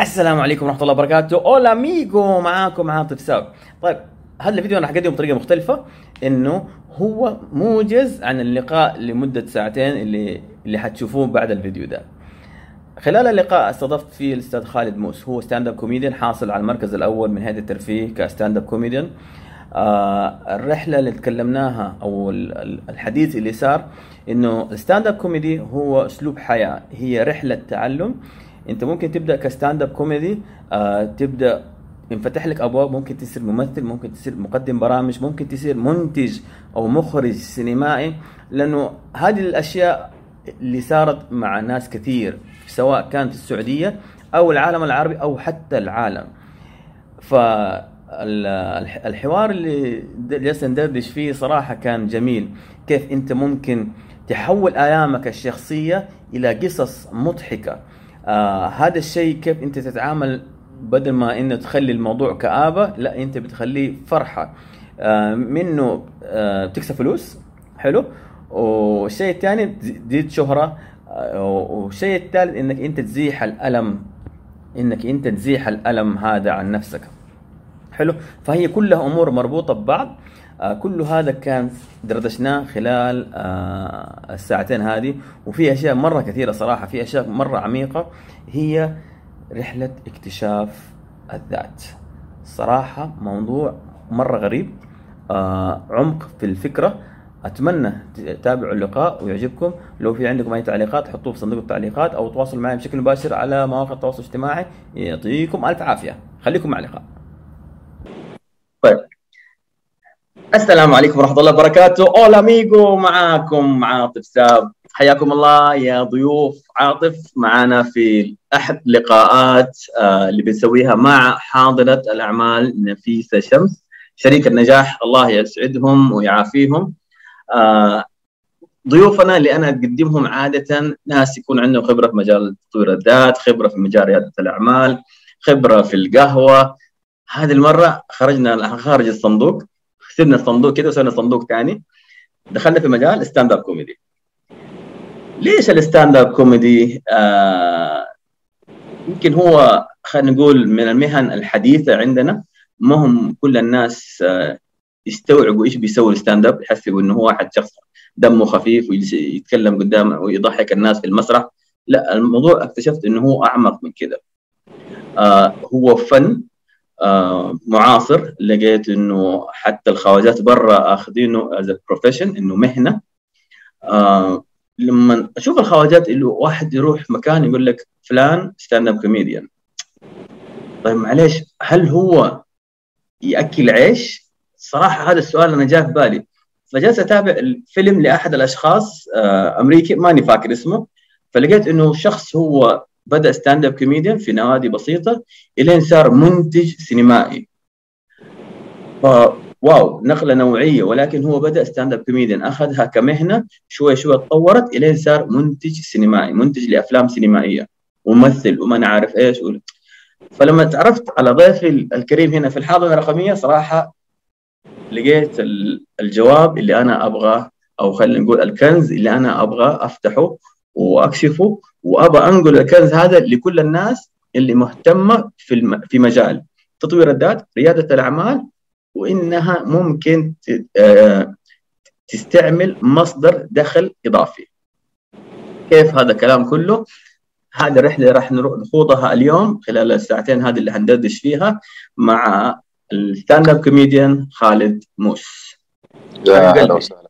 السلام عليكم ورحمة الله وبركاته. Hola amigo معاكم عاطف ساب طيب هذا الفيديو أنا حقدمه بطريقة مختلفة إنه هو موجز عن اللقاء لمدة ساعتين اللي اللي حتشوفوه بعد الفيديو ده. خلال اللقاء استضفت فيه الأستاذ خالد موس. هو stand-up comedian حاصل على المركز الأول من هيئة الترفيه ك stand-up comedian آه الرحلة اللي تكلمناها أو الحديث اللي صار إنه ال stand-up comedy هو أسلوب حياة. هي رحلة تعلم انت ممكن تبدأ ك stand-up comedy آه تبدأ ينفتح لك أبواب ممكن تصير ممثل ممكن تصير مقدم برامج ممكن تصير منتج أو مخرج سينمائي لأنه هذه الأشياء اللي صارت مع ناس كثير سواء كان في السعودية أو العالم العربي أو حتى العالم. فالحوار اللي جالس ندردش فيه صراحة كان جميل. كيف أنت ممكن تحول ايامك الشخصية إلى قصص مضحكة. آه هذا الشيء كيف أنت تتعامل بدل ما إنه تخلي الموضوع كآبة لا أنت بتخليه فرحة. آه منه آه بتكسب فلوس حلو. والشيء الثاني تزيد شهرة. آه والشيء الثالث إنك أنت تزيح الألم. إنك أنت تزيح الألم هذا عن نفسك. حلو؟ فهي كلها أمور مربوطة ببعض. كل هذا كان دردشناه خلال آه الساعتين هذه. وفي أشياء مرة كثيرة صراحة في أشياء مرة عميقة هي رحلة اكتشاف الذات. صراحة موضوع مرة غريب آه عمق في الفكرة. أتمنى تتابعوا اللقاء ويعجبكم. لو في عندكم أي تعليقات حطوه في صندوق التعليقات أو تواصلوا معي بشكل مباشر على مواقع التواصل الاجتماعي. يعطيكم ألف عافية. خليكم مع اللقاء طيب السلام عليكم ورحمة الله وبركاته. أولا ميجو معاكم عاطف ساب. حياكم الله يا ضيوف عاطف. معنا في أحد لقاءات اللي بنسويها مع حاضرة الأعمال نفيسة شمس شريك النجاح. الله يسعدهم ويعافيهم. ضيوفنا اللي أنا أقدمهم عادة ناس يكون عندهم خبرة في مجال تطوير الذات خبرة في مجال ريادة الأعمال خبرة في القهوة. هذه المرة خرجنا خارج الصندوق. سيبنا الصندوق كده وسوينا صندوق ثاني دخلنا في مجال stand-up comedy ليش ال stand-up comedy آه يمكن هو خلينا نقول من المهن الحديثة عندنا. ما هم كل الناس آه يستوعبوا إيش بيسوي ال stand-up يحسبوا إنه هو واحد شخص دمه خفيف ويتكلم قدام ويضحك الناس في المسرح. لا الموضوع اكتشفت إنه هو أعمق من كده. آه هو فن معاصر. لقيت إنه حتى الخواجات برا آخذينه as profession إنه مهنة. آه لما أشوف الخواجات اللي واحد يروح مكان يقول لك فلان stand-up comedian طيب معلش هل هو يأكل عيش؟ صراحة هذا السؤال أنا جاء في بالي. فجلست أتابع الفيلم لأحد الأشخاص آه أمريكي ماني فاكر اسمه. فلقيت إنه شخص هو بدأ stand-up comedian في نوادي بسيطة إلين صار منتج سينمائي. wow نقلة نوعية ولكن هو بدأ stand-up comedian أخذها كمهنة شوي شوي تطورت إلين صار منتج سينمائي منتج لأفلام سينمائية وممثل وما أنا عارف إيش و... فلما تعرفت على ضيفي الكريم هنا في الحاضنة الرقمية صراحة لقيت الجواب اللي أنا أبغاه أو خلينا نقول الكنز اللي أنا أبغى أفتحه واكشفه وأبى أنقل الكنز هذا لكل الناس اللي مهتمة في الم... في مجال تطوير الذات، ريادة الأعمال وإنها ممكن تستعمل مصدر دخل إضافي. كيف هذا الكلام كله؟ هذه الرحلة راح نخوضها اليوم خلال الساعتين هذه اللي حندردش فيها مع ال stand-up comedian خالد موس. يا أهلا وسهلا.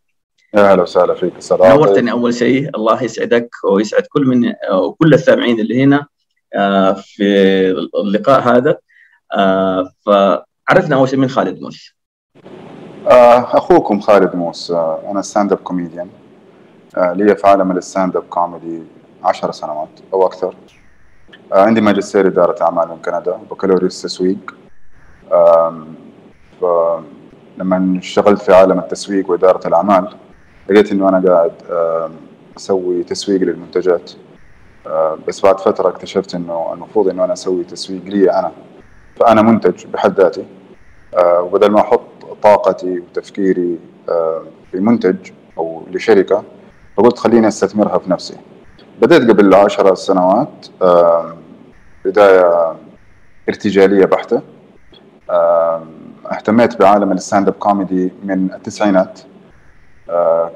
أهلا وسهلا فيك صراحة نورتني أول شيء. الله يسعدك ويسعد كل من وكل السامعين اللي هنا في اللقاء هذا. فعرفنا أول شيء من خالد موس. أخوكم خالد موس أنا stand-up comedian لي في عالم ال stand-up comedy 10 سنوات أو أكثر. عندي ماجستير إدارة أعمال من كندا وبكالوريوس تسويق. لما اشتغلت في عالم التسويق وإدارة الأعمال لقيت إنه أنا قاعد أسوي تسويق للمنتجات. بس بعد فترة اكتشفت إنه المفروض إنه أنا أسوي تسويق لي أنا. فأنا منتج بحد ذاتي وبدل ما أحط طاقتي وتفكيري في منتج أو لشركة فقلت خليني أستثمرها في نفسي. بدأت قبل عشر سنوات بداية ارتجالية بحتة. اهتميت بعالم ال stand-up comedy من التسعينات. آه،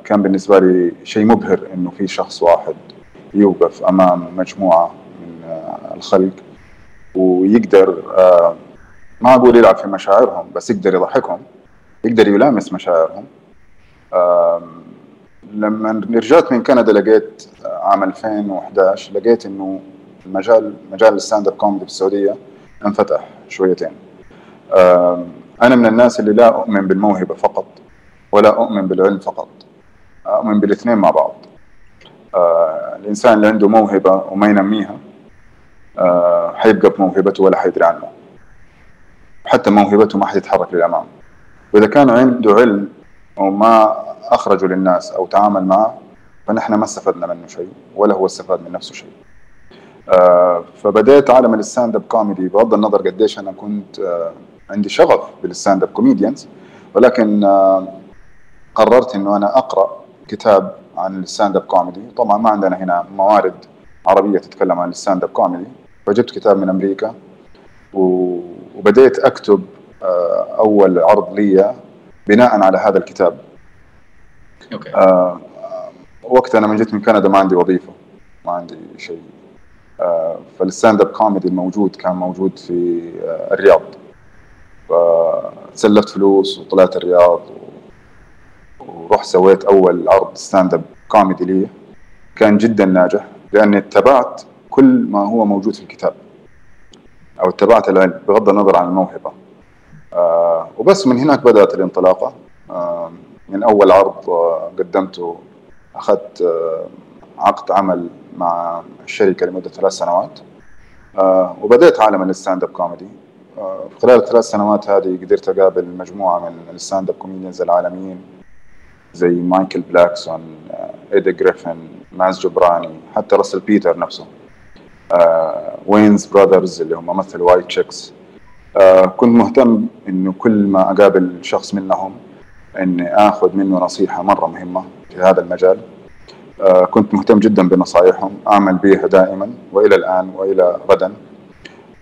كان بالنسبة لي شيء مبهر إنه في شخص واحد يوقف أمام مجموعة من آه، الخلق ويقدر آه، ما أقول يلعب في مشاعرهم بس يقدر يضحكهم يقدر يلامس مشاعرهم. لما رجعت من كندا لقيت عام 2011 لقيت إنه المجال مجال ال stand-up comedy في السعودية انفتح شويتين. أنا من الناس اللي لا أؤمن بالموهبة فقط. ولا أؤمن بالعلم فقط. أؤمن بالاثنين مع بعض. آه، الإنسان اللي عنده موهبة وما ينميها آه، حيبقى بموهبته ولا حيدري عنها حتى موهبته ما حتتحرك للأمام. وإذا كان عنده علم وما أخرجه للناس أو تعامل معه فنحن ما استفدنا منه شيء ولا هو استفاد من نفسه شيء. آه فبديت عالم ال stand-up comedy بغض النظر قديش أنا كنت آه عندي شغف بال stand-up comedians ولكن آه قررت إنه أنا أقرأ كتاب عن ال stand-up comedy. طبعا ما عندنا هنا موارد عربية تتكلم عن ال stand-up comedy. فجبت كتاب من أمريكا وبديت أكتب آه أول عرض لي بناء على هذا الكتاب. okay. آه وقتها أنا من جيت من كندا ما عندي وظيفة ما عندي شيء. آه فال stand-up comedy الموجود كان موجود في الرياض. فسلفت فلوس وطلعت الرياض ورحت سويت أول عرض stand-up كوميدي لي. كان جدا ناجح لأني اتبعت كل ما هو موجود في الكتاب. أو اتبعت العلم بغض النظر عن الموهبة. آه وبس من هناك بدأت الانطلاقة. آه من أول عرض آه قدمته أخذت آه عقد عمل مع الشركة لمدة ثلاث سنوات. آه وبدأت عالم ال stand-up comedy آه خلال الثلاث سنوات هذه قدرت أقابل مجموعة من ال stand-up comedians العالميين. زي مايكل بلاكسون إيدي جريفن ماز جبراني حتى راسل بيتر نفسه. آه Wayans Brothers اللي هم مثلوا White Chicks آه كنت مهتم إنه كل ما أقابل شخص منهم إني آخذ منه نصيحة مرة مهمة في هذا المجال. آه كنت مهتم جدا بنصائحهم أعمل بها دائما وإلى الآن وإلى غدا.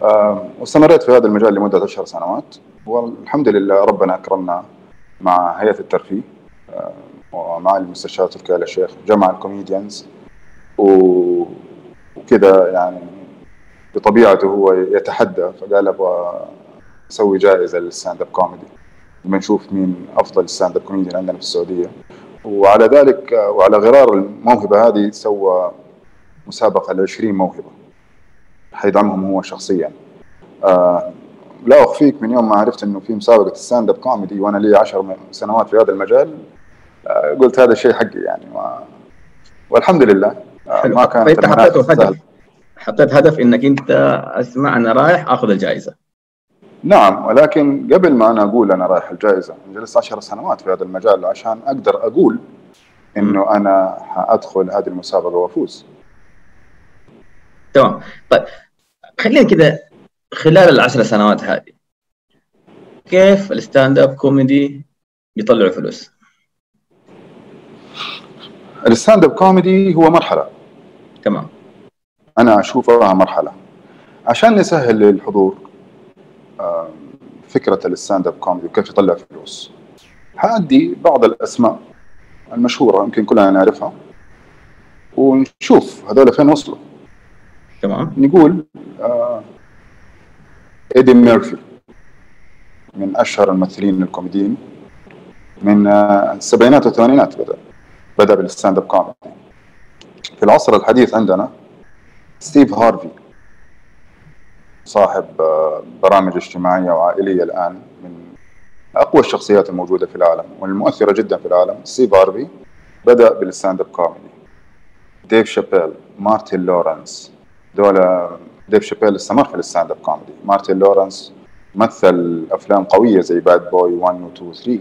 آه واستمريت في هذا المجال لمدة عشر سنوات. والحمد لله ربنا أكرمنا مع هيئة الترفيه. آه ومع المستشار تركي آل الشيخ جمع ال comedians وكذا يعني بطبيعته هو يتحدى فقال أبغى أسوي جائزة لل stand-up comedy بنشوف مين أفضل stand-up comedian عندنا في السعودية. وعلى ذلك وعلى غرار الموهبة هذه سوى مسابقة ل 20 موهبه حيدعمهم هو شخصيا. آه لا أخفيك من يوم ما عرفت إنه في مسابقة stand-up comedy وأنا لي 10 سنوات في هذا المجال قلت هذا الشيء حقي يعني ما والحمد لله. آه ما كانت فانت حطيته هدف حطيت هدف إنك أنت أسمع أنا رايح آخذ الجائزة. نعم ولكن قبل ما أنا أقول أنا رايح الجائزة جلست 10 سنوات في هذا المجال عشان أقدر أقول إنه أنا حأدخل هذه المسابقة وأفوز. تمام. طيب خلينا كذا خلال العشر سنوات هذه كيف ال stand-up comedy بيطلعوا فلوس؟ ال stand-up comedy هو مرحلة. تمام. أنا اشوفها مرحلة. عشان نسهل للحضور فكرة ال stand-up comedy وكيف يطلع فلوس. حادي بعض الأسماء المشهورة يمكن كلنا نعرفها. ونشوف هذول فين وصلوا. تمام. نقول آه إيدي ميرفي من أشهر الممثلين الكوميديين من آه السبعينات والثمانينات بدأ. بدأ بال stand-up comedy. في العصر الحديث عندنا ستيف هارفي صاحب برامج اجتماعية وعائلية الآن من أقوى الشخصيات الموجودة في العالم والمؤثرة جدا في العالم. ستيف هارفي بدأ بال stand-up comedy. ديف شابيل مارتن لورنس. دول ديف شابيل استمر في ال stand-up comedy. مارتن لورنس مثل أفلام قوية زي Bad Boy 1 و 2 و 3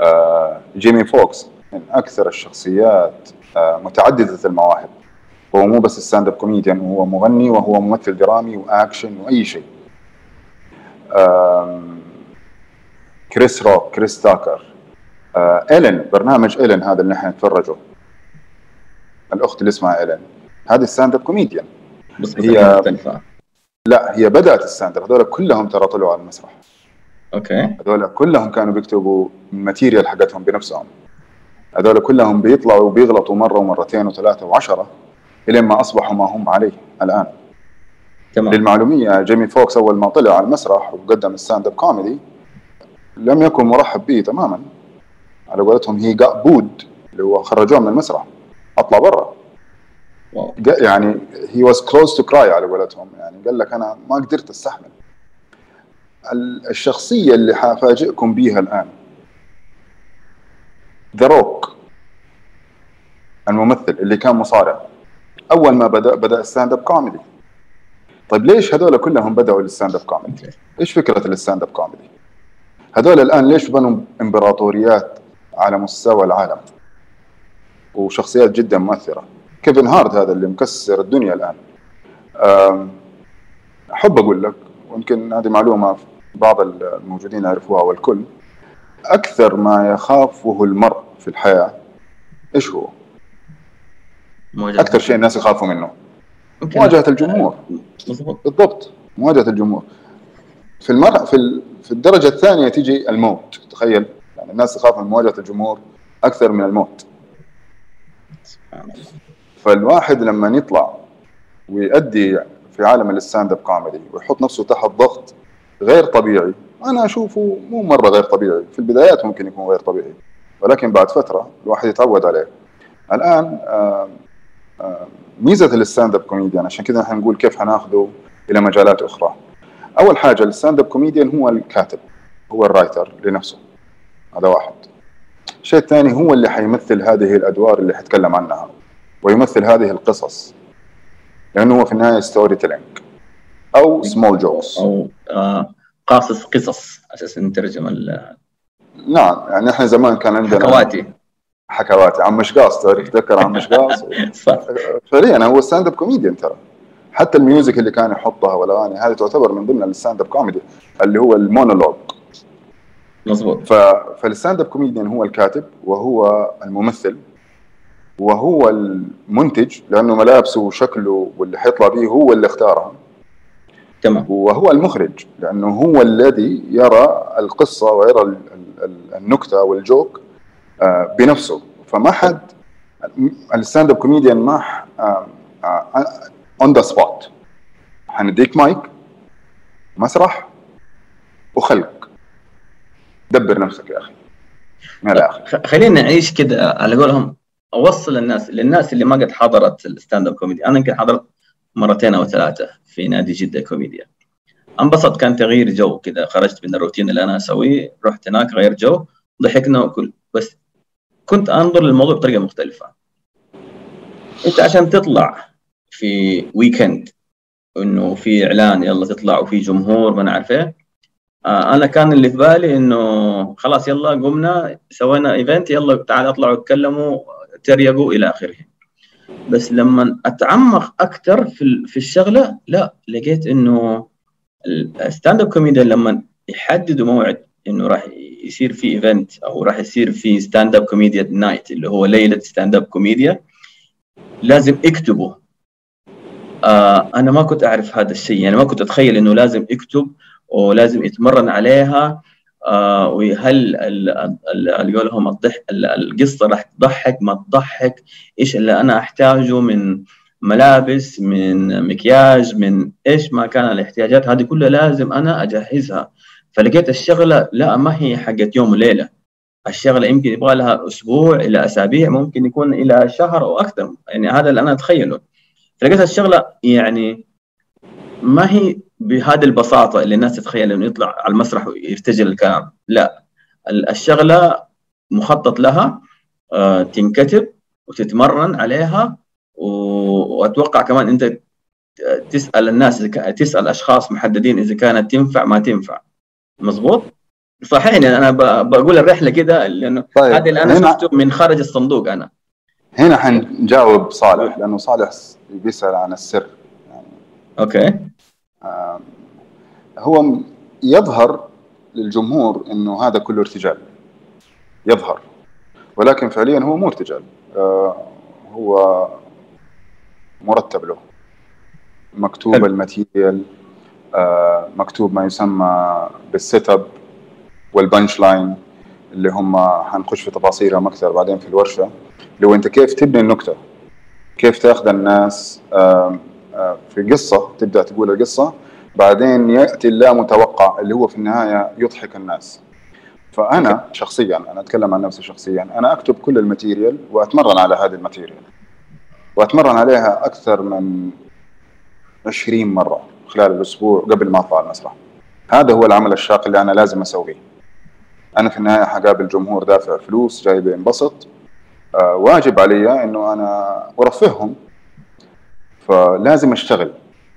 آه جيمي فوكس من أكثر الشخصيات آه متعددة المواهب. هو مو بس stand-up comedian هو مغني وهو ممثل درامي وأكشن وأي شيء. كريس روك كريس تاكر. آه إيلين برنامج إيلين هذا اللي نحن نتفرجه. الأخت اللي اسمها إيلين. هذه stand-up comedian. بس هي مختلفة. لا هي بدأت ال stand-up. هذول كلهم ترى طلعوا على المسرح. okay. هذول كلهم كانوا بيكتبوا ال material حقتهم بنفسهم. هذول كلهم بيطلعوا وبيغلطوا مرة ومرتين وثلاثة وعشرة إلين ما أصبحوا ما هم عليه الآن. تمام. للمعلومية جيمي فوكس أول ما طلع على المسرح وقدم ال stand-up comedy لم يكن مرحب به تماما. على قولتهم he got booed اللي هو خرجوه من المسرح. أطلع برا. يعني he was close to cry على قولتهم. يعني قال لك أنا ما قدرت أستحمل. ال- الشخصية اللي حافاجئكم بيها الآن The Rock الممثل اللي كان مصارع أول ما بدأ بدأ ال stand-up comedy طيب ليش هذول كلهم بدأوا ال stand-up comedy؟ إيش فكرة ال stand-up comedy؟ هذول الآن ليش بنوا إمبراطوريات على مستوى العالم؟ وشخصيات جدا مؤثرة كيفن هارت هذا اللي مكسر الدنيا الآن أحب أقول لك ويمكن هذه معلومة بعض الموجودين يعرفوها والكل أكثر ما يخافه المرء في الحياة. إيش هو؟ مواجهة أكثر شيء الناس يخافوا منه. مواجهة الجمهور. بالضبط. مواجهة الجمهور. في المر في ال... في الدرجة الثانية تيجي الموت. تخيل. يعني الناس تخاف من مواجهة الجمهور أكثر من الموت. سبحان الله فالواحد لما يطلع ويؤدي في عالم ال stand-up comedy ويحط نفسه تحت ضغط غير طبيعي أنا أشوفه مو مرة غير طبيعي. في البدايات ممكن يكون غير طبيعي ولكن بعد فترة الواحد يتعود عليه. الآن آم، آم، ميزة ال stand-up comedian عشان كذا نحن نقول كيف حناخذه إلى مجالات أخرى. أول حاجة ال stand-up comedian هو الكاتب هو ال writer لنفسه. هذا واحد. الشيء الثاني هو اللي حيمثل هذه الأدوار اللي حتكلم عنها ويمثل هذه القصص. لأنه هو في النهاية storytelling أو small jokes أو آه قاصص قصص. أساس نترجم ال- نعم يعني إحنا زمان كان عندنا حكواتي. حكواتي. عم مشقاص تعرف تذكر عم مشقاص صح. فعليا هو stand-up comedian ترى. حتى ال music اللي كان يحطها والاغاني هذه تعتبر من ضمن ال stand-up comedy اللي هو المونولوج. مظبوط. ف... فال stand-up comedian هو الكاتب وهو الممثل وهو المنتج لأنه ملابسه وشكله واللي حيطلع به هو اللي اختارها تمام. وهو المخرج لأنه هو الذي يرى القصة ويرى ال- ال- ال- النكتة وال joke آه، بنفسه. فما حد ال stand-up comedian ما on the spot حنديك مايك مسرح وخلق. دبر نفسك يا أخي. من الآخر خلينا نعيش كده على قولهم أوصل الناس للناس اللي ما قد حضرت ال stand-up comedy أنا يمكن حضرت مرتين أو ثلاثة. في نادي جدة كوميديا. انبسط كان تغيير جو كده. خرجت من الروتين اللي أنا أسويه رحت هناك غير جو. ضحكنا وكل. بس كنت أنظر للموضوع بطريقة مختلفة. أنت عشان تطلع في weekend إنه في إعلان يلا تطلع وفي جمهور ما أنا عارف آه، أنا كان اللي في بالي إنه خلاص يلا قمنا سوينا event يلا تعال اطلعوا اتكلموا تريقوا إلى آخره. بس لما أتعمق أكثر في في الشغلة لا لقيت إنه ال stand-up comedian لما يحددوا موعد إنه راح يصير في event أو راح يصير في stand-up comedy night اللي هو ليلة stand-up comedy لازم اكتبوا آه أنا ما كنت أعرف هذا الشيء يعني ما كنت أتخيل إنه لازم يكتب ولازم يتمرن عليها. وهل ال- ال- اللي قولهم ال- القصة راح تضحك ما تضحك؟ إيش اللي أنا أحتاجه من ملابس من مكياج من إيش ما كان الاحتياجات؟ هذه كلها لازم أنا أجهزها. فلقيت الشغلة لا ما هي حقت يوم وليلة. الشغلة يمكن يبغى لها أسبوع إلى أسابيع ممكن يكون إلى شهر أو أكثر. يعني هذا اللي أنا أتخيله. فلقيت الشغلة يعني ما هي بهذه البساطة اللي الناس تتخيل إنه يطلع على المسرح ويرتجل الكلام. لا ال- الشغلة مخطط لها آه، تنكتب وتتمرن عليها وأتوقع كمان أنت تسأل الناس تسأل أشخاص محددين إذا كانت تنفع ما تنفع. مظبوط؟ صحيح يعني أنا بقول الرحلة كده لأنه طيب هذا اللي أنا هنا شفته من خارج الصندوق أنا. هنا حنجاوب صالح لأنه صالح بيسأل عن السر. Okay. آم، هو م- يظهر للجمهور إنه هذا كله ارتجال. يظهر. ولكن فعليا هو مو ارتجال. آه، هو مرتب له. مكتوب حلو. ال material آه، مكتوب ما يسمى بال setup وال punchline اللي هم حنخش في تفاصيلهم أكثر بعدين في الورشة اللي هو أنت كيف تبني النكتة؟ كيف تأخذ الناس؟ آه، آه، في قصة تبدأ تقول القصة بعدين يأتي اللا متوقع اللي هو في النهاية يضحك الناس. فأنا شخصيا أنا أتكلم عن نفسي شخصيا أنا أكتب كل ال material وأتمرن على هذه ال material. وأتمرن عليها أكثر من 20 مرة خلال الأسبوع قبل ما أطلع المسرح. هذا هو العمل الشاق اللي أنا لازم أسويه. أنا في النهاية حقابل جمهور دافع فلوس جاي بينبسط آه واجب علي إنه أنا أرفههم فلازم أشتغل.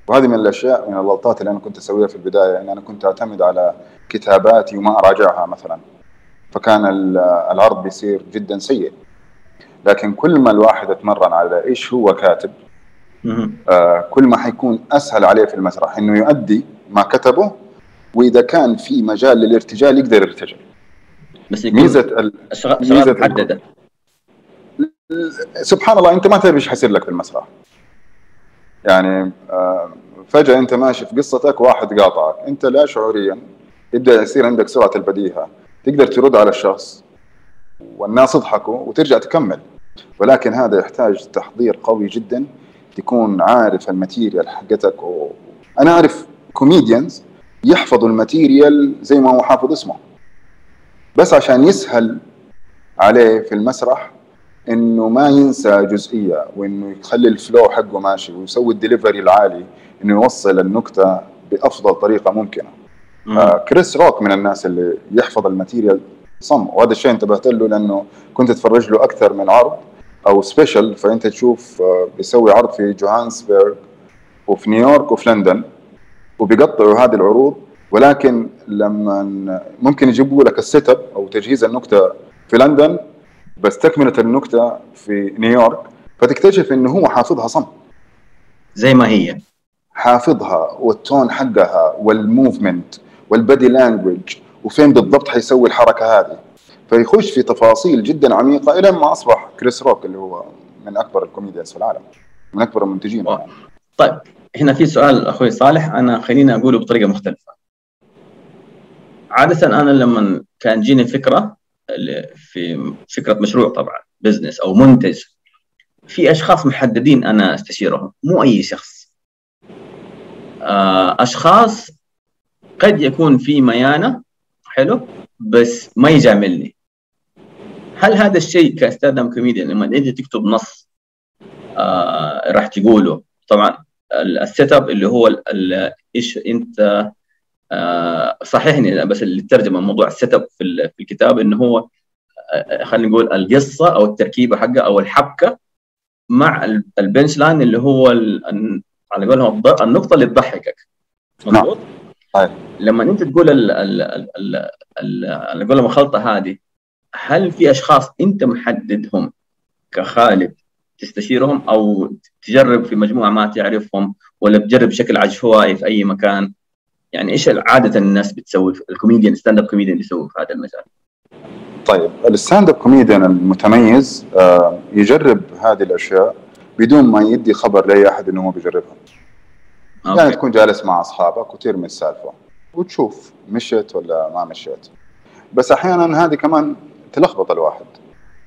وهذه من الأشياء من الغلطات اللي أنا كنت أسويها في البداية إن أنا كنت أعتمد على كتاباتي وما أراجعها مثلا. فكان العرض بيصير جدا سيء. لكن كل ما الواحد اتمرن على إيش هو كاتب آه كل ما حيكون أسهل عليه في المسرح إنه يؤدي ما كتبه وإذا كان في مجال للارتجال يقدر يرتجل. بس يكون ميزة ال... ميزة محددة. سبحان الله أنت ما تدري إيش حيصير لك في المسرح. يعني آه فجأة أنت ماشي في قصتك واحد قاطعك. أنت لا شعوريا يبدأ يصير عندك سرعة البديهة. تقدر ترد على الشخص والناس يضحكوا وترجع تكمل. ولكن هذا يحتاج تحضير قوي جدا تكون عارف ال material حقتك. و... أنا أعرف comedians يحفظوا ال material زي ما هو حافظ اسمه. بس عشان يسهل عليه في المسرح إنه ما ينسى جزئية وإنه يخلي ال flow حقه ماشي ويسوي الدليفري العالي إنه يوصل النكتة بأفضل طريقة ممكنة. آه كريس روك من الناس اللي يحفظ ال material صم. وهذا الشيء انتبهت له لأنه كنت اتفرج له أكثر من عرض أو special فأنت تشوف آه بيسوي عرض في جوهانسبرغ وفي نيويورك وفي لندن وبيقطعوا هذه العروض. ولكن لما ممكن يجيبوا لك ال setup أو تجهيز النكتة في لندن بس تكمله النكتة في نيويورك فتكتشف إنه هو حافظها صم. زي ما هي. حافظها وال tone حقها وال movement وال body language وفين بالضبط حيسوي الحركة هذه. فيخش في تفاصيل جدا عميقة إلى ما أصبح كريس روك اللي هو من أكبر ال comedians في العالم من أكبر المنتجين. يعني. طيب هنا في سؤال أخوي صالح أنا خليني أقوله بطريقة مختلفة. عادة أنا لما كان جيني فكرة في فكرة مشروع طبعا business أو منتج. في أشخاص محددين أنا أستشيرهم مو أي شخص. أشخاص قد يكون في ميانة حلو بس ما يجاملني. هل هذا الشيء ك stand-up comedian لما انت تكتب نص آه راح تقوله. طبعا ال setup اللي هو إيش أنت آه صححني بس اللي ترجم موضوع ال setup في, الكتاب إنه هو آه خلينا نقول القصة أو التركيبة حقها أو الحبكة مع ال punch line اللي هو على قولهم النقطة اللي تضحكك مضبوط؟ نعم. لما أنت تقول ال ال ال ال ال على قولهم الخلطة هذه هل في أشخاص أنت محددهم كخالد تستشيرهم أو تجرب في مجموعة ما تعرفهم ولا تجرب بشكل عشوائي في أي مكان يعني إيش عادة الناس بتسوي ال comedian stand-up comedian يسوي في هذا المجال؟ طيب ال stand-up comedian المتميز آه يجرب هذه الأشياء بدون ما يدي خبر لأي أحد إنه هو بيجربها. okay. يعني تكون جالس مع أصحابك وترمي السالفة وتشوف مشيت ولا ما مشيت. بس أحيانا هذه كمان تلخبط الواحد.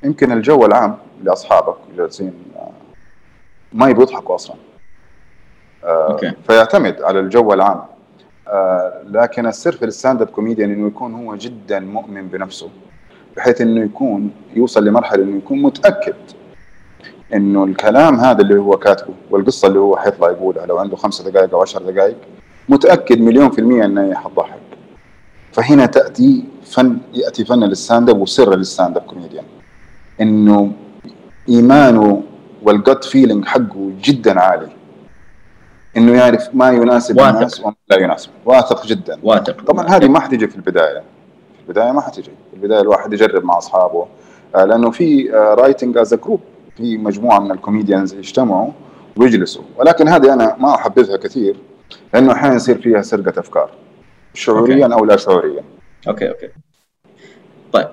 يمكن الجو العام لأصحابك جالسين ما يبغوا يضحكوا أصلا. آه okay. فيعتمد على الجو العام. آه لكن السر في ال stand-up comedian إنه يكون هو جدا مؤمن بنفسه بحيث إنه يكون يوصل لمرحلة إنه يكون متأكد إنه الكلام هذا اللي هو كاتبه والقصة اللي هو حيطلع يقولها لو عنده خمسة دقائق أو عشر دقائق متأكد مليون في المية انها حتضحك. فهنا تأتي فن يأتي فن ال stand-up وسر ال stand-up comedian. إنه إيمانه وال gut feeling حقه جدا عالي. إنه يعرف ما يناسب واثق. الناس وما لا يناسب. واثق جدا. واثق. طبعا هذه ما حتيجي في البداية. في البداية ما حتيجي في البداية الواحد يجرب مع أصحابه. لأنه في writing as group في مجموعة من ال comedians يجتمعوا ويجلسوا. ولكن هذه أنا ما أحبذها كثير لأنه أحيانا يصير فيها سرقة أفكار. شعوريا okay. أو لا شعوريا. okay okay. طيب.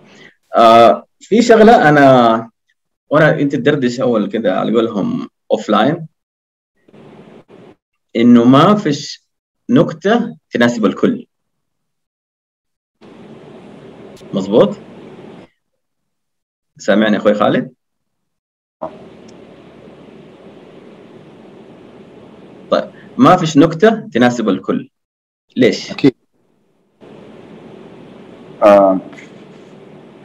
آه في شغلة أنا وأنا أنت تدردش أول كذا على قولهم offline إنه ما فيش نكتة تناسب الكل. مظبوط؟ سامعني أخوي خالد؟ طيب ما فيش نكتة تناسب الكل. ليش؟ أكيد. آه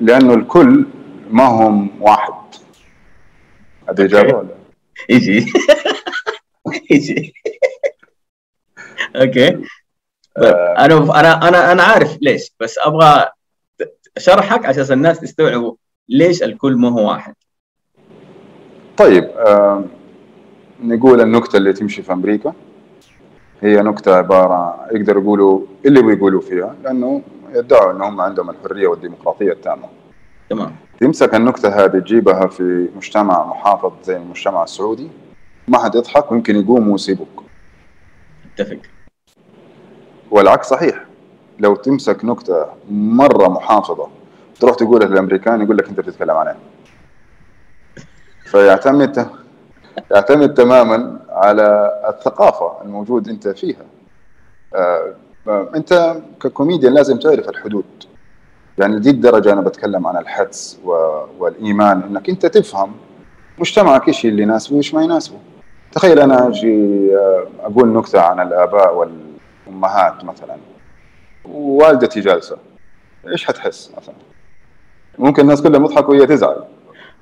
لأنه الكل ما هم واحد. هذه إجابة ولا؟ يجي. يجي. أوكي. طيب أنا أنا أنا أنا عارف ليش بس أبغى شرحك عشان الناس تستوعبوا ليش الكل مو هو واحد. طيب آه نقول النكتة اللي تمشي في أمريكا. هي نكتة عبارة يقدروا يقولوا اللي بيقولوا فيها لأنه يدعوا إنهم عندهم الحرية والديمقراطية التامة. تمام. تمسك النكتة هذه تجيبها في مجتمع محافظ زي المجتمع السعودي. ما حد يضحك ويمكن يقوم ويسيبك أتفق. والعكس صحيح. لو تمسك نكتة مرة محافظة تروح تقولها للامريكان يقول لك أنت بتتكلم عليها فيعتمد يعتمد تماما على الثقافة الموجود أنت فيها. آه، أنت ككوميديان لازم تعرف الحدود. يعني دي الدرجة أنا بتكلم عن الحدس والإيمان إنك أنت تفهم مجتمعك إيش اللي يناسبه وإيش ما يناسبه. تخيل أنا أجي آه، أقول نكتة عن الآباء والامهات مثلا. ووالدتي جالسة. إيش حتحس مثلا؟ ممكن الناس كلهم يضحكوا وهي تزعل.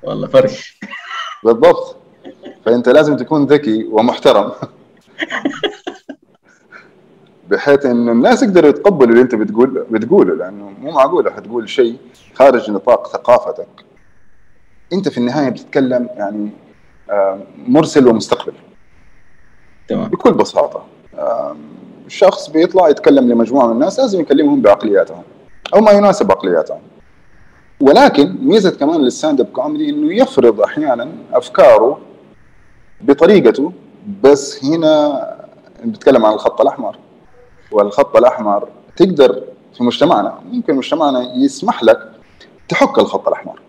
والله فرش. بالضبط. فأنت لازم تكون ذكي ومحترم. بحيث إن الناس يقدروا يتقبلوا اللي أنت بتقول بتقوله لأنه مو معقولة حتقول شيء خارج نطاق ثقافتك. أنت في النهاية بتتكلم يعني مرسل ومستقبل. تمام. بكل بساطة. الشخص بيطلع يتكلم لمجموعة من الناس لازم يكلمهم بعقلياتهم أو ما يناسب عقلياتهم. ولكن ميزة كمان لل stand-up comedy إنه يفرض أحيانا أفكاره بطريقته بس هنا بنتكلم عن الخط الأحمر. والخط الأحمر تقدر في مجتمعنا ممكن مجتمعنا يسمح لك تحك الخط الأحمر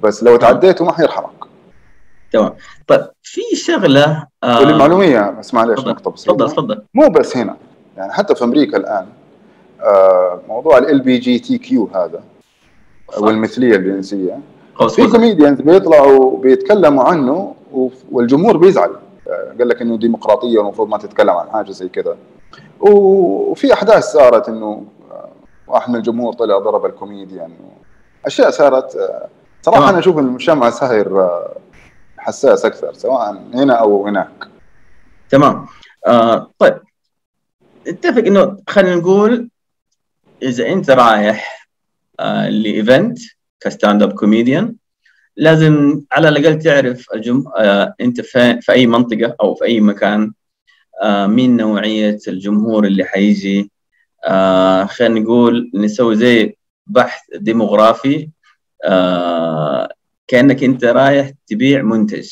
بس لو تعديته ما حيرحمك. تمام. طيب في شغلة آه وللمعلوميه بس معلش نقطة بسيطة. تفضل تفضل. مو بس هنا يعني حتى في أمريكا الآن آه موضوع ال LGBTQ هذا والمثلية الجنسية. في comedians بيطلعوا بيتكلموا عنه والجمهور بيزعل. آه، قال لك إنه ديمقراطية والمفروض ما تتكلم عن حاجة زي كذا. وفي أحداث صارت إنه آه، واحد من الجمهور طلع ضرب الكوميديان أشياء صارت آه، صراحة أنا أشوف المجتمع صاير حساس أكثر سواء هنا أو هناك. تمام. آه طيب. اتفق إنه خلينا نقول إذا أنت رايح آه ل event ك stand-up comedian لازم على الأقل تعرف الجم... آه أنت في... في أي منطقة أو في أي مكان آه مين نوعية الجمهور اللي حيجي. آه خلينا نقول نسوي زي بحث ديموغرافي آه كأنك أنت رايح تبيع منتج.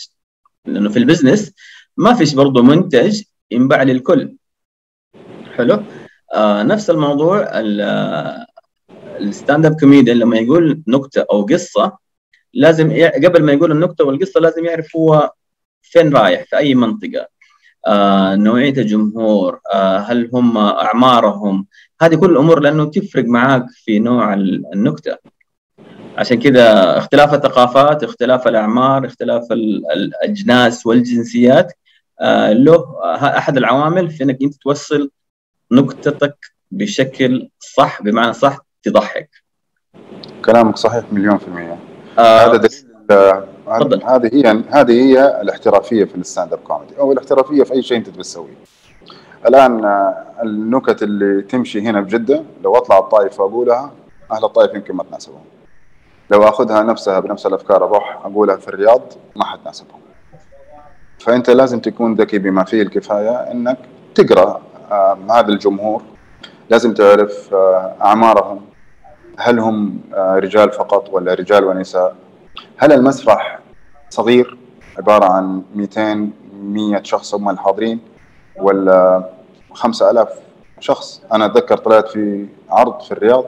لأنه في ال business ما فيش برضه منتج ينباع للكل. حلو؟ آه نفس الموضوع ال stand-up comedian لما يقول نكتة أو قصة لازم قبل ما يقول النكتة والقصة لازم يعرف هو فين رايح في أي منطقة. آه نوعية الجمهور آه هل هم أعمارهم؟ هذه كل الأمور لأنه تفرق معاك في نوع النكتة. عشان كذا اختلاف الثقافات اختلاف الأعمار اختلاف الأجناس والجنسيات آه له أحد العوامل في إنك أنت توصل نكتتك بشكل صح بمعنى صح تضحك. كلامك صحيح مليون في المية. آه هذا دليل هذه هي هذه هي الاحترافية في ال stand-up comedy أو الاحترافية في أي شيء أنت بتسويه الآن النكت اللي تمشي هنا بجدة لو أطلع الطائف وأقولها أهل الطائف يمكن ما تناسبهم. لو أخذها نفسها بنفس الأفكار أروح أقولها في الرياض ما حتناسبهم فأنت لازم تكون ذكي بما فيه الكفاية إنك تقرأ آه هذا الجمهور. لازم تعرف آه أعمارهم. هل هم آه رجال فقط ولا رجال ونساء؟ هل المسرح صغير؟ عبارة عن 200 100 شخص هم الحاضرين ولا 5000 شخص؟ أنا أتذكر طلعت في عرض في الرياض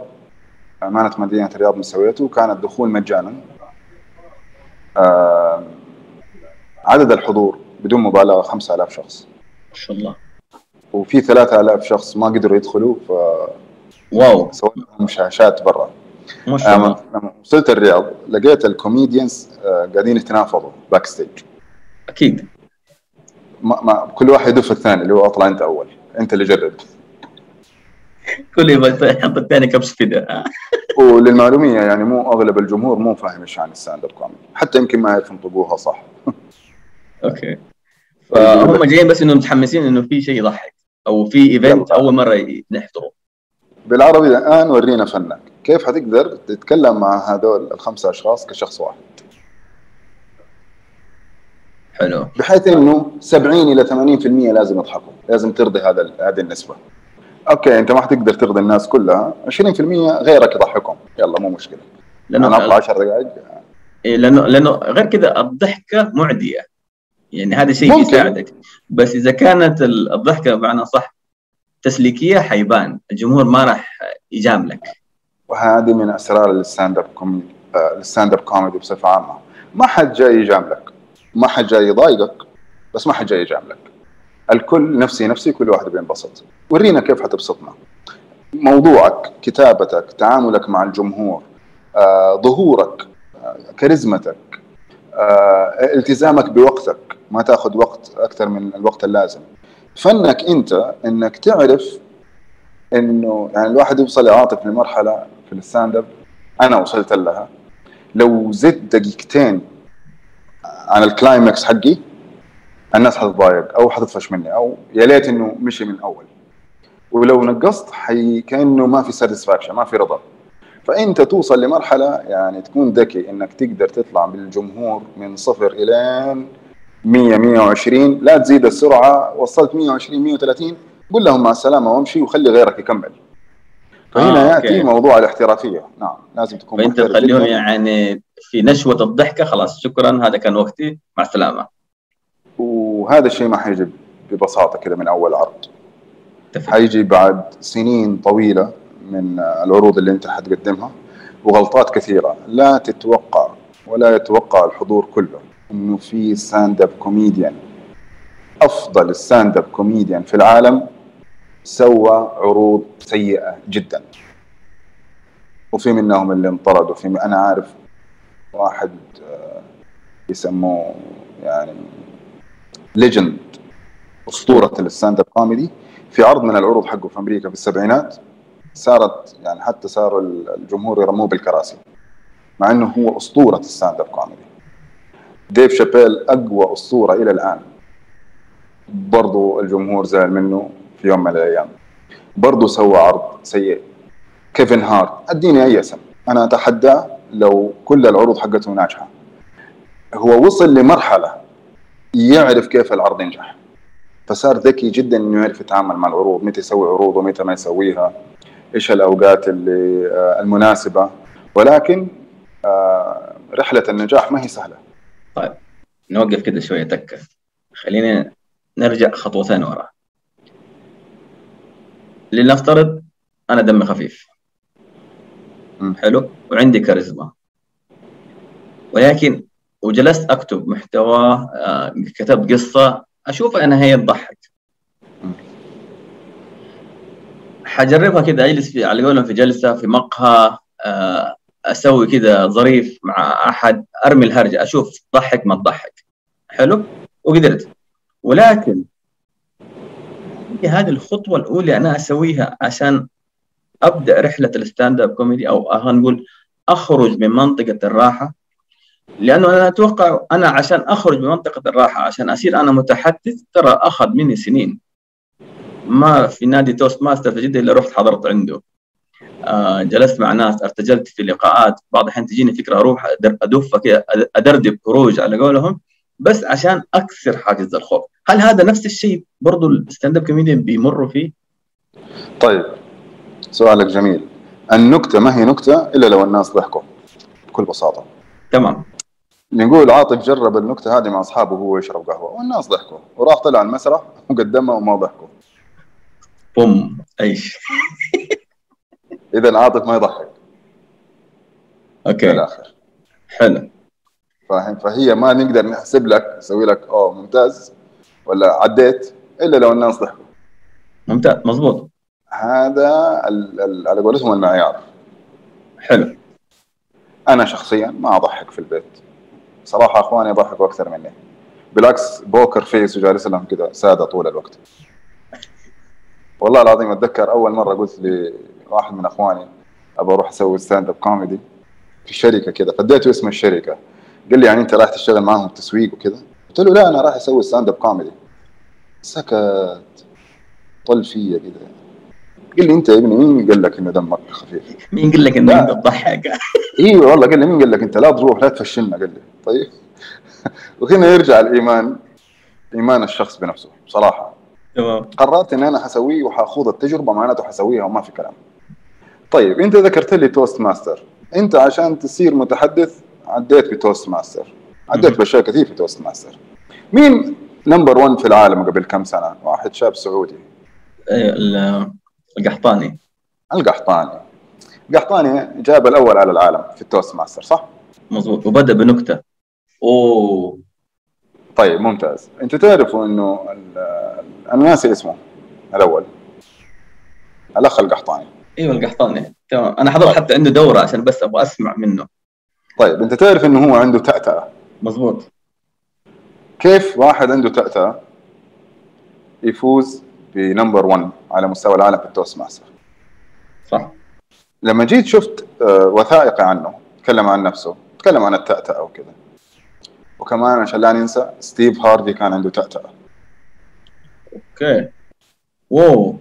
أمانة مدينة الرياض مسويته وكان الدخول مجانا. آه عدد الحضور بدون مبالغة 5000 شخص. ما شاء الله. وفي 3000 شخص ما قدروا يدخلوا ف wow. سوينا لهم شاشات برا. ما شاء الله. لما لما وصلت الرياض لقيت ال comedians آه، قاعدين يتنافضوا backstage أكيد. ما ما كل واحد يدف الثاني اللي هو أطلع أنت أول. أنت اللي جرب. كل يبغى يحط الثاني كبش فدا وللمعلومية يعني مو أغلب الجمهور مو فاهم إيش يعني ال stand up comedy حتى يمكن ما ينطقوها صح. okay. فهم جايين بس إنهم متحمسين إنه في شيء يضحك أو في event. أول مرة نحضره. بالعربي الآن ورينا فنك. كيف حتقدر تتكلم مع هذول الخمسة أشخاص كشخص واحد؟ حلو. بحيث إنه 70 إلى 80% لازم يضحكوا لازم ترضي هذا هذه النسبة. okay أنت ما حتقدر ترضي الناس كلها. 20% غيرك يضحكهم يلا مو مشكلة. أنا اطلع لأنه 10 دقائق. إيه، لأنه لأنه غير كذا الضحكة معدية. يعني هذا شيء ممكن. بيساعدك بس إذا كانت ال- الضحكة بمعنى صح تسليكية حيبان. الجمهور ما راح يجاملك. وهذه من أسرار ال stand up comedy ال stand up comedy بصفة عامة. ما حد جاي يجاملك. ما حد جاي يضايقك بس ما حد جاي يجاملك. الكل نفسي نفسي كل واحد بينبسط. ورينا كيف حتبسطنا. موضوعك كتابتك تعاملك مع الجمهور آه، ظهورك آه، كاريزمتك آه، التزامك بوقتك ما تاخذ وقت أكثر من الوقت اللازم. فنك أنت إنك تعرف إنه يعني الواحد يوصل يا عاطف لمرحلة في ال stand up أنا وصلت لها. لو زدت دقيقتين عن ال climax حقي الناس حتتضايق أو حتطفش مني أو يا ليت إنه مشي من اول ولو نقصت حي كأنه ما في satisfaction ما في رضا. فأنت توصل لمرحلة يعني تكون ذكي إنك تقدر تطلع بالجمهور من صفر إلى 100 120 لا تزيد السرعة وصلت 120 130 قل لهم مع السلامة وامشي وخلي غيرك يكمل. فهنا آه، يأتي okay. موضوع الاحترافية. نعم لازم تكون فأنت تخليهم. يعني في نشوة الضحكة. خلاص شكرا هذا كان وقتي. مع السلامة. وهذا الشيء ما حيجي ببساطة كذا من أول عرض. حيجي بعد سنين طويلة من العروض اللي أنت حتقدمها وغلطات كثيرة. لا تتوقع ولا يتوقع الحضور كله إنه في stand up comedian أفضل stand up comedian في العالم سوى عروض سيئة جدا. وفي منهم اللي انطرد وفي أنا عارف واحد آه، يسموه يعني legend أسطورة ال stand up comedy في عرض من العروض حقه في أمريكا في السبعينات. صارت يعني حتى صاروا الجمهور يرموه بالكراسي مع إنه هو أسطورة ال stand up comedy. ديف شابيل أقوى أسطورة إلى الآن. برضو الجمهور زعل منه في يوم من الأيام. برضو سوى عرض سيء. كيفن هارت أديني أي اسم. أنا أتحداه لو كل العروض حقته ناجحة. هو وصل لمرحلة يعرف كيف العرض ينجح. فصار ذكي جدا إنه يعرف يتعامل مع العروض متى يسوي عروض ومتى ما يسويها إيش الأوقات اللي آه، المناسبة. ولكن آه، رحلة النجاح ما هي سهلة. نوقف كده شوية تكه خلينا نرجع خطوتين ورا. لنفترض أنا دمي خفيف. حلو؟ وعندي كاريزما. ولكن وجلست أكتب محتوى آه، كتبت قصة أشوف أنها هي تضحك. حجربها كده أجلس في على قولهم في جلسة في مقهى آه، أسوي كده ظريف مع أحد أرمي الهرجة أشوف تضحك ما تضحك. حلو؟ وقدرت. ولكن هذه الخطوة الأولى أنا أسويها عشان أبدأ رحلة ال stand up comedy أو خلينا نقول أخرج من منطقة الراحة. لأنه أنا أتوقع أنا عشان أخرج من منطقة الراحة عشان أصير أنا متحدث ترى أخذ مني سنين. ما في نادي Toastmaster في جدة إلا رحت حضرت عنده. آه جلست مع ناس ارتجلت في لقاءات بعض الاحيان تجيني فكرة أروح أدف كده أدردب خروج على قولهم بس عشان أكسر حاجز الخوف. هل هذا نفس الشيء برضو ال stand up comedian بيمروا فيه؟ طيب سؤالك جميل. النكتة ما هي نكتة إلا لو الناس ضحكوا بكل بساطة. تمام. نقول عاطف جرب النكتة هذه مع أصحابه وهو يشرب قهوة والناس ضحكوا. وراح طلع المسرح وقدمها وما ضحكوا. بوم إيش اذا عاطف ما يضحك. أوكي. الآخر حلو. فاهم؟ فهي ما نقدر نحسب لك نسوي لك أوه ممتاز. ولا عديت إلا لو الناس ضحكوا. ممتاز مضبوط هذا ال- ال- على قولتهم المعيار حلو. أنا شخصيا ما أضحك في البيت. صراحة أخواني يضحكوا أكثر مني. بالعكس poker face وجالس لهم كذا سادة طول الوقت. والله العظيم أتذكر أول مرة قلت لي واحد من أخواني أبى أروح أسوي stand up comedy في شركة كذا اديته اسم الشركة. قال لي يعني أنت رايح تشتغل معاهم تسويق وكذا قلت له لا أنا رايح أسوي stand up comedy سكت. طل فيا كذا قال لي أنت يا ابني مين قال لك إنه دمك خفيف؟ مين قال لك لا. انك بتضحك؟ أيوه والله قال لي مين قال لك أنت؟ لا تروح لا تفشلنا قال لي. طيب. وهنا يرجع الإيمان إيمان الشخص بنفسه بصراحه تمام. قررت إن أنا حسويه وحأخوض التجربة معناته حسويها وما في كلام. طيب أنت ذكرت لي Toastmaster. أنت عشان تصير متحدث عديت ب Toastmaster. عديت. بأشياء كثير في Toastmaster. مين number 1 في العالم قبل كم سنة؟ واحد شاب سعودي. إيه، ال- القحطاني. القحطاني. القحطاني جاب الأول على العالم في ال Toastmaster صح؟ مضبوط وبدأ بنكتة. أوه. طيب ممتاز. انت تعرفوا إنه ال- أنا ناسي اسمه الأول. الأخ القحطاني. إيوه القحطاني. تمام. أنا حضرت حتى عنده دورة عشان بس أبغى أسمع منه. طيب أنت تعرف إنه هو عنده تأتأة. مضبوط كيف واحد عنده تأتأة يفوز ب number 1 على مستوى العالم في ال Toastmaster. صح. لما جيت شفت آه، وثائقي عنه تكلم عن نفسه تكلم عن التأتأة وكذا. وكمان عشان لا ننسى ستيف هارفي كان عنده تأتأة. okay. wow.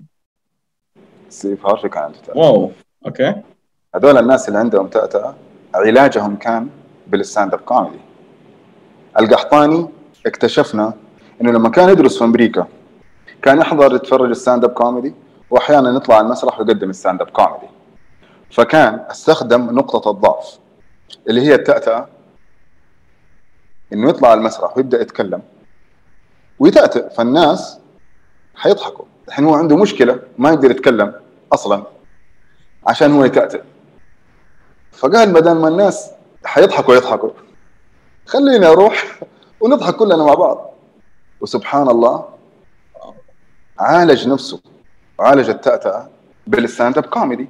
ستيف هارفي كان عنده تأتأة. wow. okay. هذول الناس اللي عندهم تأتأة علاجهم كان بال stand up comedy. القحطاني اكتشفنا إنه لما كان يدرس في أمريكا كان يحضر يتفرج ال stand up comedy واحيانا يطلع على المسرح ويقدم ال stand up comedy. فكان استخدم نقطة الضعف اللي هي التأتأة إنه يطلع على المسرح ويبدأ يتكلم. ويتأتأ فالناس حيضحكوا. الحين هو عنده مشكلة ما يقدر يتكلم أصلا عشان هو يتأتأ. فقال بدل ما الناس حيضحكوا يضحكوا. خليني أروح ونضحك كلنا مع بعض. وسبحان الله عالج نفسه وعالج التأتأة بال stand up comedy.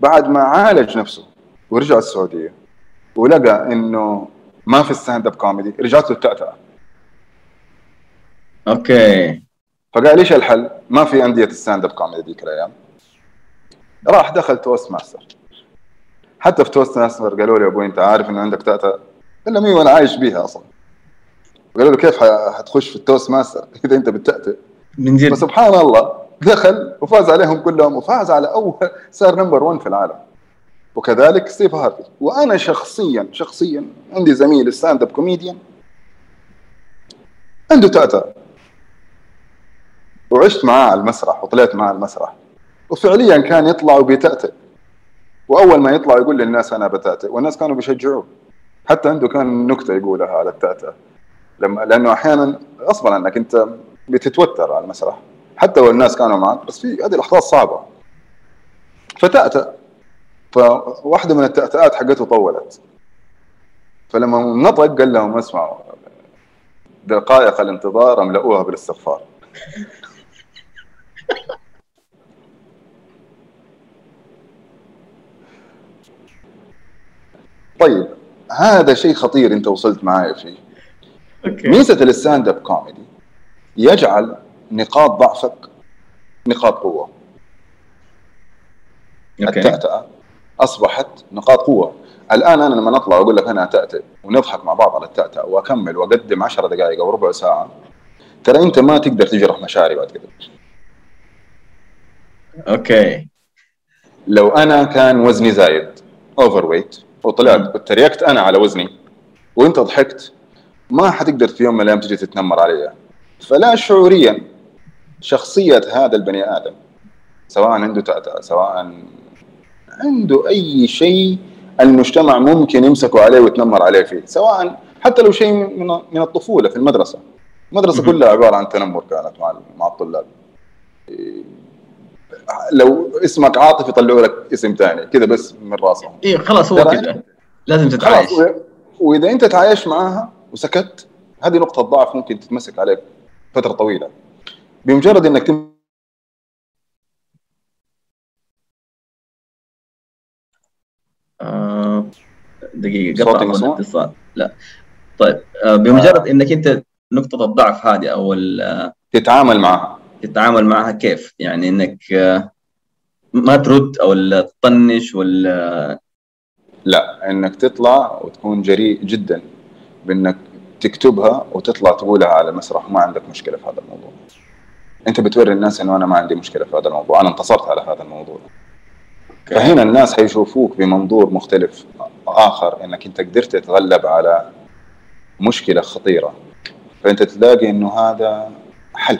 بعد ما عالج نفسه ورجع السعودية ولقى إنه ما في stand up comedy رجعت له التأتأة. okay. فقال إيش الحل؟ ما في أندية stand up comedy ذيك الأيام. راح دخل Toastmaster. حتى في Toastmaster قالوا له يا أبوي أنت عارف إنه عندك تأتأة؟ لهم أيوه أنا عايش بيها أصلا. قالوا له كيف حتخش في ال Toastmaster؟ إذا أنت بتأتأ من جد. فسبحان الله دخل وفاز عليهم كلهم وفاز على أول صار number 1 في العالم. وكذلك ستيف هارفي وأنا شخصيا شخصيا عندي زميل stand up comedian عنده تأتأة وعشت معاه على المسرح وطلعت معاه على المسرح. وفعليا كان يطلع وبيتأتأ. وأول ما يطلع يقول للناس أنا بتأتأ والناس كانوا بيشجعوه. حتى عنده كان نكتة يقولها على التأتأة لما لأنه أحيانا غصبا عنك أنت بتتوتر على المسرح. حتى لو الناس كانوا معك بس في هذه اللحظات صعبة. فتأتأ. فواحدة من التأتأات حقته طولت. فلما نطق قال لهم اسمعوا دقائق الانتظار أملأوها بالاستغفار. طيب هذا شيء خطير أنت وصلت معايا فيه. okay. ميزة ال stand up comedy يجعل نقاط ضعفك نقاط قوة. okay. التأتأة أصبحت نقاط قوة. الآن أنا لما نطلع وأقول لك أنا أتأتأ ونضحك مع بعض على التأتأة وأكمل وأقدم 10 دقائق أو ربع ساعة ترى أنت ما تقدر تجرح مشاعري بعد كده. okay. لو أنا كان وزني زايد overweight وطلعت وتريقت أنا على وزني وأنت ضحكت ما حتقدر في يوم من الأيام تجي تتنمر علي. فلا شعوريا شخصية هذا البني آدم سواء عنده تأتأة سواء عنده أي شيء المجتمع ممكن يمسكوا عليه ويتنمر عليه فيه سواء حتى لو شيء من من الطفولة في المدرسة. المدرسة مهم. كلها عبارة عن تنمر كانت مع مع الطلاب. إيه، لو اسمك عاطف يطلعوا لك اسم ثاني كذا بس من راسهم. إيه خلاص هو ترى كذا. لازم تتعايش. وإذا أنت تعايش معاها وسكت هذه نقطة ضعف ممكن تتمسك عليك. فترة طويلة. بمجرد إنك تم آه، دقيقة قطع الاتصال لا. طيب آه، بمجرد إنك أنت نقطة الضعف هذه أو تتعامل معها. تتعامل معها كيف؟ يعني إنك آه، ما ترد أو تطنش ولا لا إنك تطلع وتكون جريء جدا بإنك تكتبها وتطلع تقولها على المسرح وما عندك مشكلة في هذا الموضوع. أنت بتوري الناس إنه أنا ما عندي مشكلة في هذا الموضوع، أنا انتصرت على هذا الموضوع. فهنا الناس حيشوفوك بمنظور مختلف آخر إنك أنت قدرت تتغلب على مشكلة خطيرة. فأنت تلاقي إنه هذا حل.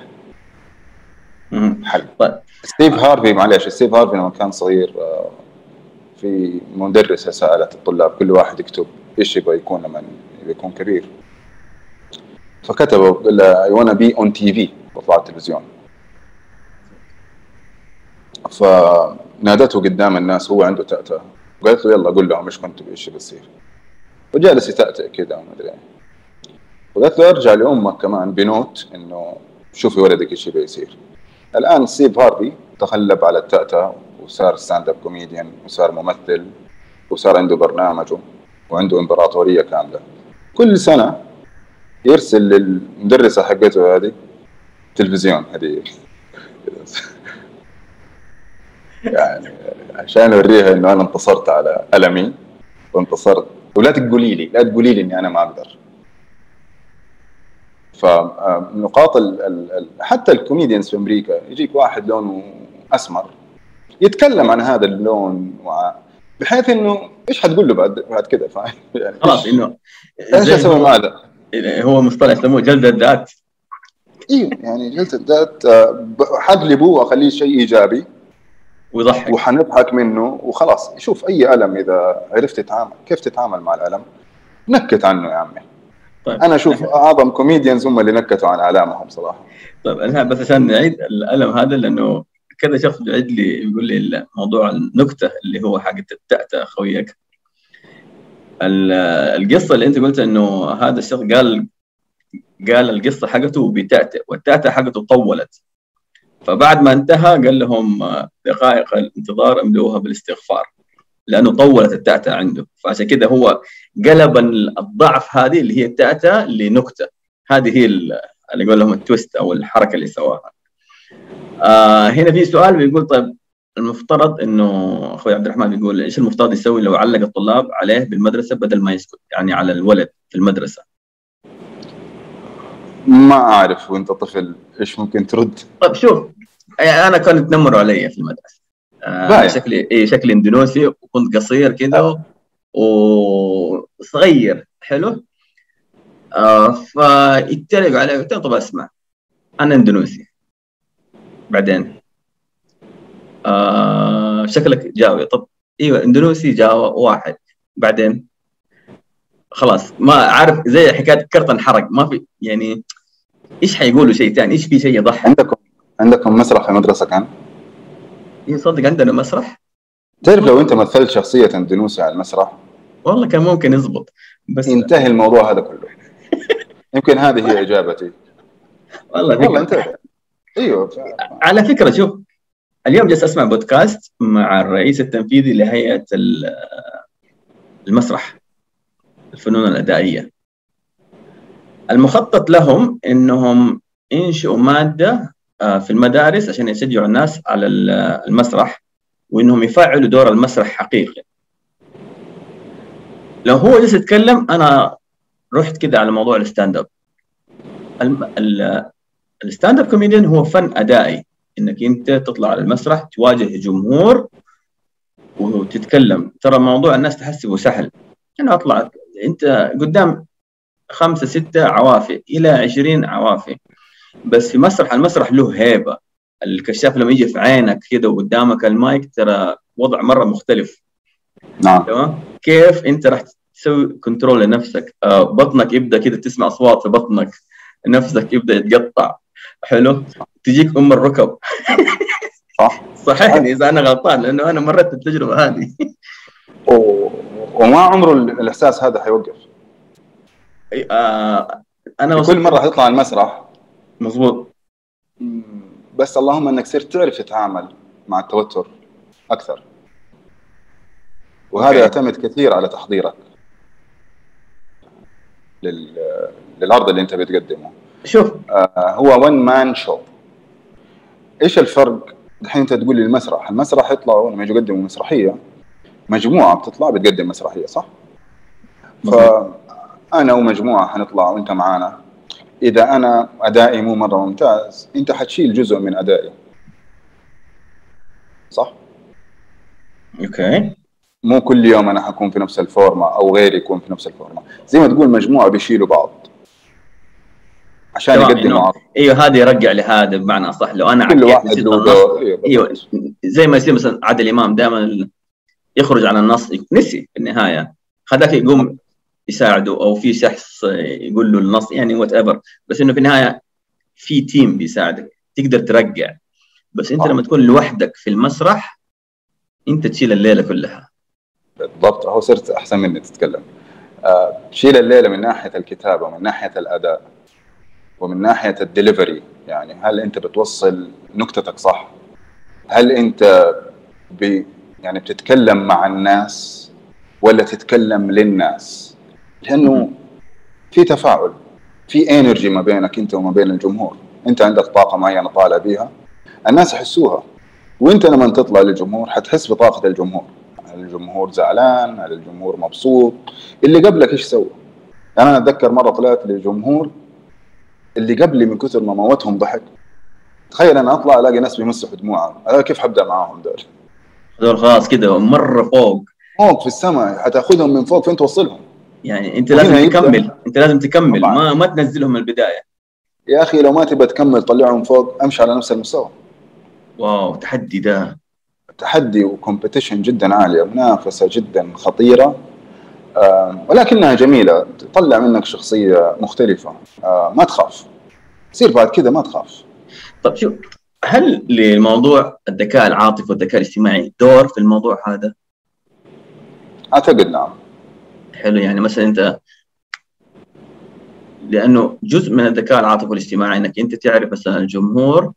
حل. طيب. ستيف هارفي معلش ستيف هارفي لما كان صغير آه، في مدرسة سألت الطلاب كل واحد يكتب إيش يبغى يكون لما يكون كبير فكتبوا قال له I wanna be on TV بطلع التلفزيون. فنادته قدام الناس هو عنده تأتأة. قالت له يلا قول لهم إيش كنت إيش بيصير وجالس يتأتأ كذا وما أدري. وقالت له أرجع لأمك كمان ب note إنه شوفي ولدك إيش يبغى يصير. الآن ستيف هارفي تغلب على التأتأة وصار stand up comedian وصار ممثل وصار عنده برنامجه وعنده إمبراطورية كاملة. كل سنة يرسل للمدرسة حقته هذه. تلفزيون هذه. يعني عشان أوريها إنه أنا انتصرت على ألمي. وانتصرت. ولا تقولي لي لا تقولي لي إني أنا ما أقدر. فنقاط ال ال ال حتى الكوميديانز في أمريكا يجيك واحد لونه أسمر يتكلم عن هذا اللون بحيث إنه إيش حتقول له بعد بعد كده؟ فاهم؟ يعني خلاص إنه إيش أسوي مع هذا؟ هو مصطلح يسموه جلد الذات. أيوه يعني جلسه ذات آه، حقلبه واخليه شيء إيجابي ويضحك. وحنضحك منه وخلاص. شوف أي ألم إذا عرفت تتعامل كيف تتعامل مع الألم؟ نكت عنه يا عمي. طيب. أنا أشوف أعظم كوميديانز هم اللي نكتوا عن ألامهم صراحة. طيب أنا بس عشان نعيد الألم هذا لأنه كذا شخص بيعيد لي بيقول لي موضوع النكتة اللي هو حق التأتأة خويك. القصة اللي انت قلت إنه هذا الشخص قال قال القصة حقته بتأتأ والتأتأة حقته طولت. فبعد ما انتهى قال لهم آه، دقائق الانتظار املوها بالاستغفار لأنه طولت التأتأة عنده. فعشان كده هو قلب الضعف هذه اللي هي التأتأة لنكتة. هذه هي ال- اللي يقول لهم التويست أو الحركة اللي سواها. آه هنا في سؤال بيقول طيب المفترض إنه أخوي عبد الرحمن بيقول إيش المفترض يسوي لو علق الطلاب عليه بالمدرسة بدل ما يسكت يعني على الولد في المدرسة. ما أعرف وأنت طفل إيش ممكن ترد طيب شوف أنا كانوا يتنمروا علي في المدرسة. آه. شكلي إيه شكلي إندونيسي وكنت قصير كده وصغير حلو آه فيتريقوا علي قلت طب أسمع أنا إندونيسي بعدين آه شكلك جاوي. طب إيوه إندونيسي جاوا واحد. بعدين؟ خلاص ما عارف زي حكاية كرت انحرق ما في يعني إيش حيقولوا شيء ثاني إيش في شيء يضحك؟ عندكم عندكم مسرح في المدرسة كان؟ يصدق عندنا مسرح؟ تعرف لو أنت مثلت شخصية اندونيسيا على المسرح؟ والله كان ممكن يزبط بس ينتهي الموضوع هذا كله. يمكن هذه هي إجابتي. والله والله. انتهى. إيوه. على فكرة شوف اليوم جالس أسمع بودكاست مع الرئيس التنفيذي لهيئة ال- المسرح الفنون الأدائية. المخطط لهم إنهم ينشئوا مادة آه، في المدارس عشان يشجعوا الناس على ال- المسرح وإنهم يفعلوا دور المسرح حقيقي. لو هو جالس يتكلم أنا رحت كده على موضوع ال stand up. ال stand up comedian هو فن أدائي. إنك أنت تطلع على المسرح تواجه جمهور وتتكلم. ترى موضوع الناس تحسبه سهل. أنا أطلع أنت قدام خمسة ستة عوافي إلى عشرين عوافي. بس في مسرح المسرح له هيبة. الكشاف لما يجي في عينك كده وقدامك المايك ترى وضع مرة مختلف. نعم. تمام؟ كيف أنت راح تسوي كنترول لنفسك؟ آه بطنك يبدأ كده تسمع أصوات في بطنك. نفسك يبدأ يتقطع. حلو؟ تجيك أم الركب. صح. صحيحني إذا أنا غلطان لأنه أنا مريت التجربه هذه. و... وما عمره ال- الإحساس هذا حيوقف؟ آه أنا كل وصلت مرة حتطلع المسرح. مضبوط مم، بس اللهم إنك صرت تعرف تتعامل مع التوتر أكثر. وهذا أوكي. يعتمد كثير على تحضيرك لل... للعرض اللي أنت بتقدمه. شوف. آه، هو ون مان شو إيش الفرق؟ الحين أنت تقول لي المسرح. المسرح يطلعوا لما يجوا يقدموا مسرحية. مجموعة بتطلع بتقدم مسرحية صح؟ فانا ومجموعة حنطلع وأنت معانا. إذا أنا أدائي مو مرة ممتاز أنت حتشيل جزء من أدائي. صح؟ أوكي. مو كل يوم أنا حكون في نفس الفورمة أو غيري يكون في نفس الفورمة. زي ما تقول مجموعة بيشيلوا بعض. عشان إنه عرض إيوه هذا يرجع لهذا بمعنى اصح لو أنا كل واحد دور إيوه. زي ما يصير مثلا عادل إمام دائما يخرج عن النص نسي في النهاية. هذاك يقوم يساعده أو في شخص يقول له النص يعني whatever بس إنه في النهاية في team بيساعدك تقدر ترجع. بس أنت صح. لما تكون لوحدك في المسرح أنت تشيل الليلة كلها. بالضبط. هو صرت أحسن مني تتكلم. آه، تشيل الليلة من ناحية الكتابة ومن ناحية الأداء. ومن ناحية الدليفري يعني هل أنت بتوصل نكتتك صح؟ هل أنت بي يعني بتتكلم مع الناس ولا تتكلم للناس؟ لأنه في تفاعل في انرجي ما بينك أنت وما بين الجمهور، أنت عندك طاقة معينة طالع بيها الناس يحسوها. وأنت لما تطلع للجمهور حتحس بطاقة الجمهور. هل الجمهور زعلان؟ هل الجمهور مبسوط؟ اللي قبلك إيش سوى؟ يعني أنا أتذكر مرة طلعت للجمهور اللي قبلي من كثر ما موتهم ضحك. تخيل أنا أطلع ألاقي ناس بيمسحوا دموعهم أنا كيف حبدأ معاهم دول؟ هذول خلاص كده مرة فوق. فوق في السماء. حتأخذهم من فوق فين توصلهم؟ يعني أنت لازم يبدأ- تكمل. أنت لازم تكمل. طبعاً. ما ما تنزلهم من البداية. يا أخي لو ما تبى تكمل طلعهم فوق أمشي على نفس المستوى. wow تحدي ده. تحدي و competition جدا عالية منافسة جدا خطيرة. ولكنها جميلة. تطلع منك شخصية مختلفة. آه، ما تخاف. تصير بعد كذا ما تخاف. طب شوف هل لموضوع الذكاء العاطفي والذكاء الاجتماعي دور في الموضوع هذا؟ أعتقد نعم. حلو. يعني مثلا انت لأنه جزء من الذكاء العاطفي والاجتماعي إنك أنت تعرف مثلا الجمهور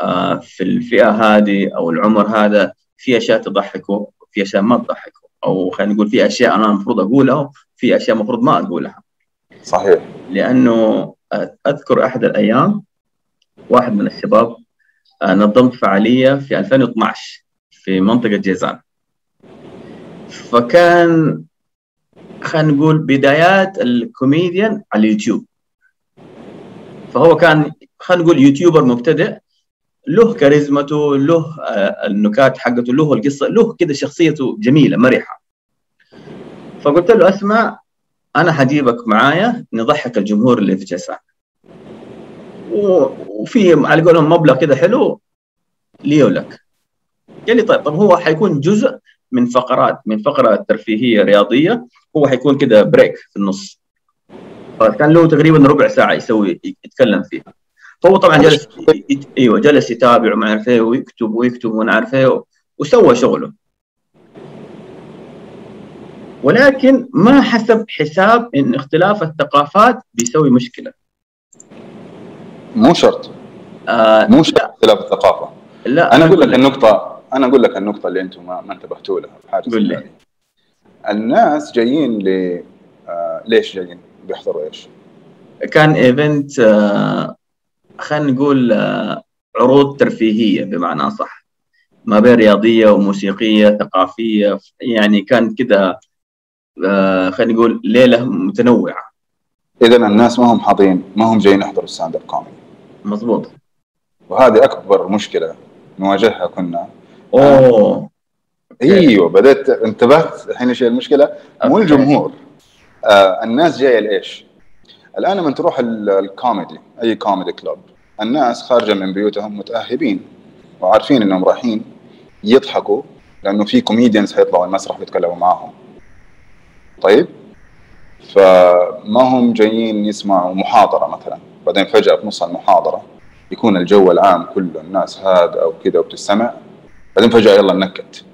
آه، في الفئة هذه أو العمر هذا في أشياء تضحكه في أشياء ما تضحكه. أو خلينا نقول في أشياء أنا المفروض أقولها في أشياء المفروض ما أقولها. صحيح. لأنه أذكر أحد الأيام واحد من الشباب آه، نظمت فعالية في 2012 في منطقة جيزان. فكان خلينا نقول بدايات الكوميديان على اليوتيوب. فهو كان خلينا نقول YouTuber مبتدئ له كاريزمته له آه، النكات حقته له القصة له كده شخصيته جميلة مرحة. فقلت له أسمع أنا حجيبك معايا نضحك الجمهور اللي في جيزان و- وفي على قولهم مبلغ كده حلو لي ولك قال لي طيب طب هو حيكون جزء من فقرات من فقرة ترفيهية رياضية هو حيكون كده break في النص. فكان له تقريبا ربع ساعة يسوي يتكلم فيها. فهو طبعا جلس أيوه جلس يتابع وما عارف إيه ويكتب ويكتب وما عارف إيه وسوى شغله. ولكن ما حسب حساب إن اختلاف الثقافات بيسوي مشكلة. مو شرط. آه مو شرط اختلاف الثقافة. لا أنا أقول لك النقطة أنا أقول لك النقطة اللي أنتم ما, ما انتبهتوا لها قول لي. الناس جايين ل آه ليش جايين؟ بيحضروا إيش؟ كان إيفنت آه خلينا نقول آه عروض ترفيهية بمعنى صح ما بين رياضية وموسيقية ثقافية يعني كان كده آه خلينا نقول ليلة متنوعة. اذا الناس ما هم حاضرين ما هم جايين يحضروا stand-up comedy. مضبوط. وهذه أكبر مشكلة نواجهها كنا. أوه. إيوه بدأت انتبهت الحين إيش المشكلة؟ مو. الجمهور. آه الناس جاية لإيش؟ الآن لما تروح ال- الكوميدي أي comedy club الناس خارجة من بيوتهم متأهبين وعارفين إنهم رايحين يضحكوا لأنه في comedians حيطلعوا المسرح ويتكلموا معاهم طيب؟ فما هم جايين يسمعوا محاضرة مثلا؟ بعدين فجأة في نص المحاضرة يكون الجو العام كله الناس هادئه وكذا وبتستمع. بعدين فجأة يلا نكت.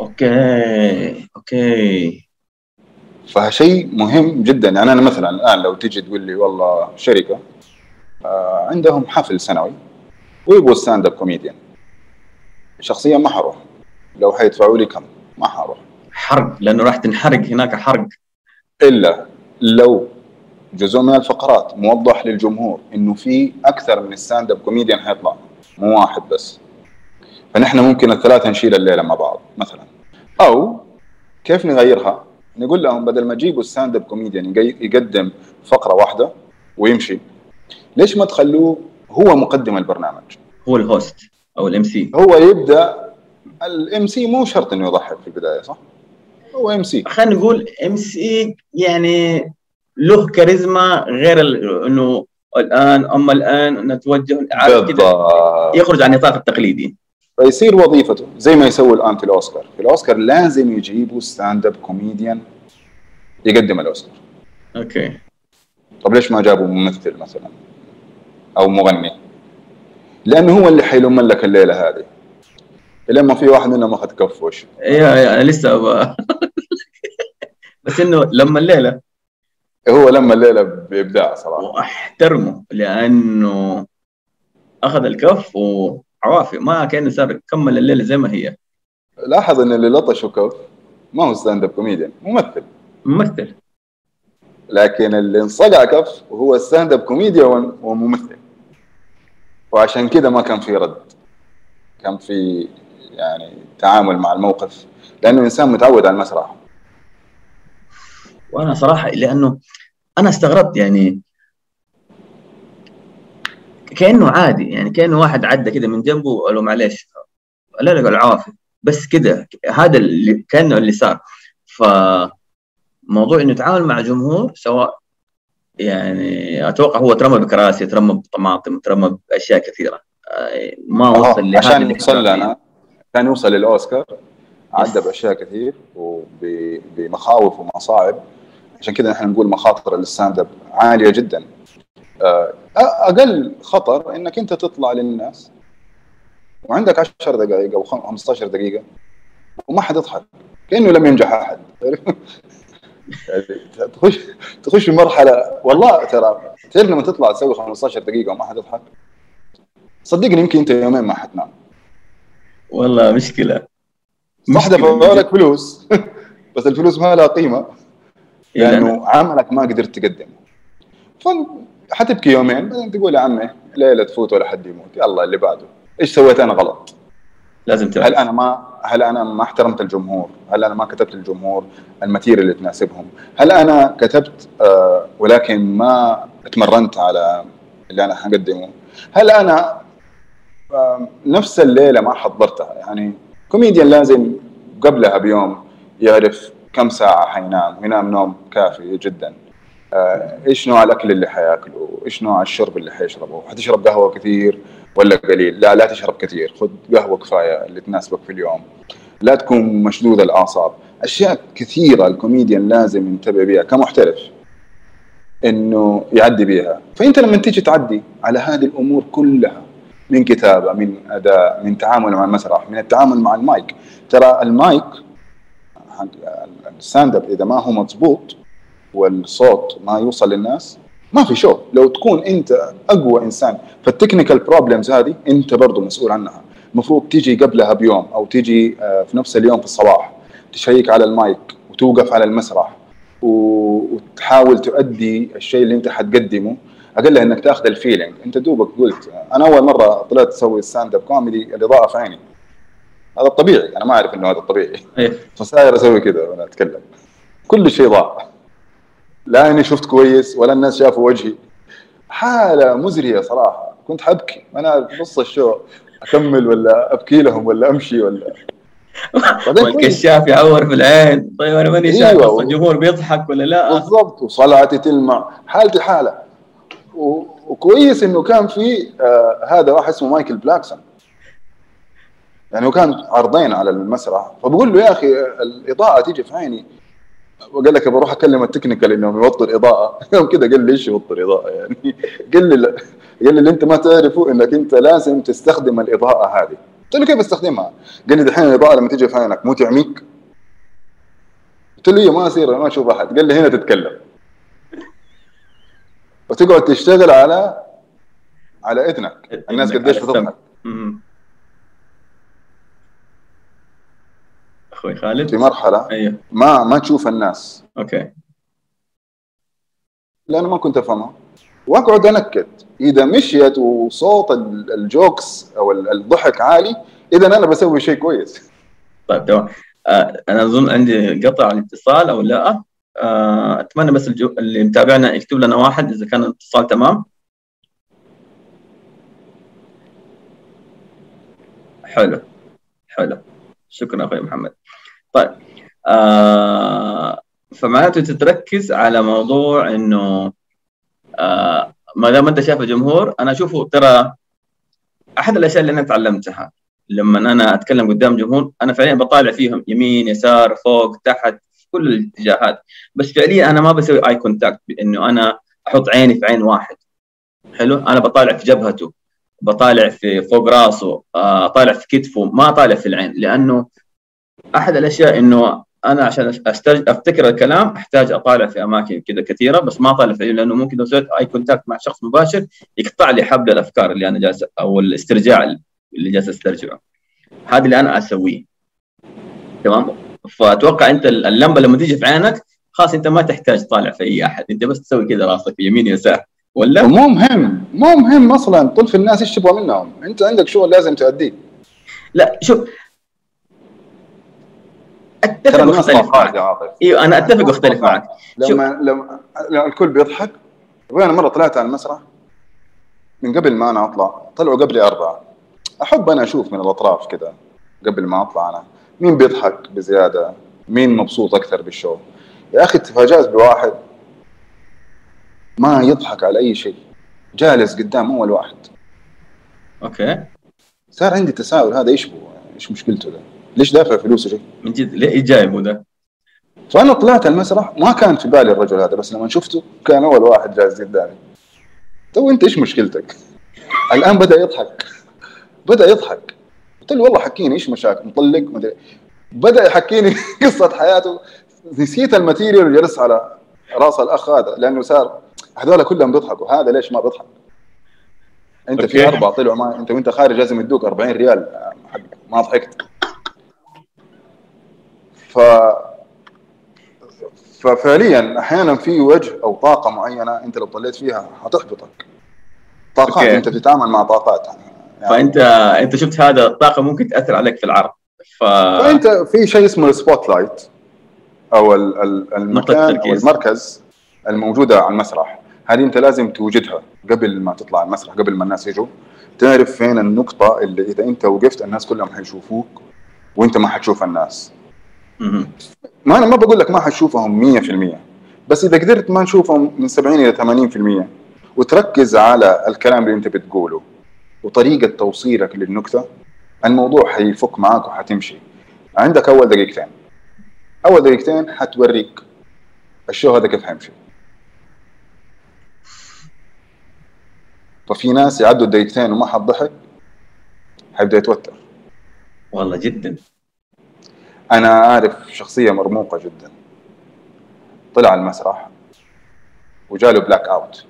okay okay. فشيء مهم جدا. يعني أنا مثلا الآن لو تيجي تقول لي والله شركة آه عندهم حفل سنوي ويبغوا stand-up comedian شخصيا ما حروح. لو حيدفعوا لي كم؟ ما حروح. حرق لأنه راح تنحرق هناك حرق. إلا لو جزء من الفقرات موضح للجمهور إنه في أكثر من stand-up comedian حيطلع. مو واحد بس. فنحن ممكن الثلاثة نشيل الليلة مع بعض مثلا. أو كيف نغيرها؟ نقول لهم بدل ما تجيبوا stand-up comedian يقدم فقرة واحدة ويمشي ليش ما تخلوه هو مقدم البرنامج؟ هو ال host أو ال MC هو يبدأ ال MC مو شرط إنه يضحك في البداية صح؟ هو MC خلينا نقول MC يعني له كاريزما غير إنه الآن أما الآن نتوجه كذا يخرج عن النطاق التقليدي فيصير وظيفته زي ما يسوي الآن في الأوسكار. في الأوسكار لازم يجيبوا stand-up comedian يقدم الأوسكار. أوكي. طب ليش ما جابوا ممثل مثلا؟ أو مغني. لأنه هو اللي حيلم لك الليلة هذه. لما في واحد منهم أخذ كف وش. يا يا أنا لسه أبقى. بس إنه لما الليلة. هو لما الليلة بإبداع صراحة. وأحترمه لأنه أخذ الكف وعوافي ما كان صار كمل الليلة زي ما هي. لاحظ إن اللي لطشه كف ما هو stand-up comedian ممثل. ممثل. لكن اللي انصقع كف هو stand-up comedian وممثل. وعشان كذا ما كان في رد. كان في يعني تعامل مع الموقف لأنه إنسان متعود على المسرح. وأنا صراحة لأنه أنا استغربت يعني كأنه عادي يعني كأنه واحد عدى كده من جنبه وقال له معلش لا لا قال عافي بس كده هذا اللي كأنه اللي صار. ف موضوع إنه يتعامل مع جمهور سواء يعني أتوقع هو ترمى بكراسي ترمى بطماطم ترمى بأشياء كثيرة. ما وصل لهذا عشان يوصل لنا كان يوصل للأوسكار عدى بأشياء كثير وبمخاوف ومصاعب. عشان كذا نحن نقول مخاطر ال stand-up عالية جدا. أقل خطر إنك أنت تطلع للناس وعندك 10 دقائق أو 15 دقيقة وما حد يضحك كأنه لم ينجح أحد. تخش تخش في مرحلة والله ترى تعرف لما تطلع تسوي 15 دقيقة وما حد يضحك؟ صدقني يمكن أنت يومين ما حتنام. والله مشكلة. صح دفعوا لك فلوس. بس الفلوس ما لها قيمة لأنه عملك ما قدرت تقدمه. حتبكي يومين بعدين تقول يا عمي ليلة تفوت ولا حد يموت يلا اللي بعده إيش سويت أنا غلط؟ لازم تعرف هل أنا ما هل أنا ما احترمت الجمهور؟ هل أنا ما كتبت الجمهور ال material اللي تناسبهم؟ هل أنا كتبت آه ولكن ما تمرنت على اللي أنا حقدمه؟ هل أنا آه نفس الليلة ما حضرتها يعني كوميديان لازم قبلها بيوم يعرف كم ساعة حينام وينام نوم كافي جدا إيش نوع الأكل اللي حيأكله؟ إيش نوع الشرب اللي حيشربه؟ حتشرب قهوة كثير ولا قليل؟ لا لا تشرب كثير. خذ قهوة كفاية اللي تناسبك في اليوم. لا تكون مشدود الأعصاب. أشياء كثيرة الكوميديان لازم ينتبه بها كمحترف إنه يعدي بها فأنت لما تيجي تعدي على هذه الأمور كلها من كتابة من اداء من تعامل مع المسرح من التعامل مع المايك ترى المايك ال stand-up إذا ما هو مضبوط والصوت ما يوصل للناس ما في show لو تكون أنت أقوى إنسان فال technical problems هذه أنت برضو مسؤول عنها. المفروض تيجي قبلها بيوم أو تيجي في نفس اليوم في الصباح تشيك على المايك وتوقف على المسرح وتحاول تؤدي الشيء اللي أنت حتقدمه. اقلها إنك تأخذ ال feeling أنت دوبك قلت أنا أول مرة طلعت أسوي stand-up comedy الإضاءة في عيني. هذا الطبيعي. أنا ما أعرف إنه هذا الطبيعي. فصاير أسوي كذا وأنا أتكلم. كل شيء ضاع. لا أني شفت كويس ولا الناس شافوا وجهي. حالة مزرية صراحة. كنت حبكي. أنا نص ال show أكمل ولا أبكي لهم ولا أمشي ولا. والكشاف يعور في العين. طيب أنا ماني شايف أيوة الجمهور بيضحك ولا لا؟ بالضبط. وصلعتي تلمع. حالتي حالة. و... وكويس إنه كان في آه هذا واحد اسمه Michael Blackson. يعني هو كان عرضين على المسرح. فبقول له يا أخي الإضاءة تيجي في عيني. وقال لك بروح أكلم التكنيكال انهم يوطوا اضاءه يوم كذا قال لي إيش يوطوا اضاءه يعني؟ قال لي قال لي اللي أنت ما تعرفه إنك أنت لازم تستخدم الإضاءة هذه. قلت له كيف أستخدمها؟ قال لي دحين الإضاءة لما تيجي في عينك مو تعميك؟ قلت له ما أصير ما أشوف أحد. قال لي هنا تتكلم. وتقعد تشتغل على على إذنك. الناس قديش بتضحك. أخوي خالد. في مرحلة. أيوه. ما ما تشوف الناس. okay. لأنه ما كنت أفهمها. واقعد أنكد. إذا مشيت وصوت ال- ال jokes أو ال- الضحك عالي إذا أنا بسوي شيء كويس. طيب تمام آه أنا أظن عندي قطع الاتصال أو لا. آه أتمنى بس الجو... اللي متابعنا يكتب لنا واحد إذا كان الاتصال تمام. حلو. حلو. شكرا أخوي محمد. طيب. آه فمعناته تتركز على موضوع إنه آه ما دام أنت شايف الجمهور أنا أشوفه ترى أحد الأشياء اللي أنا تعلمتها. لما أنا أتكلم قدام جمهور أنا فعليا بطالع فيهم يمين يسار فوق تحت في كل الاتجاهات. بس فعليا أنا ما بسوي اي كونتاكت بإنه أنا أحط عيني في عين واحد. حلو؟ أنا بطالع في جبهته بطالع في فوق راسه آه، طالع في كتفه ما طالع في العين. لأنه أحد الأشياء إنه أنا عشان أستج... أفتكر الكلام أحتاج أطالع في أماكن كذا كثيرة بس ما أطالع في لأنه ممكن لو سويت eye contact مع شخص مباشر يقطع لي حبل الأفكار اللي أنا جالس أو الاسترجاع اللي جالس أسترجعه. هذا اللي أنا أسويه. تمام؟ فأتوقع أنت اللمبة لما تيجي في عينك خلاص أنت ما تحتاج تطالع في أي أحد. أنت بس تسوي كذا راسك يمين يسار ولا؟ مو مهم. مو مهم أصلا. طول في الناس إيش تبغى منهم. أنت عندك شغل لازم تؤديه. لا شوف أتفق واختلف معك. إيوه أنا أتفق واختلف معك. لما لما الكل بيضحك. وأنا مرة طلعت على المسرح من قبل ما أنا أطلع. طلعوا قبلي أربعة. أحب أنا أشوف من الأطراف كذا قبل ما أطلع أنا. مين بيضحك بزيادة؟ مين مبسوط أكثر بال show؟ يا أخي تفاجأت بواحد ما يضحك على أي شيء. جالس قدام أول واحد. okay. صار عندي تساؤل هذا إيش هو إيش مشكلته ده؟ ليش دافع فلوسه شيء؟ من جد ليه جايبه ده؟ فأنا طلعت المسرح ما كان في بالي الرجل هذا بس لما شفته كان أول واحد جالس قدامي تو أنت إيش مشكلتك؟ الآن بدأ يضحك. بدأ يضحك. قلت له والله حكيني إيش مشاكل؟ مطلق مدري بدأ يحكيني قصة حياته. نسيت ال material وجلست على راس الأخ هذا لأنه صار هذول كلهم بيضحكوا. هذا ليش ما بيضحك؟ أنت في okay. أربعة طلعوا ما أنت وأنت خارج لازم يدوك 40 ريال. ما ضحكت. ف ففعليا أحيانا في وجه أو طاقة معينة أنت لو طليت فيها حتحبطك طاقات okay. أنت تتعامل مع طاقات يعني فانت أنت شفت هذا الطاقه ممكن تأثر عليك في العرض ف فأنت في شيء اسمه ال spotlight أو ال- ال- المكان أو. المركز الموجودة على المسرح هذه أنت لازم توجدها قبل ما تطلع على المسرح قبل ما الناس يجوا تعرف فين النقطة اللي إذا أنت وقفت الناس كلهم حيشوفوك وأنت ما حتشوف الناس. ما أنا ما بقول لك ما حتشوفهم 100% بس إذا قدرت ما نشوفهم من 70 إلى 80% وتركز على الكلام اللي أنت بتقوله وطريقة توصيلك للنكتة الموضوع حيفك معاك وحتمشي. عندك أول دقيقتين. أول دقيقتين حتوريك الشو هذا كيف حيمشي. ففي ناس يعدوا الدقيقتين وما حد ضحك حيبدأ يتوتر. والله جدا. أنا عارف شخصية مرموقة جدا. طلع المسرح وجاله blackout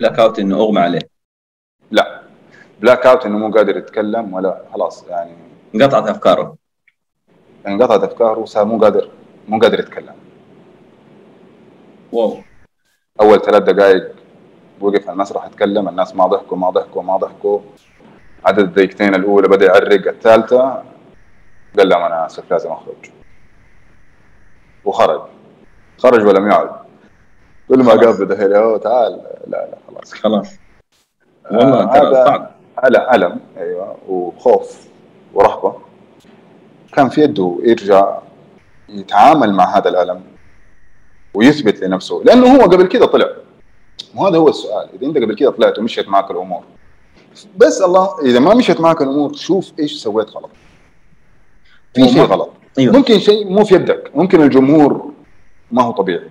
blackout إنه أغمى عليه. لا. blackout إنه مو قادر يتكلم ولا خلاص يعني. انقطعت أفكاره. انقطعت أفكاره وصار مو قادر مو قادر يتكلم. wow. أول ثلاث دقائق وقف على المسرح اتكلم الناس ما ضحكوا ما ضحكوا ما ضحكوا. عدد الدقيقتين الأولى بدأ يعرق الثالثة قال لهم أنا اسف لازم اخرج وخرج. خرج ولم يعد. كل ما. قابل "أوه، تعال. لا لا خلاص. خلاص. والله آه، ترى هذا صعب ألم ألم أيوة وخوف ورهبة. كان في يده يرجع يتعامل مع هذا الألم ويثبت لنفسه لأنه هو قبل كده طلع. وهذا هو السؤال. إذا أنت قبل كده طلعت ومشيت معك الأمور. بس الله إذا ما مشيت معك الأمور شوف إيش سويت غلط. في شيء غلط. أيوه. ممكن شيء مو في يدك. ممكن الجمهور ما هو طبيعي.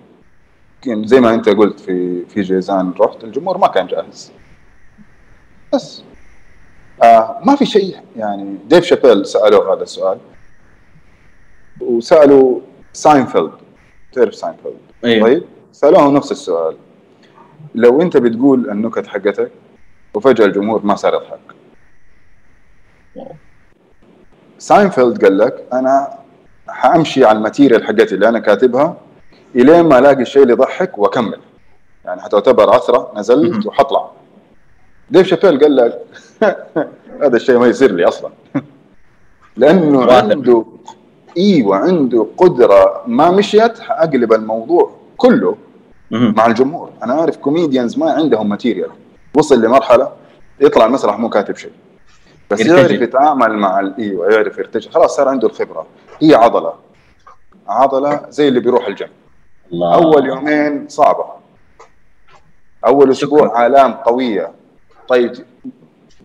يمكن زي ما أنت قلت في في جيزان رحت الجمهور ما كان جاهز. بس. آه ما في شيء. يعني ديف شابيل سألوه هذا السؤال. وسألوا ساينفيلد. تعرف ساينفيلد؟ أيوه. طيب. سالوه نفس السؤال. لو أنت بتقول النكت حقتك وفجأة الجمهور ما صار يضحك. ساينفيلد قال لك أنا حأمشي على ال material حقتي اللي أنا كاتبها إلين ما ألاقي الشيء اللي يضحك وأكمل. يعني حتعتبر عثرة نزلت وحطلع. ديف شابيل قال لك هذا الشيء ما يصير لي أصلا. لأنه. عنده إيوه عنده قدرة ما مشيت حأقلب الموضوع كله. مع الجمهور. أنا عارف comedians ما عندهم material وصل لمرحلة يطلع المسرح مو كاتب شيء. بس يرتجل. يعرف يتعامل مع إيوه يعرف يرتجل. خلاص صار عنده الخبرة. هي عضلة. عضلة زي اللي بيروح الجيم. الله. أول يومين صعبة. أول أسبوع. آلام قوية. طيب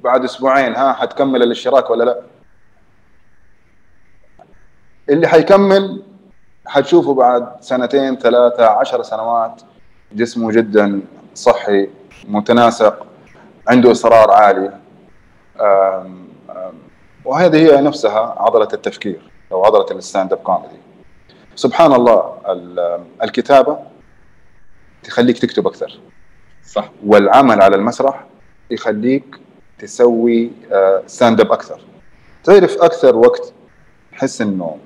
بعد أسبوعين ها حتكمل الاشتراك ولا لا؟ اللي حيكمل حتشوفه بعد سنتين ثلاثة عشر سنوات. جسمه جدا صحي متناسق عنده إصرار عالي. وهذه هي نفسها عضلة التفكير أو عضلة ال stand-up comedy. سبحان الله ال- الكتابة تخليك تكتب أكثر. صح. والعمل على المسرح يخليك تسوي stand-up أكثر. تعرف أكثر وقت احس إنه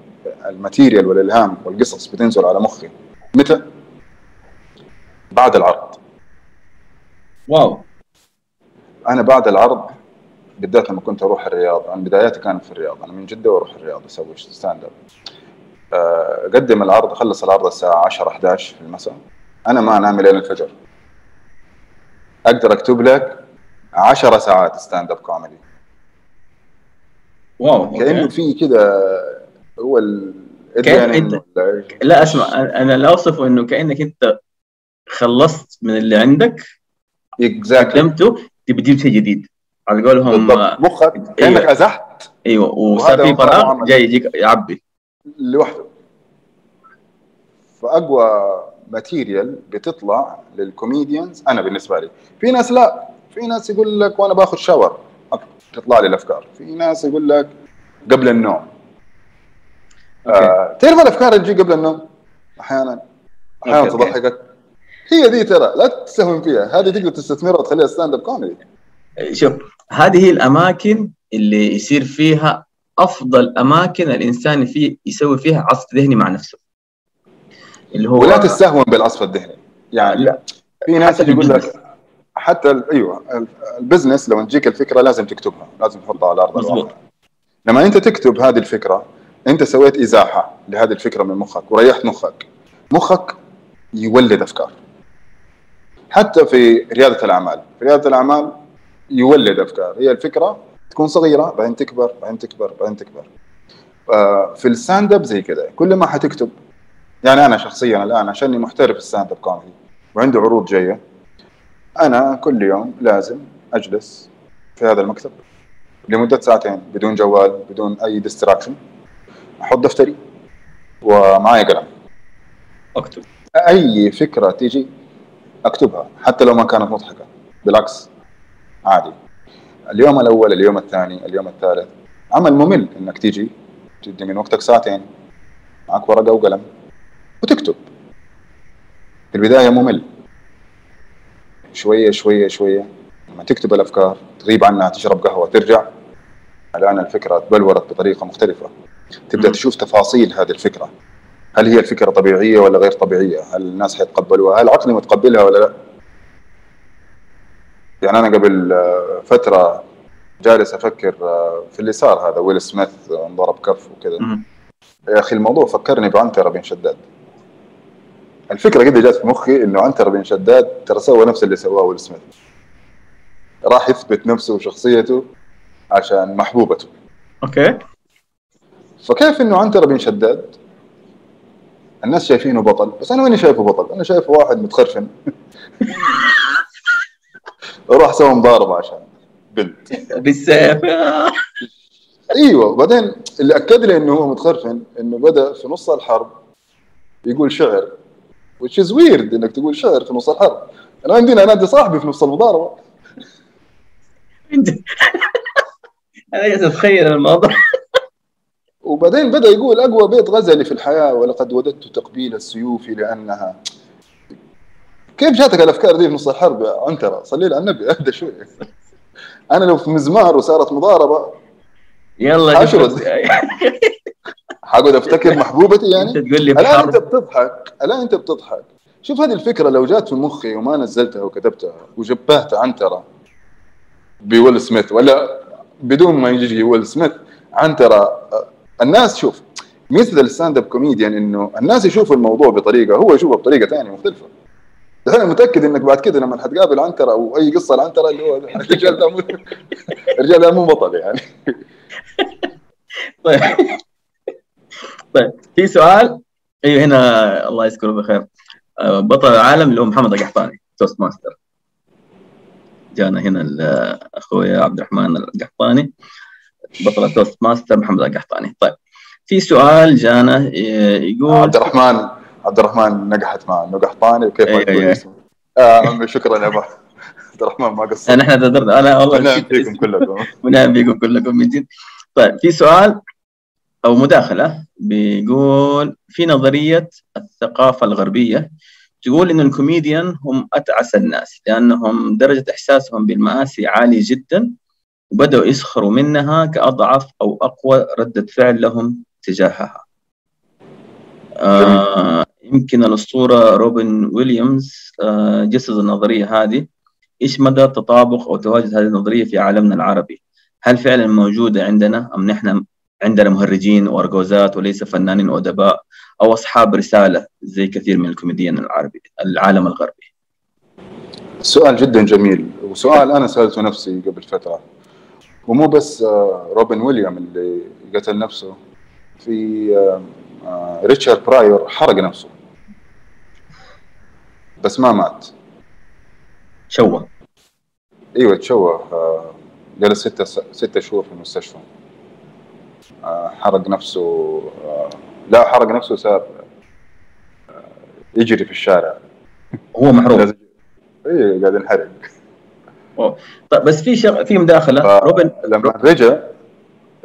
ال material والإلهام والقصص بتنزل على مخي؟ متى؟ بعد العرض. wow. أنا بعد العرض بالذات لما كنت أروح الرياض أنا بداياتي كانت في الرياض أنا من جدة وأروح الرياض أسوي stand-up آه، أقدم العرض أخلص العرض الساعة 10 11 في المساء. أنا ما أنام لين الفجر. أقدر أكتب لك 10 ساعات stand-up comedy wow كأنه. في كذا هو ال ولا إيش؟ لا أسمع أنا لا اوصفه إنه كأنك أنت خلصت من اللي عندك. exactly قدمته تبي تجيب شيء جديد. على قولهم بالضبط مخك كأنك أيوة. أزحت. إيوه وصار في فراغ. جاي يجيك يعبي. لوحده. فأقوى material بتطلع لل comedians أنا بالنسبة لي. في ناس لا. في ناس يقول لك وأنا باخذ shower. تطلع لي الأفكار. في ناس يقول لك قبل النوم. آه تعرف الأفكار اللي تجي قبل النوم؟ أحيانا. أحيانا. تضحكك. هي دي ترى لا تستهون فيها. هذه تقدر تستثمرها وتخليها stand-up comedy شوف هذه هي الأماكن اللي يصير فيها أفضل أماكن الإنسان فيه يسوي فيها عصف ذهني مع نفسه اللي هو ولا تستهون بالعصف الذهني يعني لا. في ناس يقول. لك حتى أيوه ال- ال business لما تجيك الفكرة لازم تكتبها لازم تحطها على أرض. الواقع لما أنت تكتب هذه الفكرة أنت سويت إزاحة لهذه الفكرة من مخك وريحت مخك مخك يولد أفكار حتى في ريادة الأعمال في ريادة الأعمال يولد أفكار. هي الفكرة تكون صغيرة بعدين تكبر بعدين تكبر بعدين تكبر. آه، في ال stand-up زي كذا. كل ما حتكتب يعني أنا شخصيا الآن عشاني محترف stand-up comedy وعندي عروض جاية أنا كل يوم لازم أجلس في هذا المكتب لمدة ساعتين بدون جوال بدون أي distraction أحط دفتري ومعي قلم. أكتب. أي فكرة تيجي أكتبها حتى لو ما كانت مضحكة. بالعكس. عادي اليوم الأول اليوم الثاني اليوم الثالث عمل ممل إنك تيجي تدي من وقتك ساعتين معك ورقة وقلم وتكتب في البداية ممل شوية شوية شوية لما تكتب الأفكار تغيب عنها تشرب قهوة ترجع الآن الفكرة تبلورت بطريقة مختلفة تبدأ. تشوف تفاصيل هذه الفكرة هل هي الفكرة طبيعية ولا غير طبيعية؟ هل الناس حيتقبلوها؟ هل عقلي متقبلها ولا لا؟ يعني أنا قبل آه، فترة جالس أفكر آه، في اللي صار هذا. ويل سميث انضرب كف وكذا. يا أخي الموضوع فكرني بعنترة بن شداد. الفكرة كده جات في مخي إنه عنترة بن شداد ترى سوى نفس اللي سواه ويل سميث. راح يثبت نفسه وشخصيته عشان محبوبته. أوكي. فكيف إنه عنترة بن شداد؟ الناس شايفينه بطل بس أنا ماني شايفه بطل. أنا شايفه واحد متخرفن راح سوى مضاربة عشان بنت. بالسيف. إيوه وبعدين اللي أكد لي إنه هو متخرفن إنه بدأ في نص الحرب يقول شعر which is weird إنك تقول شعر في نص الحرب. أنا عندنا انادي صاحبي في نص المضاربة. أنا جالس اتخيل الموضوع. وبعدين بدأ يقول أقوى بيت غزلي في الحياة ولقد وددت تقبيل السيوف لأنها كيف جاتك الأفكار دي في نص الحرب يا عنترة؟ صلي لي على النبي أهدى شوي. أنا لو في مزمار وصارت مضاربة يلا. جبت- حقعد أفتكر محبوبتي أنت يعني تقول لي الآن أنت بتضحك الآن أنت بتضحك. شوف هذه الفكرة لو جات في مخي وما نزلتها وكتبتها وشبهت عنترة بويل سميث ولا بدون ما يجي ويل سميث عنترة الناس شوف مثل ال stand-up comedian إنه الناس يشوفوا الموضوع بطريقة هو يشوفها بطريقة ثانية مختلفة. أنا متأكد إنك بعد كده لما حتقابل عنترة أو أي قصة العنتره اللي هو الرجال ده مو الرجال ده مو بطل يعني. طيب. طيب في سؤال. أيوه هنا الله يذكره بخير. آه، بطل العالم اللي هو محمد القحطاني Toastmaster. جانا هنا أخوي عبد الرحمن القحطاني. بطل ال Toast master محمد القحطاني. طيب في سؤال جانا آه، يقول عبد الرحمن. عبد الرحمن نقحت مع إنه قحطاني وكيف ما تقول أيوة. اسمه آه عمي شكرا يا أبو. عبد الرحمن ما قصر نحن تدرنا. أنا والله نعم نسيت فيكم كلكم. ونعم بكم كلكم من جد. طيب في سؤال أو مداخلة بيقول في نظرية الثقافة الغربية تقول إن الكوميديان هم أتعس الناس لأنهم درجة إحساسهم بالمآسي عالية جدا وبدأوا يسخروا منها كأضعف أو أقوى ردة فعل لهم تجاهها. آه يمكن الأسطورة روبن ويليامز آه جسد النظرية هذه إيش مدى تطابق أو تواجد هذه النظرية في عالمنا العربي؟ هل فعلا موجودة عندنا أم نحن عندنا مهرجين وارجوزات وليس فنانين وادباء أو أصحاب رسالة زي كثير من الكوميديين العربي العالم الغربي؟ سؤال جدا جميل وسؤال أنا سألته نفسي قبل فترة ومو بس آه، روبن ويليام اللي قتل نفسه في آه، ريتشارد براير حرق نفسه. بس ما مات. شوه. إيوه تشوه آه، جلس ستة ستة شهور في المستشفى. آه، حرق نفسه آه، لا حرق نفسه آه، يجري في الشارع. هو محروق. إيه قاعد ينحرق. طيب بس في شغ... في مداخلة. روبن لما رجع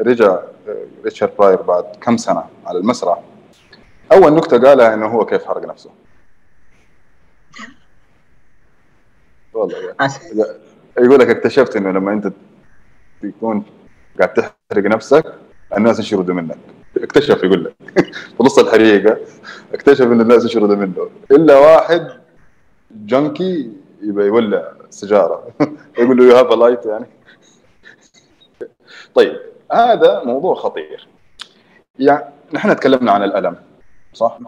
رجع آه، ريتشارد براير بعد كم سنة على المسرح؟ أول نكتة قالها إنه هو كيف حرق نفسه. والله يعني. يقول لك اكتشفت إنه لما أنت تكون قاعد تحرق نفسك الناس يشردوا منك؟ اكتشف يقول لك. في نص الحريقة. اكتشف إن الناس يشردوا منه. إلا واحد junkie يبقى يولع سيجارة. يقول له you have light يعني. طيب. هذا موضوع خطير يعني نحن تكلمنا عن الألم صح؟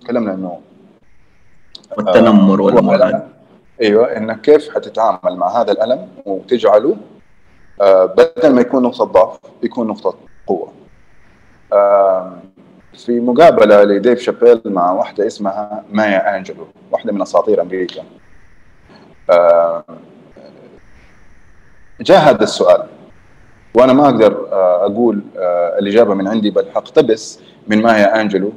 تكلمنا إنه والتنمر والامور الألم. هذه أيوه انك كيف حتتعامل مع هذا الألم وتجعله آه، بدل ما يكون نقطة ضعف يكون نقطة قوة. في مقابلة لديف شابيل مع واحدة اسمها مايا أنجلو واحدة من أساطير أمريكا. جاء هذا السؤال وأنا ما أقدر آه، أقول آه، الإجابة من عندي بل حقتبس من مايا أنجلو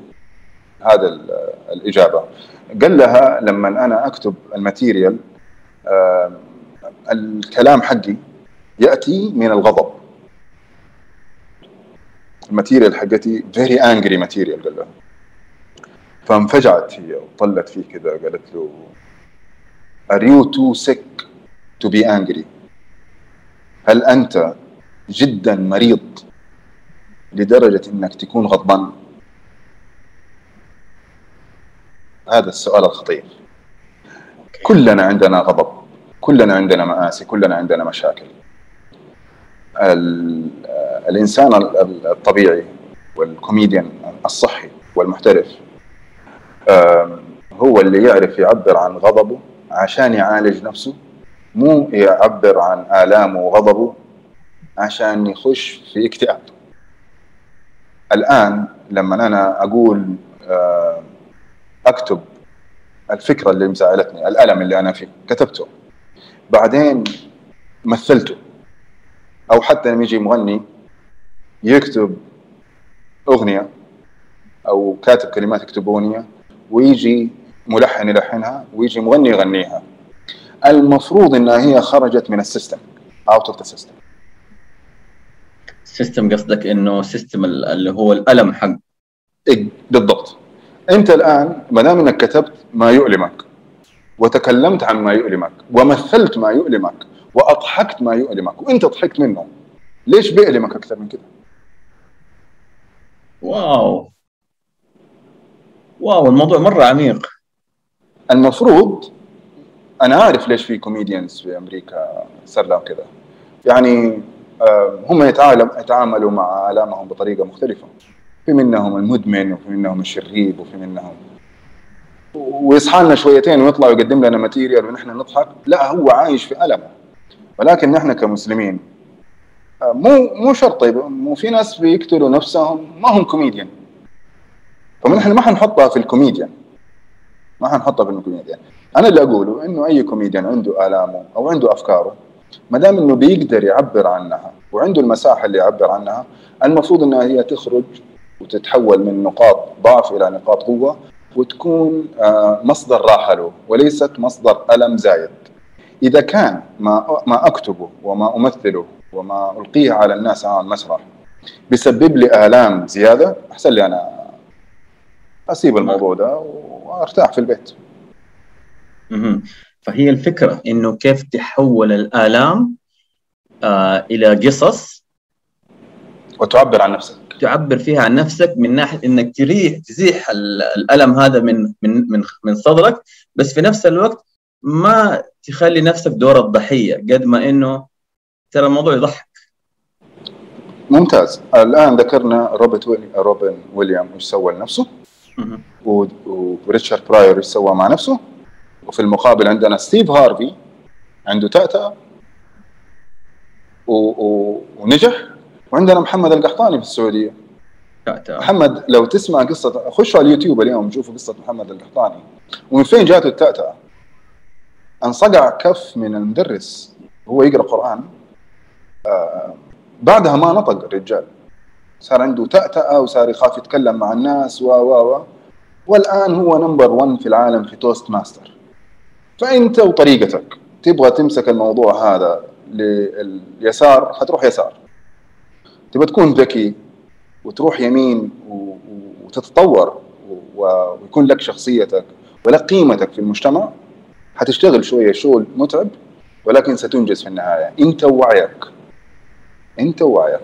هذا ال- الإجابة. قال لها لما أنا أكتب ال material آه، الكلام حقي يأتي من الغضب ال material حقتي very angry material قال لها فانفجعت هي وطلت فيه كذا قالت له Are you too sick to be angry؟ هل أنت جدا مريض لدرجة أنك تكون غضبان؟ هذا السؤال الخطير. كلنا عندنا غضب. كلنا عندنا مآسي كلنا عندنا مشاكل. ال- الإنسان ال- ال- الطبيعي والكوميديان الصحي والمحترف هو اللي يعرف يعبر عن غضبه عشان يعالج نفسه مو يعبر عن آلامه وغضبه عشان يخش في اكتئاب. الآن لما أنا أقول آه، أكتب الفكرة اللي مزعلتني الألم اللي أنا فيه كتبته. بعدين مثلته. أو حتى لما يجي مغني يكتب أغنية أو كاتب كلمات يكتب أغنية ويجي ملحن يلحنها ويجي مغني يغنيها. المفروض إنها هي خرجت من ال system out of the system system قصدك إنه system اللي هو الألم حق. بالضبط. أنت الآن ما دام إنك كتبت ما يؤلمك وتكلمت عن ما يؤلمك ومثلت ما يؤلمك وأضحكت ما يؤلمك وأنت ضحكت منه ليش بيألمك أكثر من كده؟ wow. wow الموضوع مرة عميق. المفروض أنا عارف ليش في comedians في أمريكا صار لهم كذا يعني هم يتعاملوا مع آلامهم بطريقة مختلفة. في منهم المدمن وفي منهم الشريب وفي منهم ويصحى لنا شويتين ويطلع ويقدم لنا material ونحن نضحك. لا هو عايش في ألمه ولكن نحن كمسلمين آه، مو مو شرط طيب مو في ناس بيقتلوا نفسهم ما هم كوميديان فنحن ما حنحطها في الكوميديان ما حنحطها في الكوميديان أنا اللي أقوله إنه أي كوميديان عنده آلامه أو عنده أفكاره ما دام إنه بيقدر يعبر عنها وعنده المساحة اللي يعبر عنها المفروض إنها هي تخرج وتتحول من نقاط ضعف إلى نقاط قوة وتكون آه، مصدر راحة له وليست مصدر ألم زايد. إذا كان ما ما أكتبه وما أمثله وما ألقيه على الناس على المسرح بيسبب لي آلام زيادة أحسن لي أنا أسيب الموضوع ده وأرتاح في البيت. فهي الفكرة إنه كيف تحول الآلام آه إلى قصص وتعبر عن نفسك. تعبر فيها عن نفسك من ناحية إنك تريح تزيح الألم هذا من من من من صدرك بس في نفس الوقت ما تخلي نفسك دور الضحيه قد ما إنه ترى الموضوع يضحك. ممتاز. الآن ذكرنا روبرت ويلي... روبن ويليام إيش سوى لنفسه وريتشارد براير إيش سوى مع نفسه وفي المقابل عندنا ستيف هارفي عنده تأتأة و... و... ونجح وعندنا محمد القحطاني في السعودية. تأتأة. محمد لو تسمع قصة خشوا على اليوتيوب اليوم شوفوا قصة محمد القحطاني. ومن فين جاته التأتأة انصقع كف من المدرس هو يقرأ قرآن. آه بعدها ما نطق الرجال. صار عنده تأتأة وصار يخاف يتكلم مع الناس و و و. والآن هو number 1 في العالم في Toastmaster فأنت وطريقتك. تبغى تمسك الموضوع هذا لليسار حتروح يسار. تبغى تكون ذكي وتروح يمين وتتطور ويكون لك شخصيتك ولك قيمتك في المجتمع. حتشتغل شوية شغل متعب ولكن ستنجز في النهاية. أنت ووعيك. أنت ووعيك.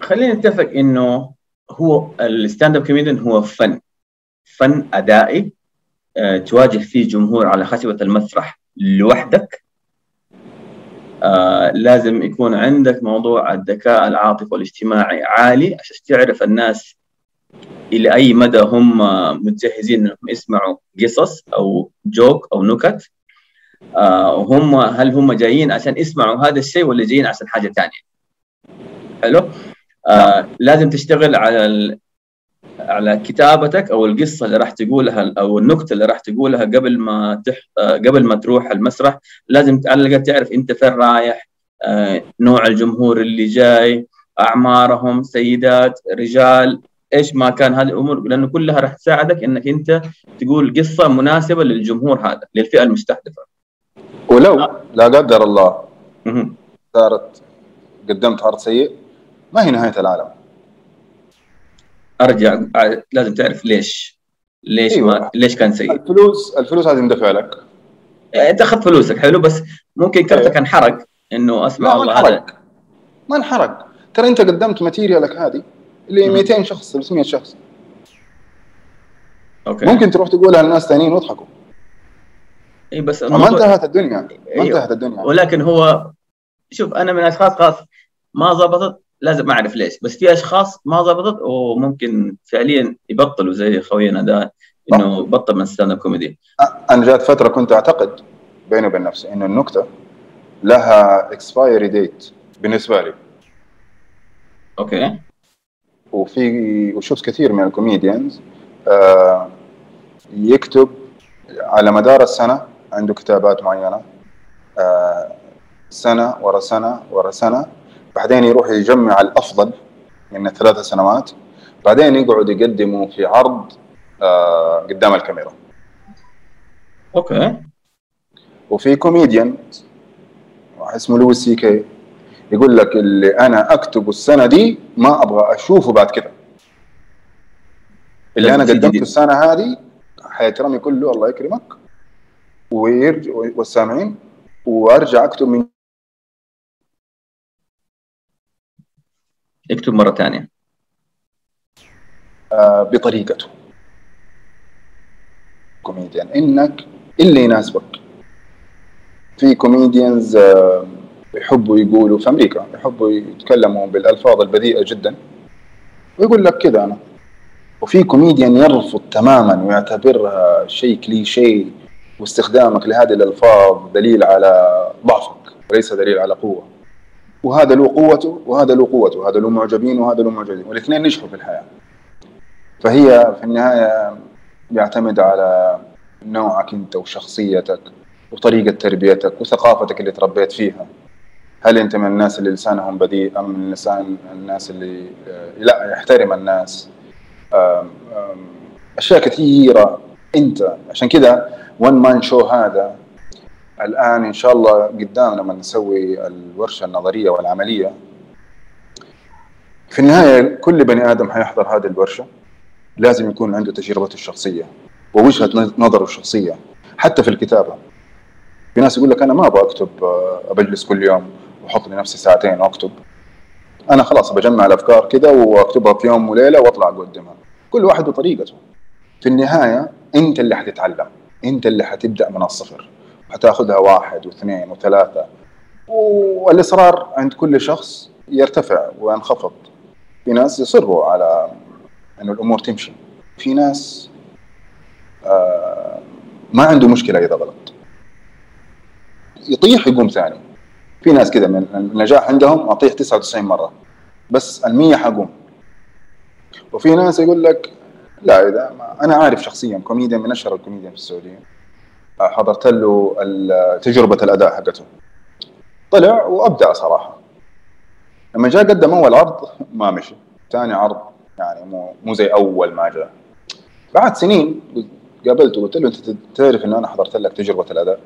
خلينا نتفق إنه هو ال stand-up comedian هو فن. فن أدائي آه، تواجه فيه جمهور على خشبة المسرح لوحدك. آه، لازم يكون عندك موضوع الذكاء العاطفي والاجتماعي عالي. عشان تعرف الناس إلى أي مدى هم متجهزين إنهم يسمعوا قصص أو جوك أو نكت. آه، وهم هل هم جايين عشان يسمعوا هذا الشيء ولا جايين عشان حاجة ثانية حلو؟ آه لازم تشتغل على على كتابتك أو القصة اللي راح تقولها أو النكتة اللي راح تقولها قبل ما تح... آه، قبل ما تروح المسرح لازم الاقل تعرف أنت فين رايح آه، نوع الجمهور اللي جاي أعمارهم سيدات رجال إيش ما كان هذه الأمور لأنه كلها راح تساعدك إنك أنت تقول قصة مناسبة للجمهور هذا للفئة المستهدفة. ولو لا. قدر الله صارت قدمت عرض سيء ما هي نهاية العالم. أرجع لازم تعرف ليش ليش أيوة. ما ليش كان سيء. الفلوس الفلوس هذه اندفع لك. يعني انت اخذت فلوسك حلو بس ممكن كرتك أيوة. انحرق إنه أسمع والله هذا ما انحرق. ترى أنت قدمت material ك هذه اللي 200 شخص 300 شخص. okay. ممكن تروح تقولها لناس ثانيين ويضحكوا إي بس ما انتهت الدنيا ما أيوة. انتهت الدنيا. ولكن هو شوف أنا من الأشخاص خاص ما ضبطت لازم أعرف ليش. بس في أشخاص ما ضبطت وممكن فعليا يبطلوا زي خوينا ده إنه بطل من stand-up comedy. أنا جات فترة كنت أعتقد بيني وبين نفسي إنه النكتة لها expiry date بالنسبة لي. okay. وفي وشفت كثير من ال comedians آه يكتب على مدار السنة عنده كتابات معينة آه سنة ورا سنة ورا سنة بعدين يروح يجمع الأفضل من الثلاث سنوات بعدين يقعد يقدمه في عرض آه قدام الكاميرا. okay. وفي كوميديان اسمه لويس سي كي يقول لك اللي أنا أكتبه السنة دي ما أبغى أشوفه بعد كده. اللي أنا قدمته السنة هذه حيترمي كله الله يكرمك ويرجع والسامعين وأرجع أكتب من اكتب مرة ثانية. آه بطريقته. كوميديان إنك إللي يناسبك. في comedians آه يحبوا يقولوا في أمريكا يحبوا يتكلموا بالألفاظ البذيئة جدا. ويقول لك كذا أنا. وفي كوميديان يرفض تماما ويعتبرها شيء كليشيه واستخدامك لهذه الألفاظ دليل على ضعفك وليس دليل على قوة. وهذا له قوته وهذا له قوته وهذا له معجبين وهذا له معجبين والاثنين نجحوا في الحياة. فهي في النهاية يعتمد على نوعك أنت وشخصيتك وطريقة تربيتك وثقافتك اللي تربيت فيها. هل أنت من الناس اللي لسانهم بذيء أم من لسان الناس اللي لا يحترم الناس؟ أشياء كثيرة. أنت عشان كذا وان مان شو هذا الآن إن شاء الله قدام لما نسوي الورشة النظرية والعملية. في النهاية كل بني آدم حيحضر هذه الورشة. لازم يكون عنده تجربته الشخصية ووجهة نظره الشخصية حتى في الكتابة. في ناس يقول لك أنا ما أبغى أكتب بجلس كل يوم وأحط لنفسي ساعتين وأكتب. أنا خلاص بجمع الأفكار كذا وأكتبها في يوم وليلة وأطلع أقدمها. كل واحد بطريقته في النهاية أنت اللي حتتعلم. أنت اللي حتبدأ من الصفر. حتاخذها واحد واثنين وثلاثة. والإصرار عند كل شخص يرتفع وينخفض. في ناس يصروا على إنه الأمور تمشي. في ناس آه ما عنده مشكلة إذا غلط. يطيح يقوم ثاني. في ناس كذا من النجاح عندهم أطيح 99 مرة. بس ال100 حقوم. وفي ناس يقول لك لا إذا أنا عارف شخصيا كوميديان من أشهر الكوميديان في السعودية. حضرت له تجربة الأداء حقته. طلع وأبدع صراحة. لما جاء قدم أول عرض ما مشي. ثاني عرض يعني مو مو زي أول ما جاء. بعد سنين قابلته قلت له أنت تعرف إنه أنا حضرت لك تجربة الأداء؟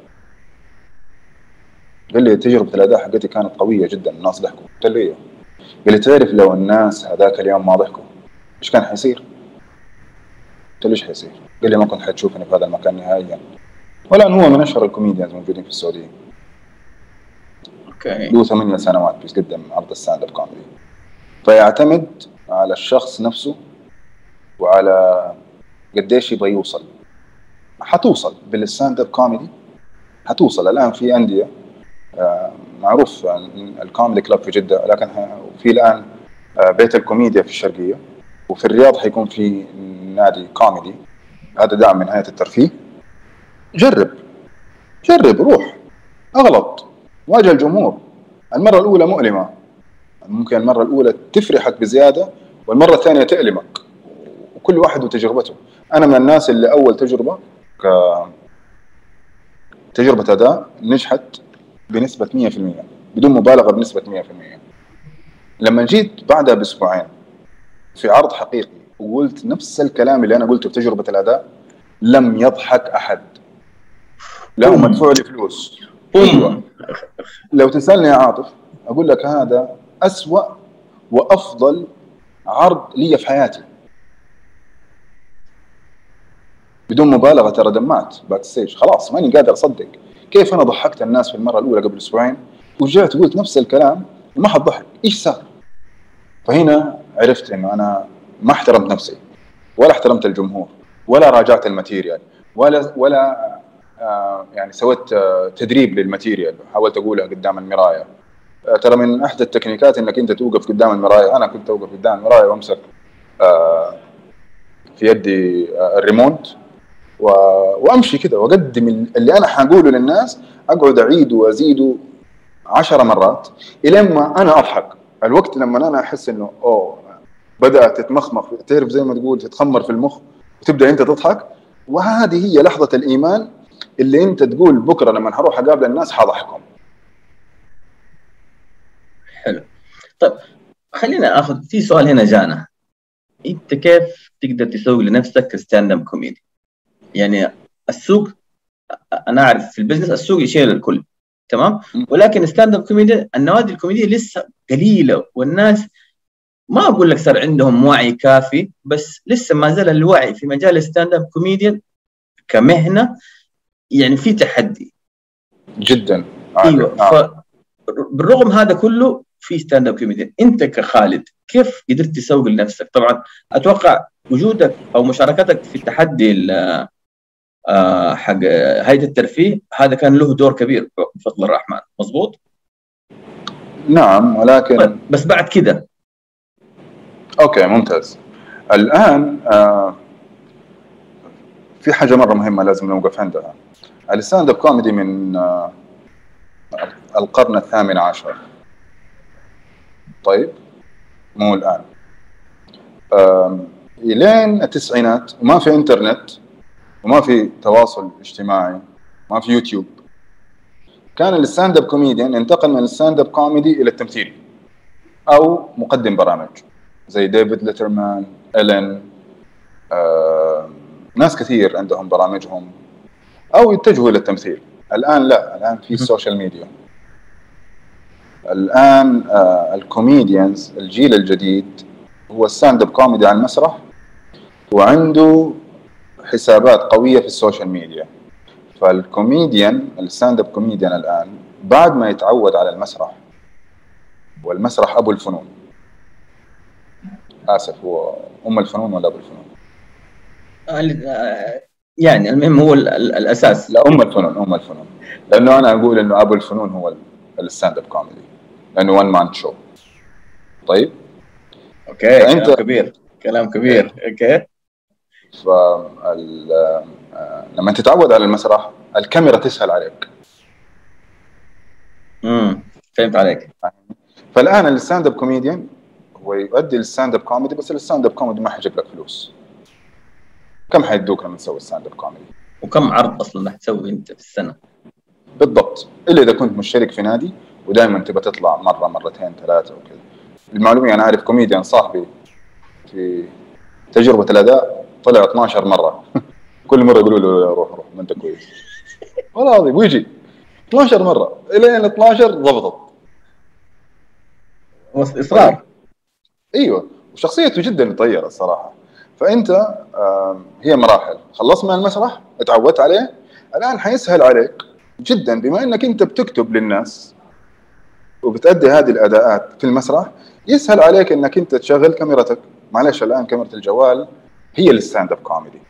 قال لي تجربة الأداء حقتي كانت قوية جدا الناس ضحكوا. قلت له إيه؟ قال لي تعرف لو الناس هذاك اليوم ما ضحكوا إيش كان حيصير؟ قلت له إيش حيصير؟ قال لي ما كنت حتشوفني في هذا المكان نهائيا. والآن هو من أشهر ال comedians موجودين في السعودية. okay. له ثمانية سنوات بيقدم عرض ال stand-up comedy. فيعتمد على الشخص نفسه وعلى قديش يبغى يوصل. حتوصل بال stand-up comedy حتوصل. الآن في أندية آه، معروف ال comedy club في جدة لكن في الآن آه، بيت الكوميديا في الشرقية. وفي الرياض حيكون في نادي كوميدي. هذا دعم من هيئه الترفيه. جرب. جرب روح. أغلط. واجه الجمهور. المرة الأولى مؤلمة. ممكن المرة الأولى تفرحك بزيادة والمرة الثانية تألمك. وكل واحد وتجربته. أنا من الناس اللي أول تجربة ك تجربة أداء نجحت بنسبة 100% بدون مبالغة بنسبة 100% لما جيت بعدها بأسبوعين في عرض حقيقي وقلت نفس الكلام اللي أنا قلته في تجربة الأداء لم يضحك أحد. لا مدفوع لي فلوس. أيوه لو تسألني يا عاطف أقول لك هذا أسوأ وأفضل عرض لي في حياتي. بدون مبالغة ترى دمعت backstage خلاص ماني قادر أصدق. كيف أنا ضحكت الناس في المرة الأولى قبل أسبوعين؟ ورجعت قلت نفس الكلام وما حد ضحك. إيش صار؟ فهنا عرفت إنه أنا ما احترمت نفسي. ولا احترمت الجمهور ولا راجعت ال material ولا ولا يعني سويت آه تدريب لل material حاولت اقولها قدام المراية. آه ترى من احدى التكنيكات إنك أنت توقف قدام المراية. أنا كنت أوقف قدام المراية وأمسك آه في يدي آه الريموت. وأمشي كذا وأقدم اللي أنا حقوله للناس أقعد أعيد وازيده عشر مرات إلين ما أنا أضحك. الوقت لما أنا أحس إنه أوه بدأت تتمخمخ تعرف زي ما تقول تتخمر في المخ وتبدأ أنت تضحك. وهذه هي لحظة الإيمان اللي انت تقول بكرة لما حروح أقابل الناس حضحكهم حلو. طيب خلينا آخذ في سؤال هنا جانا. انت كيف تقدر تسوق لنفسك ك stand-up comedy؟ يعني السوق أنا أعرف في ال business السوق يشيل الكل تمام؟ ولكن stand-up comedy النوادي الكوميدية لسه قليلة والناس ما أقول لك صار عندهم وعي كافي بس لسه ما زال الوعي في مجال stand-up comedian كمهنة يعني في تحدي. جدا. إيوه ف بالرغم هذا كله في stand-up comedian أنت كخالد كيف قدرت تسوق لنفسك؟ طبعا أتوقع وجودك أو مشاركتك في التحدي آه، حق هيئة الترفيه هذا كان له دور كبير بفضل الرحمن. مضبوط نعم ولكن بس بعد كده. okay ممتاز. الآن آه في حاجة مرة مهمة لازم نوقف عندها. ال stand-up comedy من آه القرن الثامن عشر. طيب مو الآن. إلين التسعينات وما في إنترنت وما في تواصل اجتماعي ما في يوتيوب. كان ال stand-up comedian انتقل من ال stand-up comedy إلى التمثيل أو مقدم برامج زي ديفيد ليترمان الين آه، ناس كثير عندهم برامجهم. أو يتجهوا إلى التمثيل. الآن لا الآن في ال social media الآن آه ال comedians الجيل الجديد هو ال stand-up comedy على المسرح وعنده حسابات قوية في ال social media فال comedian ال stand-up comedian الآن بعد ما يتعود على المسرح والمسرح أبو الفنون. آسف هو أم الفنون ولا أبو الفنون؟ يعني المهم هو الأساس. لا ام الفنون ام الفنون. لأنه أنا أقول إنه أبو الفنون هو ال stand-up comedy لأنه one man show طيب؟ okay كلام كبير. كلام كبير. okay. ف لما تتعود على المسرح الكاميرا تسهل عليك. امم فهمت عليك. فالآن ال stand-up comedian هو يؤدي ال stand-up comedy بس ال stand-up comedy ما حيجيب لك فلوس. كم حيدوك لما تسوي stand-up comedy؟ وكم عرض أصلا راح تسوي أنت في السنة؟ بالضبط. إلا إذا كنت مشترك في نادي ودائما تبغى تطلع مرة مرتين ثلاثة وكذا. المعلومة أنا أعرف كوميديان صاحبي في تجربة الأداء طلع 12 مرة. كل مرة يقولوا له روح روح ما أنت كويس. والله العظيم ويجي. 12 مرة. إلين 12 ضبطت اصرار إيوه. وشخصيته جدا مطيره الصراحة. فأنت هي مراحل. خلصت من المسرح اتعودت عليه الآن حيسهل عليك جدا بما إنك أنت بتكتب للناس وبتأدي هذه الأداءات في المسرح يسهل عليك إنك أنت تشغل كاميرتك. معلش الآن كاميرا الجوال هي ال stand-up comedy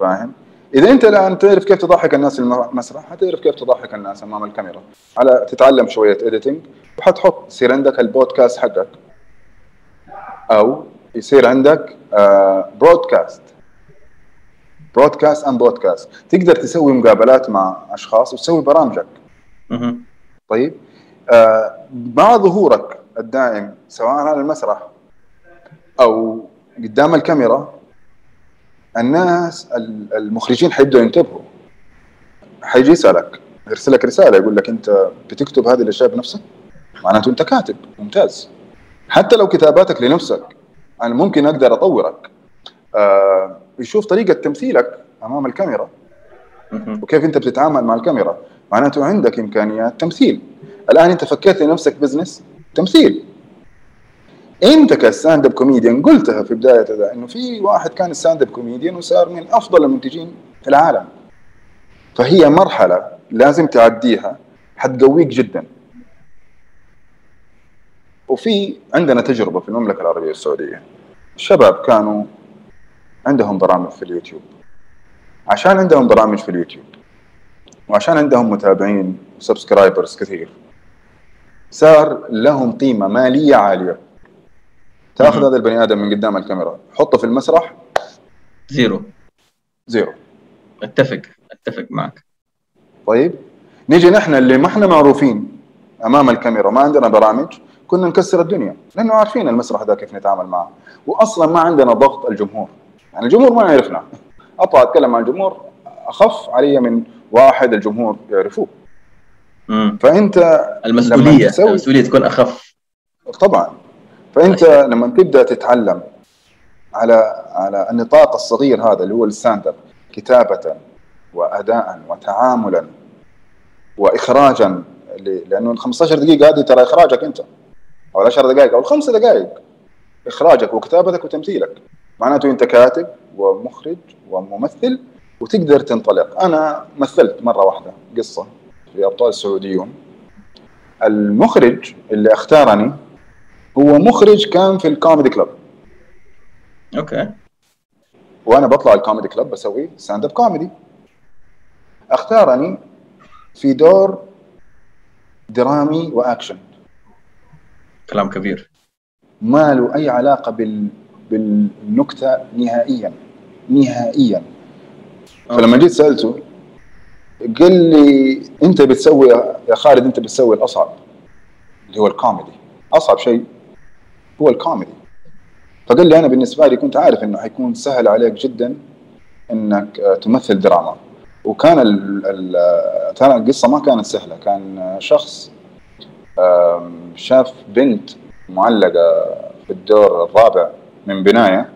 فاهم؟ إذا أنت الآن تعرف كيف تضحك الناس في المسرح حتعرف كيف تضحك الناس أمام الكاميرا. على تتعلم شوية editing وحتحط يصير عندك البودكاست حقك. أو يصير عندك broadcast broadcast ام بودكاست تقدر تسوي مقابلات مع أشخاص وتسوي برامجك. طيب آه مع ظهورك الدائم سواء على المسرح أو قدام الكاميرا؟ الناس المخرجين حيبدأوا ينتبهوا. حيجي يسألك يرسل لك رسالة يقول لك أنت بتكتب هذه الأشياء بنفسك؟ معناته أنت كاتب. ممتاز. حتى لو كتاباتك لنفسك أنا ممكن أقدر أطورك. آه يشوف طريقة تمثيلك أمام الكاميرا. وكيف أنت بتتعامل مع الكاميرا. معناته عندك إمكانيات تمثيل. الآن أنت فكرت لنفسك business؟ تمثيل. أنت ك stand-up comedian قلتها في بداية هذا إنه في واحد كان stand-up comedian وصار من أفضل المنتجين في العالم. فهي مرحلة لازم تعديها. حتقويك جدا. وفي عندنا تجربة في المملكة العربية السعودية. الشباب كانوا عندهم برامج في اليوتيوب. عشان عندهم برامج في اليوتيوب. وعشان عندهم متابعين و subscribers كثير. صار لهم قيمة مالية عالية. تاخذ هذا البني آدم من قدام الكاميرا حطه في المسرح. zero. zero. أتفق. أتفق معك. طيب. نيجي نحن اللي ما إحنا معروفين أمام الكاميرا ما عندنا برامج. كنا نكسر الدنيا. لأنه عارفين المسرح ذا كيف نتعامل معه. واصلا ما عندنا ضغط الجمهور. يعني الجمهور ما يعرفنا. أطلع أتكلم مع الجمهور أخف علي من واحد الجمهور يعرفوه. مم. فأنت المسؤولية المسؤولية تكون أخف. طبعا. فأنت لما تبدأ تتعلم على على النطاق الصغير هذا اللي هو الستاند أب كتابة واداء وتعاملا واخراجا لأنه ال 15 دقيقة هذه ترى إخراجك أنت. أو 10 دقائق أو الخمس دقائق. إخراجك وكتابتك وتمثيلك. معناته أنت كاتب ومخرج وممثل وتقدر تنطلق. أنا مثلت مرة واحدة قصة في أبطال السعوديون. المخرج اللي اختارني هو مخرج كان في ال comedy club. okay. وأنا بطلع ال comedy club بسوي stand-up comedy اختارني في دور درامي واكشن كلام كبير. ما له أي علاقة بال بالنكتة نهائيا نهائيا. فلما جيت سألته قال لي أنت بتسوي يا خالد أنت بتسوي الأصعب اللي هو الكوميدي. أصعب شيء هو الكوميدي. فقال لي أنا بالنسبة لي كنت عارف إنه حيكون سهل عليك جدا إنك تمثل دراما. وكان ال ال ترى القصة ما كانت سهلة كان شخص شاف بنت معلقة في الدور الرابع من بناية.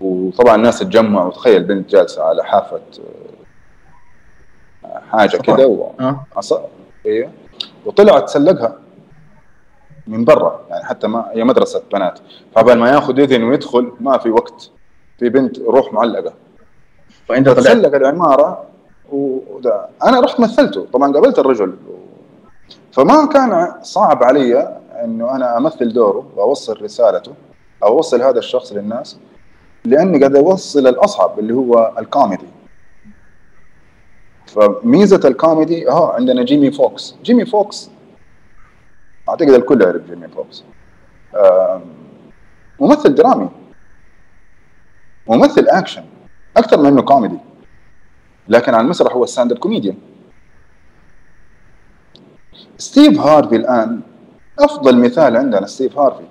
وطبعا الناس تجمعوا تخيل بنت جالسة على حافة حاجة كذا و... أه. أيوه وطلع تسلقها من برا يعني حتى ما هي مدرسة بنات. فقبل ما ياخذ إذن ويدخل ما في وقت. في بنت روح معلقة. فإنت تسلق العمارة وده. أنا رحت مثلته. طبعا قابلت الرجل فما كان صعب علي إنه أنا أمثل دوره وأوصل رسالته أو أوصل هذا الشخص للناس لأني قاعد أوصل الأصعب اللي هو الكوميدي. فميزة الكوميدي آه عندنا جيمي فوكس. جيمي فوكس أعتقد الكل يعرف جيمي فوكس. ممثل درامي. ممثل أكشن أكثر من إنه كوميدي. لكن على المسرح هو stand-up comedian. ستيف هارفي الآن. أفضل مثال عندنا ستيف هارفي.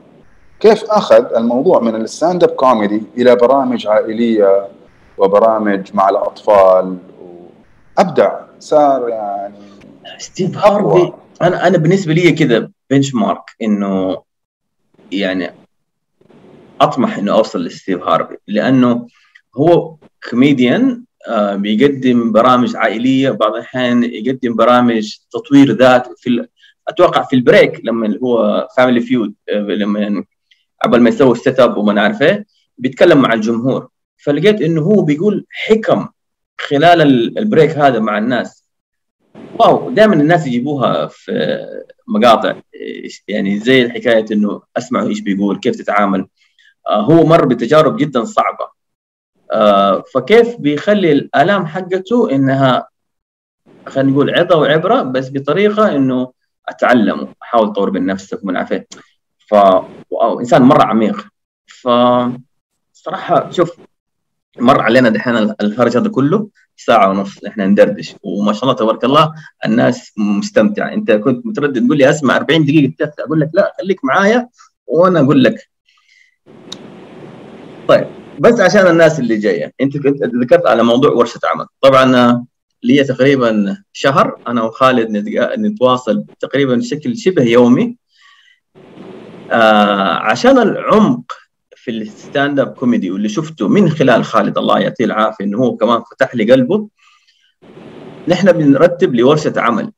كيف أخذ الموضوع من ال stand-up comedy إلى برامج عائلية وبرامج مع الأطفال؟ وأبدع. صار يعني ستيف هارفي أنا أنا بالنسبة لي كذا benchmark إنه يعني أطمح إنه أوصل لستيف هارفي. لأنه هو كوميديان بيقدم برامج عائلية بعض الأحيان يقدم برامج تطوير ذات في أتوقع في ال break لما هو Family Feud آه لما قبل ما يسوي ال setup وما نعرف إيه بيتكلم مع الجمهور. فلقيت إنه هو بيقول حكم خلال ال break هذا مع الناس. wow دائما الناس يجيبوها في مقاطع يعني زي حكايه إنه اسمع إيش بيقول كيف تتعامل. آه هو مر بتجارب جدا صعبة. آه فكيف بيخلي الألام حقته إنها خلينا نقول عظه وعبرة بس بطريقة إنه اتعلم احاول اطور من نفسك ومن عارف ف wow إنسان مرة عميق. ف صراحة شوف مر علينا دحين الهرج هذا كله ساعة ونص إحنا ندردش. وما شاء الله تبارك الله الناس مستمتعة. أنت كنت متردد تقول لي أسمع 40 دقيقة أقول لك لا خليك معايا وأنا أقول لك. طيب. بس عشان الناس اللي جاية. أنت كنت ذكرت على موضوع ورشة عمل. طبعا لي تقريبا شهر أنا وخالد نتواصل تقريبا بشكل شبه يومي. آه عشان العمق في ال stand-up comedy واللي شفته من خلال خالد الله يعطيه العافية إنه هو كمان فتح لي قلبه نحن بنرتب لورشة عمل.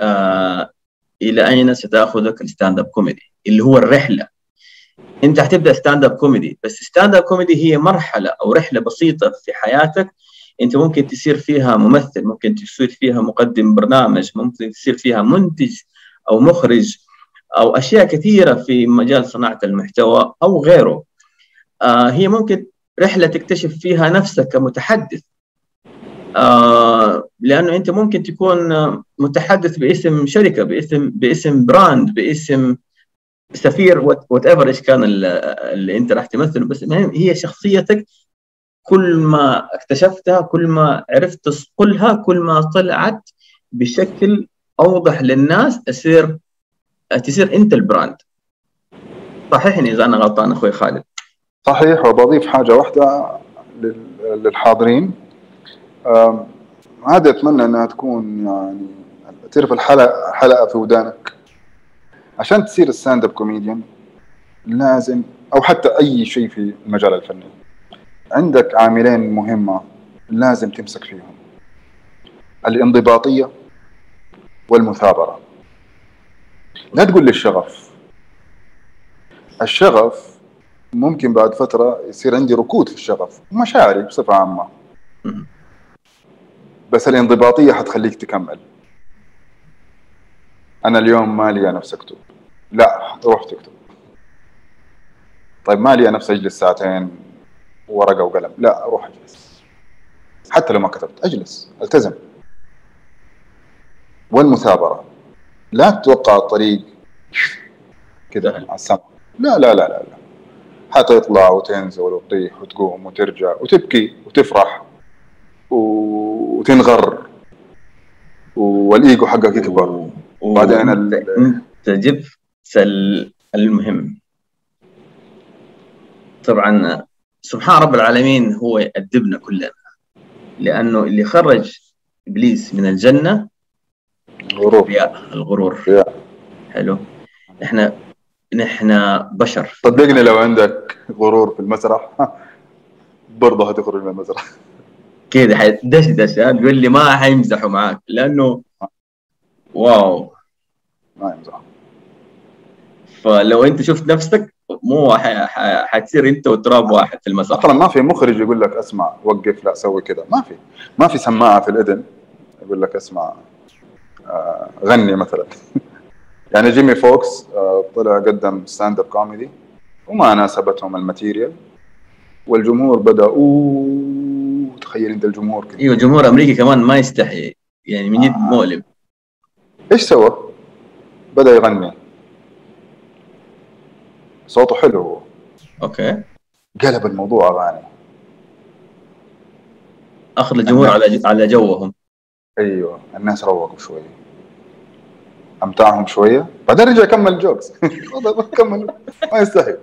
آه إلى أين ستأخذك ال stand-up comedy؟ اللي هو الرحلة. انت حتبدأ stand-up comedy بس stand-up comedy هي مرحلة أو رحلة بسيطة في حياتك. انت ممكن تصير فيها ممثل ممكن تصير فيها مقدم برنامج ممكن تصير فيها منتج أو مخرج أو أشياء كثيرة في مجال صناعة المحتوى أو غيره. آه هي ممكن رحلة تكتشف فيها نفسك كمتحدث. آه لأنه انت ممكن تكون متحدث باسم شركة باسم باسم brand باسم سفير whatever إيش كان اللي أنت راح تمثله بس هي شخصيتك كل ما اكتشفتها كل ما عرفت تصقلها كل ما طلعت بشكل أوضح للناس تصير تصير أنت ال brand. صححني إذا أنا غلطان أخوي خالد. صحيح وبضيف حاجة واحدة للحاضرين. هذا أتمنى إنها تكون يعني تعرف الحلقة حلقة في ودانك. عشان تصير stand-up comedian لازم أو حتى أي شيء في المجال الفني. عندك عاملين مهمة لازم تمسك فيهم. الانضباطية والمثابرة. لا تقول لي الشغف. الشغف ممكن بعد فترة يصير عندي ركود في الشغف مشاعري بصفة عامة. بس الانضباطية حتخليك تكمل. أنا اليوم ما لي نفس أكتب. لا روح تكتب. طيب ما لي نفس أجلس ساعتين ورقة وقلم. لا أروح أجلس. حتى لو ما كتبت أجلس ألتزم. والمثابرة. لا تتوقع الطريق كذا على السماء. لا لا لا لا لا. حتطلع وتنزل وتطيح وتقوم وترجع وتبكي وتفرح وتنغر. والإيجو حقك يكبر. وبعدين انت جبت المهم. طبعا سبحان رب العالمين هو يأدبنا كلنا. لأنه اللي خرج إبليس من الجنة الغرور. الغرور. حلو. إحنا نحن بشر. صدقني لو عندك غرور في المسرح برضه هتخرج من المسرح. كذا حيدشدش تقول لي ما حيمزحوا معاك. لأنه wow. ما يمزحوا فلو انت شفت نفسك مو حتصير انت وتراب واحد في المسرح. أصلا ما في مخرج يقول لك اسمع وقف لا سوي كذا. ما في. ما في سماعة في الإذن يقول لك اسمع آه غني مثلا. يعني جيمي فوكس آه طلع قدم stand-up comedy وما ناسبتهم ال material. والجمهور بدأ أوه تخيل انت الجمهور كده أيوه جمهور أمريكي كمان ما يستحي. يعني من جد آه. مؤلم. إيش سوى؟ بدأ يغني. صوته حلو هو. okay. قلب الموضوع أغاني. أخذ الجمهور على على جوهم. أيوه الناس روقوا شوي. أمتعهم شوية. بعدين رجع كمل jokes كمل. ما يستحي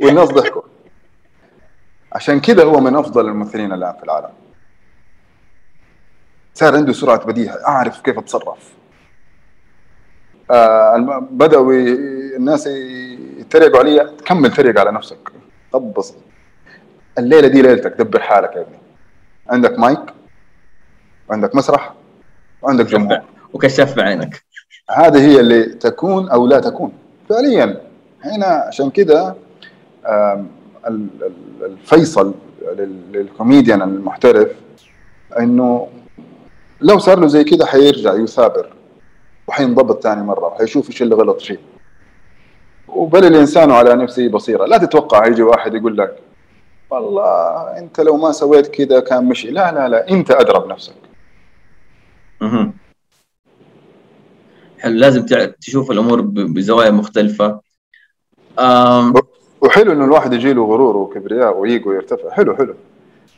والناس ضحكوا. عشان كذا هو من أفضل الممثلين الآن في العالم. صار عنده سرعة بديهة. أعرف كيف أتصرف. آه بدأوا الناس يتريقوا علي كمل تريق على نفسك. طبص الليلة دي ليلتك دبر حالك يا ابني. عندك مايك؟ وعندك مسرح؟ وعندك جمهور؟ وكشف بعينك هذه هي اللي تكون أو لا تكون. فعليا هنا عشان كده الفيصل للكوميديان المحترف إنه لو صار له زي كده حيرجع يثابر. وحينضبط ثاني مرة وحيشوف إيش اللي غلط فيه. وبل الإنسان على نفسه بصيرة لا تتوقع يجي واحد يقول لك والله أنت لو ما سويت كذا كان مشي. لا لا لا أنت أدرى بنفسك. أها حلو لازم تشوف الأمور بزوايا مختلفة. أم... وحلو إنه الواحد يجي له غرور وكبرياء ويجو يرتفع. حلو حلو.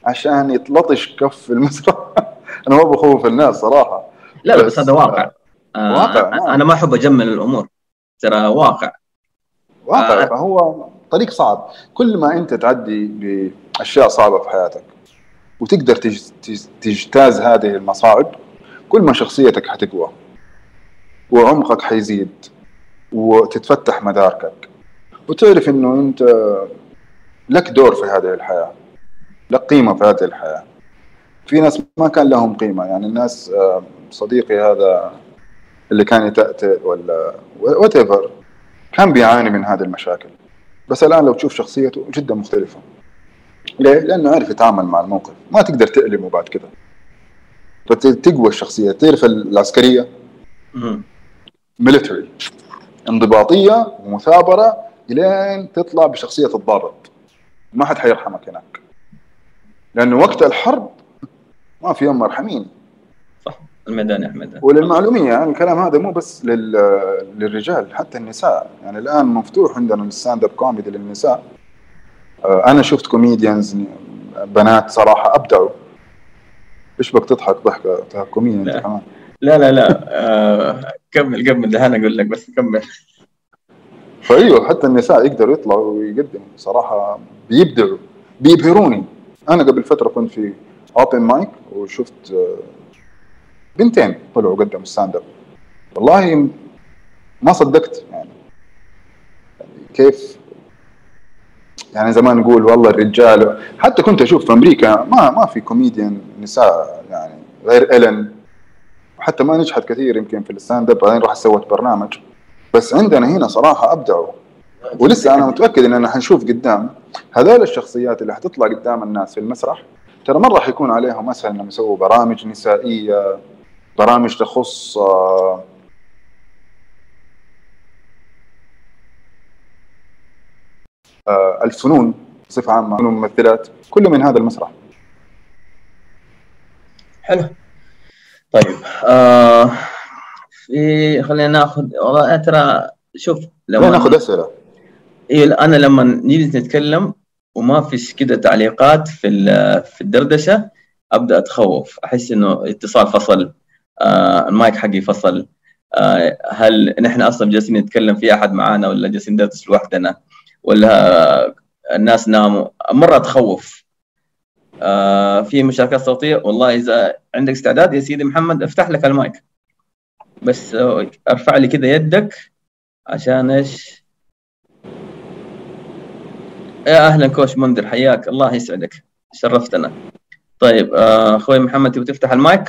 عشان يتلطش كف المسرح. أنا ما بخوف الناس صراحة. لا بس, بس هذا واقع. واقع آه. أنا ما أحب أجمل الأمور ترى واقع واقع آه. فهو طريق صعب كل ما أنت تعدي بأشياء صعبة في حياتك وتقدر تجتاز هذه المصاعب كل ما شخصيتك حتقوى وعمقك حيزيد وتتفتح مداركك وتعرف إنه أنت لك دور في هذه الحياة لك قيمة في هذه الحياة في ناس ما كان لهم قيمة يعني الناس آه، صديقي هذا اللي كان يتأتئ ولا وات كان بيعاني من هذه المشاكل. بس الآن لو تشوف شخصيته جدا مختلفة. ليه؟ لأنه عارف يتعامل مع الموقف. ما تقدر تألمه بعد كذا فتقوى الشخصية. تعرف العسكرية؟ ميلتري انضباطية ومثابرة إلين تطلع بشخصية الضابط ما حد حيرحمك هناك. لأنه وقت الحرب ما في يوم مرحمين. الميدان يا أحمد. وللمعلومية يعني الكلام هذا مو بس لل... للرجال حتى النساء. يعني الآن مفتوح عندنا ال stand-up comedy للنساء. آه، أنا شفت comedians بنات صراحة أبدعوا. إيش بك تضحك ضحكة؟ تهكميه أنت كمان. لا لا لا. آه كمل كمل. أنا أقول لك بس كمل. فأيوه حتى النساء يقدروا يطلعوا ويقدموا. صراحة بيبدعوا بيبهروني. أنا قبل فترة كنت في open mic وشفت آه، بنتين طلعوا قدموا stand-up والله ما صدقت يعني. كيف؟ يعني زمان نقول والله الرجال حتى كنت أشوف في أمريكا ما ما في كوميديان نساء يعني غير Ellen حتى ما نجحت كثير يمكن في ال stand-up بعدين راح سوت برنامج. بس عندنا هنا صراحة أبدعوا. ولسه أنا متأكد اننا حنشوف قدام هذول الشخصيات اللي حتطلع قدام الناس في المسرح. ترى ما راح يكون عليهم أسهل إنهم يسووا برامج نسائية. برامج تخص آه، آه، الفنون بصفة عامة والممثلات كله من هذا المسرح. حلو. طيب آه في خلينا ناخذ والله ترى شوف لما ناخذ أسئلة. اي أنا لما نجلس نتكلم وما فيش كده تعليقات في في الدردشة أبدأ أتخوف. أحس إنه اتصال فصل. المايك حقي فصل آه هل نحن أصلا جالسين نتكلم في أحد معانا ولا جالسين ندردش لوحدنا؟ ولا الناس ناموا؟ مرة تخوف. آه في مشاركات صوتية؟ والله إذا عندك استعداد يا سيدي محمد افتح لك المايك. بس ارفع لي كده يدك عشان إيش؟ يا أهلا كوش منذر حياك الله يسعدك. شرفتنا. طيب آه، أخوي محمد تبي تفتح المايك؟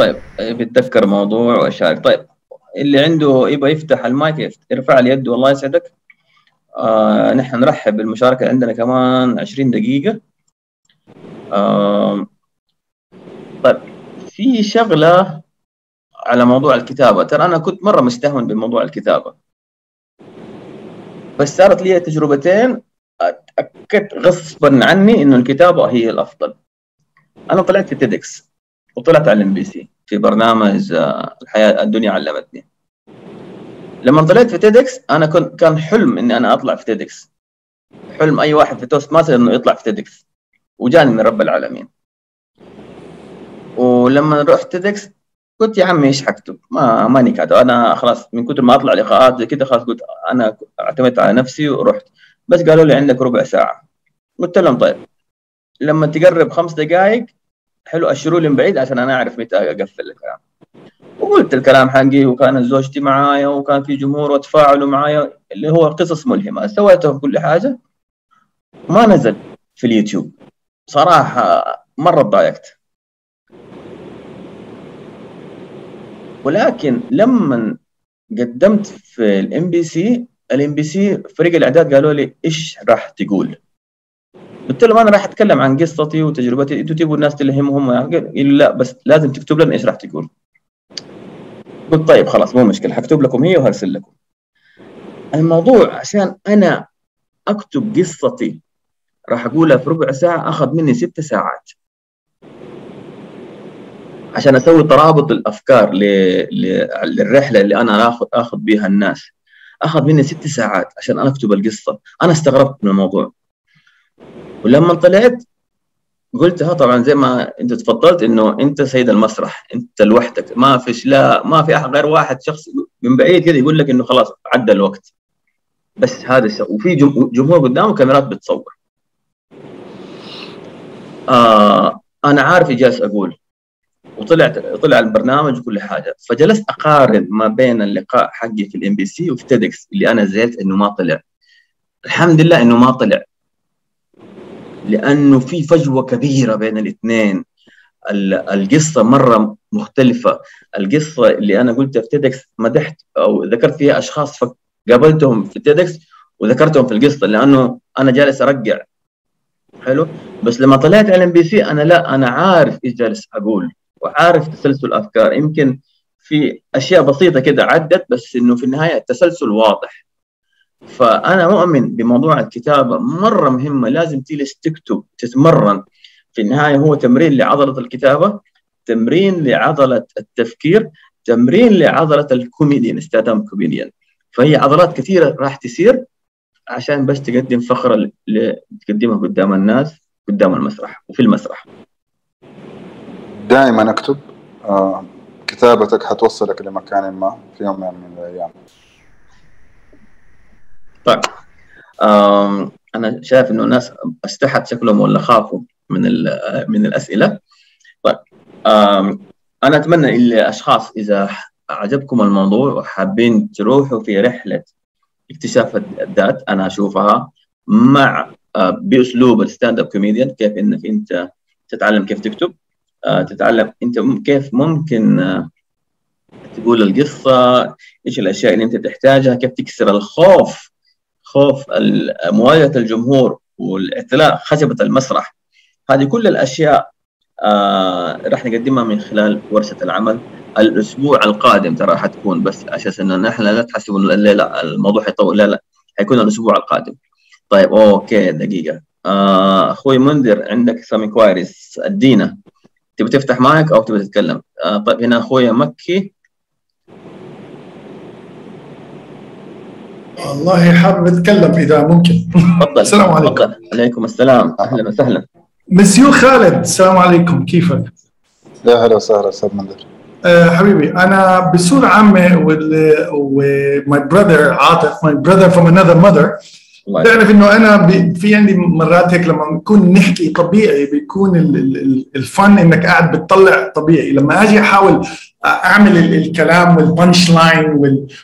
طيب بيتذكر موضوع واشارك طيب اللي عنده يبغى يفتح المايك يرفع لي يده الله يسعدك. آه نحن نرحب بالمشاركة عندنا كمان 20 دقيقة. آه طيب في شغلة على موضوع الكتابة. ترى أنا كنت مرة مستهون بموضوع الكتابة. بس صارت لي تجربتين اتاكدت غصبا عني إنه الكتابة هي الأفضل. أنا طلعت في TEDx وطلعت على ال MBC في برنامج آه، الحياة الدنيا علمتني. لما طلعت في TEDx أنا كنت كان حلم إني أنا أطلع في TEDx حلم أي واحد في Toastmaster إنه يطلع في TEDx وجاني من رب العالمين. ولما رحت TEDx قلت يا عمي إيش حكتب؟ ما ماني كاتب. أنا خلاص من كثر ما أطلع لقاءات زي كذا خلاص قلت أنا اعتمدت على نفسي ورحت. بس قالوا لي عندك ربع ساعة. قلت لهم طيب. لما تقرب خمس دقائق حلو اشروا لي من بعيد عشان أنا أعرف متى أقفل الكلام. وقلت الكلام حقي وكانت زوجتي معايا وكان في جمهور وتفاعلوا معايا اللي هو قصص ملهمة. سويته كل حاجة. ما نزل في اليوتيوب. صراحة مرة تضايقت ولكن لما قدمت في ال MBC ال MBC فريق الإعداد قالوا لي إيش راح تقول؟ قلت لهم أنا راح أتكلم عن قصتي وتجربتي إنتوا تبغوا الناس تلهمهم قالوا لا بس لازم تكتب لنا إيش راح تقول. قلت طيب خلاص مو مشكلة حكتب لكم هي وهرسل لكم. الموضوع عشان أنا أكتب قصتي راح أقولها في ربع ساعة أخذ مني ست ساعات. عشان أسوي ترابط الأفكار للرحلة اللي أنا اخذ آخذ بها الناس. أخذ مني ست ساعات عشان أكتب القصة. أنا استغربت من الموضوع. ولما طلعت قلتها طبعا زي ما أنت تفضلت إنه أنت سيد المسرح أنت لوحدك ما فيش لا ما في أحد غير واحد شخص من بعيد كده يقول لك إنه خلاص عدى الوقت. بس هذا الشيء وفي جمهور قدامه كاميرات بتصور. آه أنا عارف جالس أقول وطلعت طلع البرنامج وكل حاجة. فجلست أقارن ما بين اللقاء حقي في ال MBC وفي TEDx اللي أنا زعلت إنه ما طلع. الحمد لله إنه ما طلع. لأنه في فجوة كبيرة بين الاثنين. القصة مرة مختلفة. القصة اللي أنا قلتها في TEDx مدحت أو ذكرت فيها أشخاص قابلتهم في TEDx وذكرتهم في القصة لأنه أنا جالس أرجع. حلو؟ بس لما طلعت على ال MBC أنا لا أنا عارف إيش جالس أقول وعارف تسلسل أفكار. يمكن في أشياء بسيطة كده عدت بس إنه في النهاية التسلسل واضح. فأنا مؤمن بموضوع الكتابه مرة مهمة لازم تجلس تكتب تتمرن. في النهاية هو تمرين لعضلة الكتابة تمرين لعضلة التفكير تمرين لعضلة الكوميديان استخدام كوميديان. فهي عضلات كثيرة راح تصير عشان بس تقدم فقره اللي تقدمها قدام الناس قدام المسرح وفي المسرح. دائما أكتب. آه كتابتك حتوصلك لمكان ما في يوم من الأيام. طيب. أنا شايف إنه الناس استحت شكلهم ولا خافوا من من الأسئلة. طيب. أنا أتمنى الاشخاص إذا عجبكم الموضوع وحابين تروحوا في رحلة اكتشاف الذات أنا أشوفها مع آه، بأسلوب ال stand-up comedian كيف إنك أنت تتعلم كيف تكتب. آه، تتعلم أنت كيف ممكن آه، تقول القصة إيش الأشياء اللي أنت تحتاجها كيف تكسر الخوف خوف مواجهة الجمهور والاعتلاء خشبة المسرح. هذه كل الأشياء آه راح نقدمها من خلال ورشة العمل. الأسبوع القادم ترى حتكون بس أساس إنه نحن لا تحسبوا الليلة الموضوع حيطول لا لا حيكون الأسبوع القادم. طيب okay دقيقة. آه أخوي منذر عندك some inquiries أدينا. تبي تفتح معك أو تبي تتكلم؟ آه طيب هنا اخويا مكي. والله حابب أتكلم إذا ممكن. تفضل. السلام عليكم. تفضل. عليكم السلام. أهلا وسهلا. مسيو خالد السلام عليكم. كيفك؟ يا هلا وسهلا أستاذ منذر. أه حبيبي أنا بصورة عامة و my brother عاطف my brother from another mother تعرف إنه أنا في عندي مرات هيك لما نكون نحكي طبيعي بيكون الفن إنك قاعد بتطلع طبيعي. لما أجي أحاول أعمل الكلام وال punch line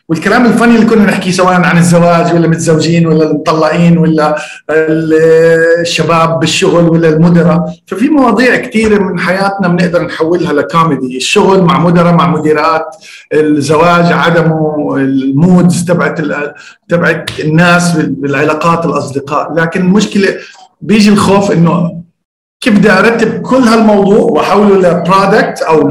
والكلام الفني اللي كنا نحكيه سواء عن الزواج ولا متزوجين ولا المطلقين ولا الشباب بالشغل ولا المدراء. ففي مواضيع كثيره من حياتنا بنقدر نحولها لكوميدي. الشغل مع مدراء مع مديرات الزواج عدمه ال moods تبعت تبعت الناس بالعلاقات الأصدقاء. لكن المشكلة بيجي الخوف إنه كيف بدي أرتب كل هالموضوع وأحوله ل product أو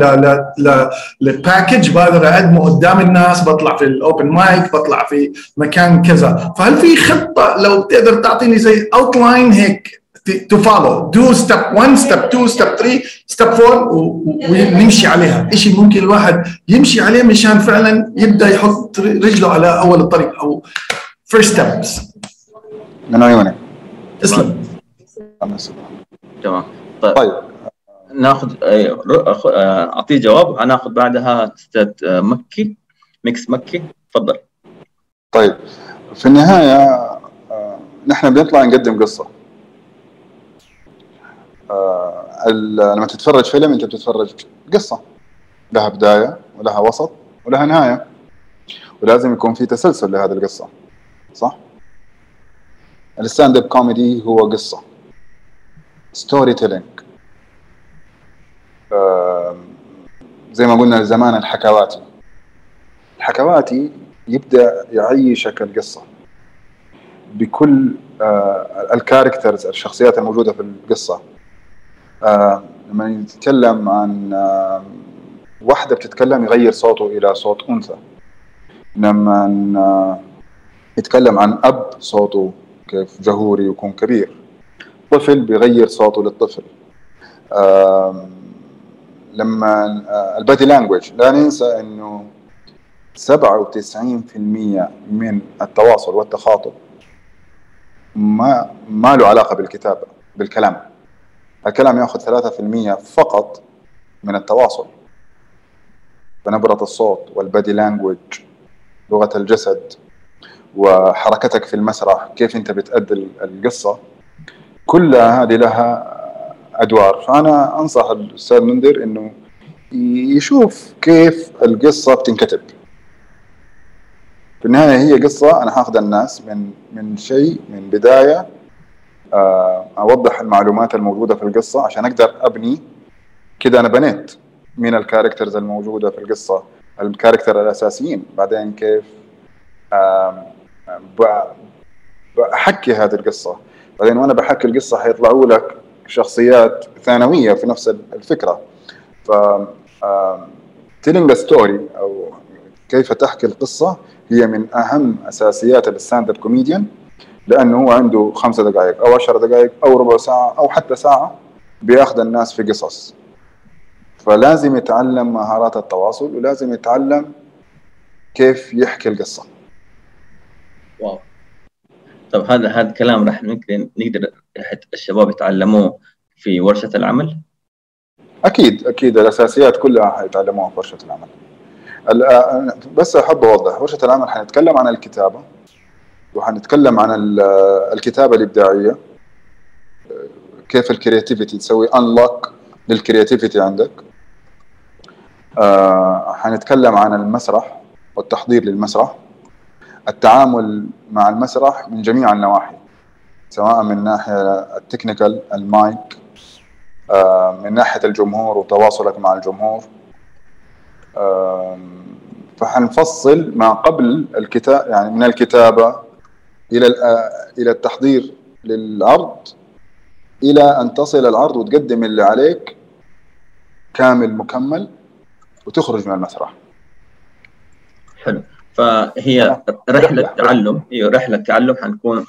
ل package بقدر أقدمه قدام الناس بطلع في ال open mic بطلع في مكان كذا. فهل في خطة لو بتقدر تعطيني زي outline هيك to follow the step 1 step 2 step 3 step 4 ونمشي عليها. شيء ممكن الواحد يمشي عليه مشان فعلا يبدأ يحط رجله على أول الطريق أو first steps من عيونك تسلم. تمام. طيب, طيب. ناخذ أعطيه جواب ناخذ بعدها أستاذ مكي ميكس مكي. تفضل. طيب. في النهاية نحن بنطلع نقدم قصة. لما تتفرج فيلم أنت بتتفرج قصة. لها بداية ولها وسط ولها نهاية. ولازم يكون في تسلسل لهذه القصة صح؟ ال stand-up comedy هو قصة. storytelling زي ما قلنا زمان الحكواتي. الحكواتي يبدأ يعيشك القصة. بكل آه ال characters الشخصيات الموجودة في القصة. آه لما يتكلم عن واحدة بتتكلم يغير صوته إلى صوت أنثى. لما آه يتكلم عن أب صوته كيف جهوري ويكون كبير. طفل بيغير صوته للطفل. لما البادي لانجوج لا ننسى إنه 97% من التواصل والتخاطب ما ما له علاقة بالكتابة بالكلام. الكلام يأخذ 3% فقط من التواصل. فنبرة الصوت والبادي لانجوج لغة الجسد وحركتك في المسرح كيف أنت بتأدي القصة. كلها هذه لها أدوار. فأنا أنصح الأستاذ منذر إنه يشوف كيف القصة بتنكتب. في النهاية هي قصة أنا حاخذ الناس من من شيء من بداية أوضح المعلومات الموجودة في القصة عشان أقدر أبني كده أنا بنيت من ال characters الموجودة في القصة. ال character الأساسيين. بعدين كيف بحكي هذه القصة. بعدين وأنا بحكي القصة حيطلعوا لك شخصيات ثانوية في نفس الفكرة. ف telling story أو كيف تحكي القصة هي من أهم أساسيات ال stand-up comedian لأنه هو عنده خمسة دقائق أو عشر دقائق أو ربع ساعة أو حتى ساعة بياخذ الناس في قصص. فلازم يتعلم مهارات التواصل ولازم يتعلم كيف يحكي القصة. واو. طب هذا هذا الكلام راح نقدر نقدر الشباب يتعلموه في ورشة العمل؟ أكيد أكيد الأساسيات كلها حيتعلموها في ورشة العمل. بس أحب أوضح ورشة العمل حنتكلم عن الكتابة وحنتكلم عن الكتابة الإبداعية كيف ال creativity تسوي unlock لل creativity عندك. حنتكلم عن المسرح والتحضير للمسرح التعامل مع المسرح من جميع النواحي سواء من ناحية ال technical المايك من ناحية الجمهور وتواصلك مع الجمهور. فحنفصل ما قبل الكتاب يعني من الكتابة إلى إلى التحضير للعرض إلى أن تصل العرض وتقدم اللي عليك كامل مكمل وتخرج من المسرح. حلو. فهي رحلة تعلم. هي رحلة تعلم حنكون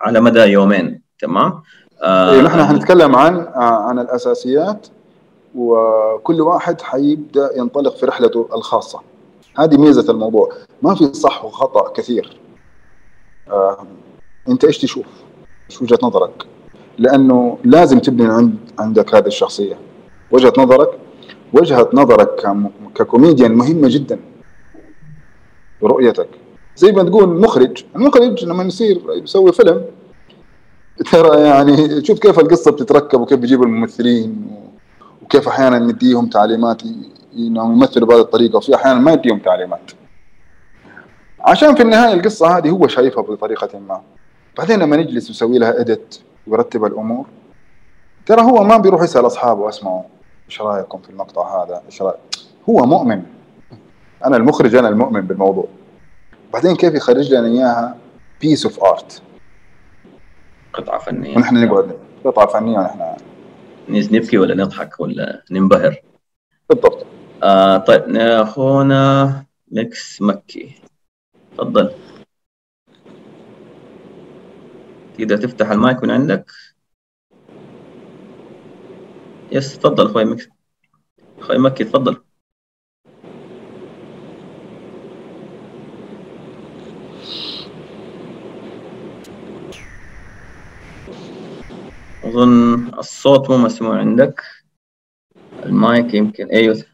على مدى يومين تمام؟ آه نحن حنتكلم عن آه عن الأساسيات وكل واحد حيبدأ ينطلق في رحلته الخاصة. هذه ميزة الموضوع. ما في صح وخطأ كثير. آه أنت إيش تشوف؟ إيش وجهة نظرك؟ لأنه لازم تبني عند عندك هذه الشخصية. وجهة نظرك وجهة نظرك ككوميديان مهمة جدا. رؤيتك. زي ما تقول مخرج. المخرج لما يصير يسوي فيلم ترى يعني شوف كيف القصة بتتركب وكيف بيجيب الممثلين وكيف أحيانا نديهم تعليمات إنهم يمثلوا بهذه الطريقة وفي أحيانا ما يديهم تعليمات. عشان في النهاية القصة هذه هو شايفها بطريقة ما. بعدين لما نجلس نسوي لها اديت ويرتب الأمور ترى هو ما بيروح يسأل أصحابه أسمعوا إيش رأيكم في المقطع هذا؟ إيش رايك هو مؤمن. أنا المخرج أنا المؤمن بالموضوع. بعدين كيف يخرج لنا إياها؟ piece of art قطعة فنية. ونحن نقعد. قطعة فنية ونحن. نبكي ولا نضحك ولا ننبهر؟ بالضبط. آه طيب اخونا ميكس مكي. تفضل. تقدر تفتح المايك من عندك؟ yes تفضل أخوي مكي أخوي مكي تفضل. أظن الصوت مو مسموع عندك. المايك يمكن أيوه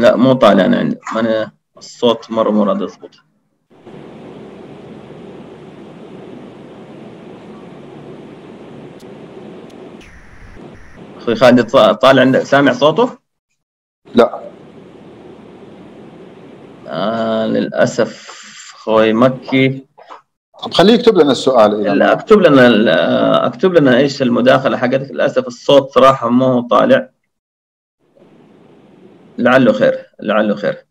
لا مو طالع أنا عندي. أنا الصوت مرة مرة يضبط أخوي خالد طالع عندك سامع صوته؟ لا. آه للأسف أخوي مكي. خليه يكتب لنا السؤال إيه لا أكتب لنا أكتب لنا إيش المداخلة حقتك. للأسف الصوت صراحة مو طالع. لعله خير لعله خير.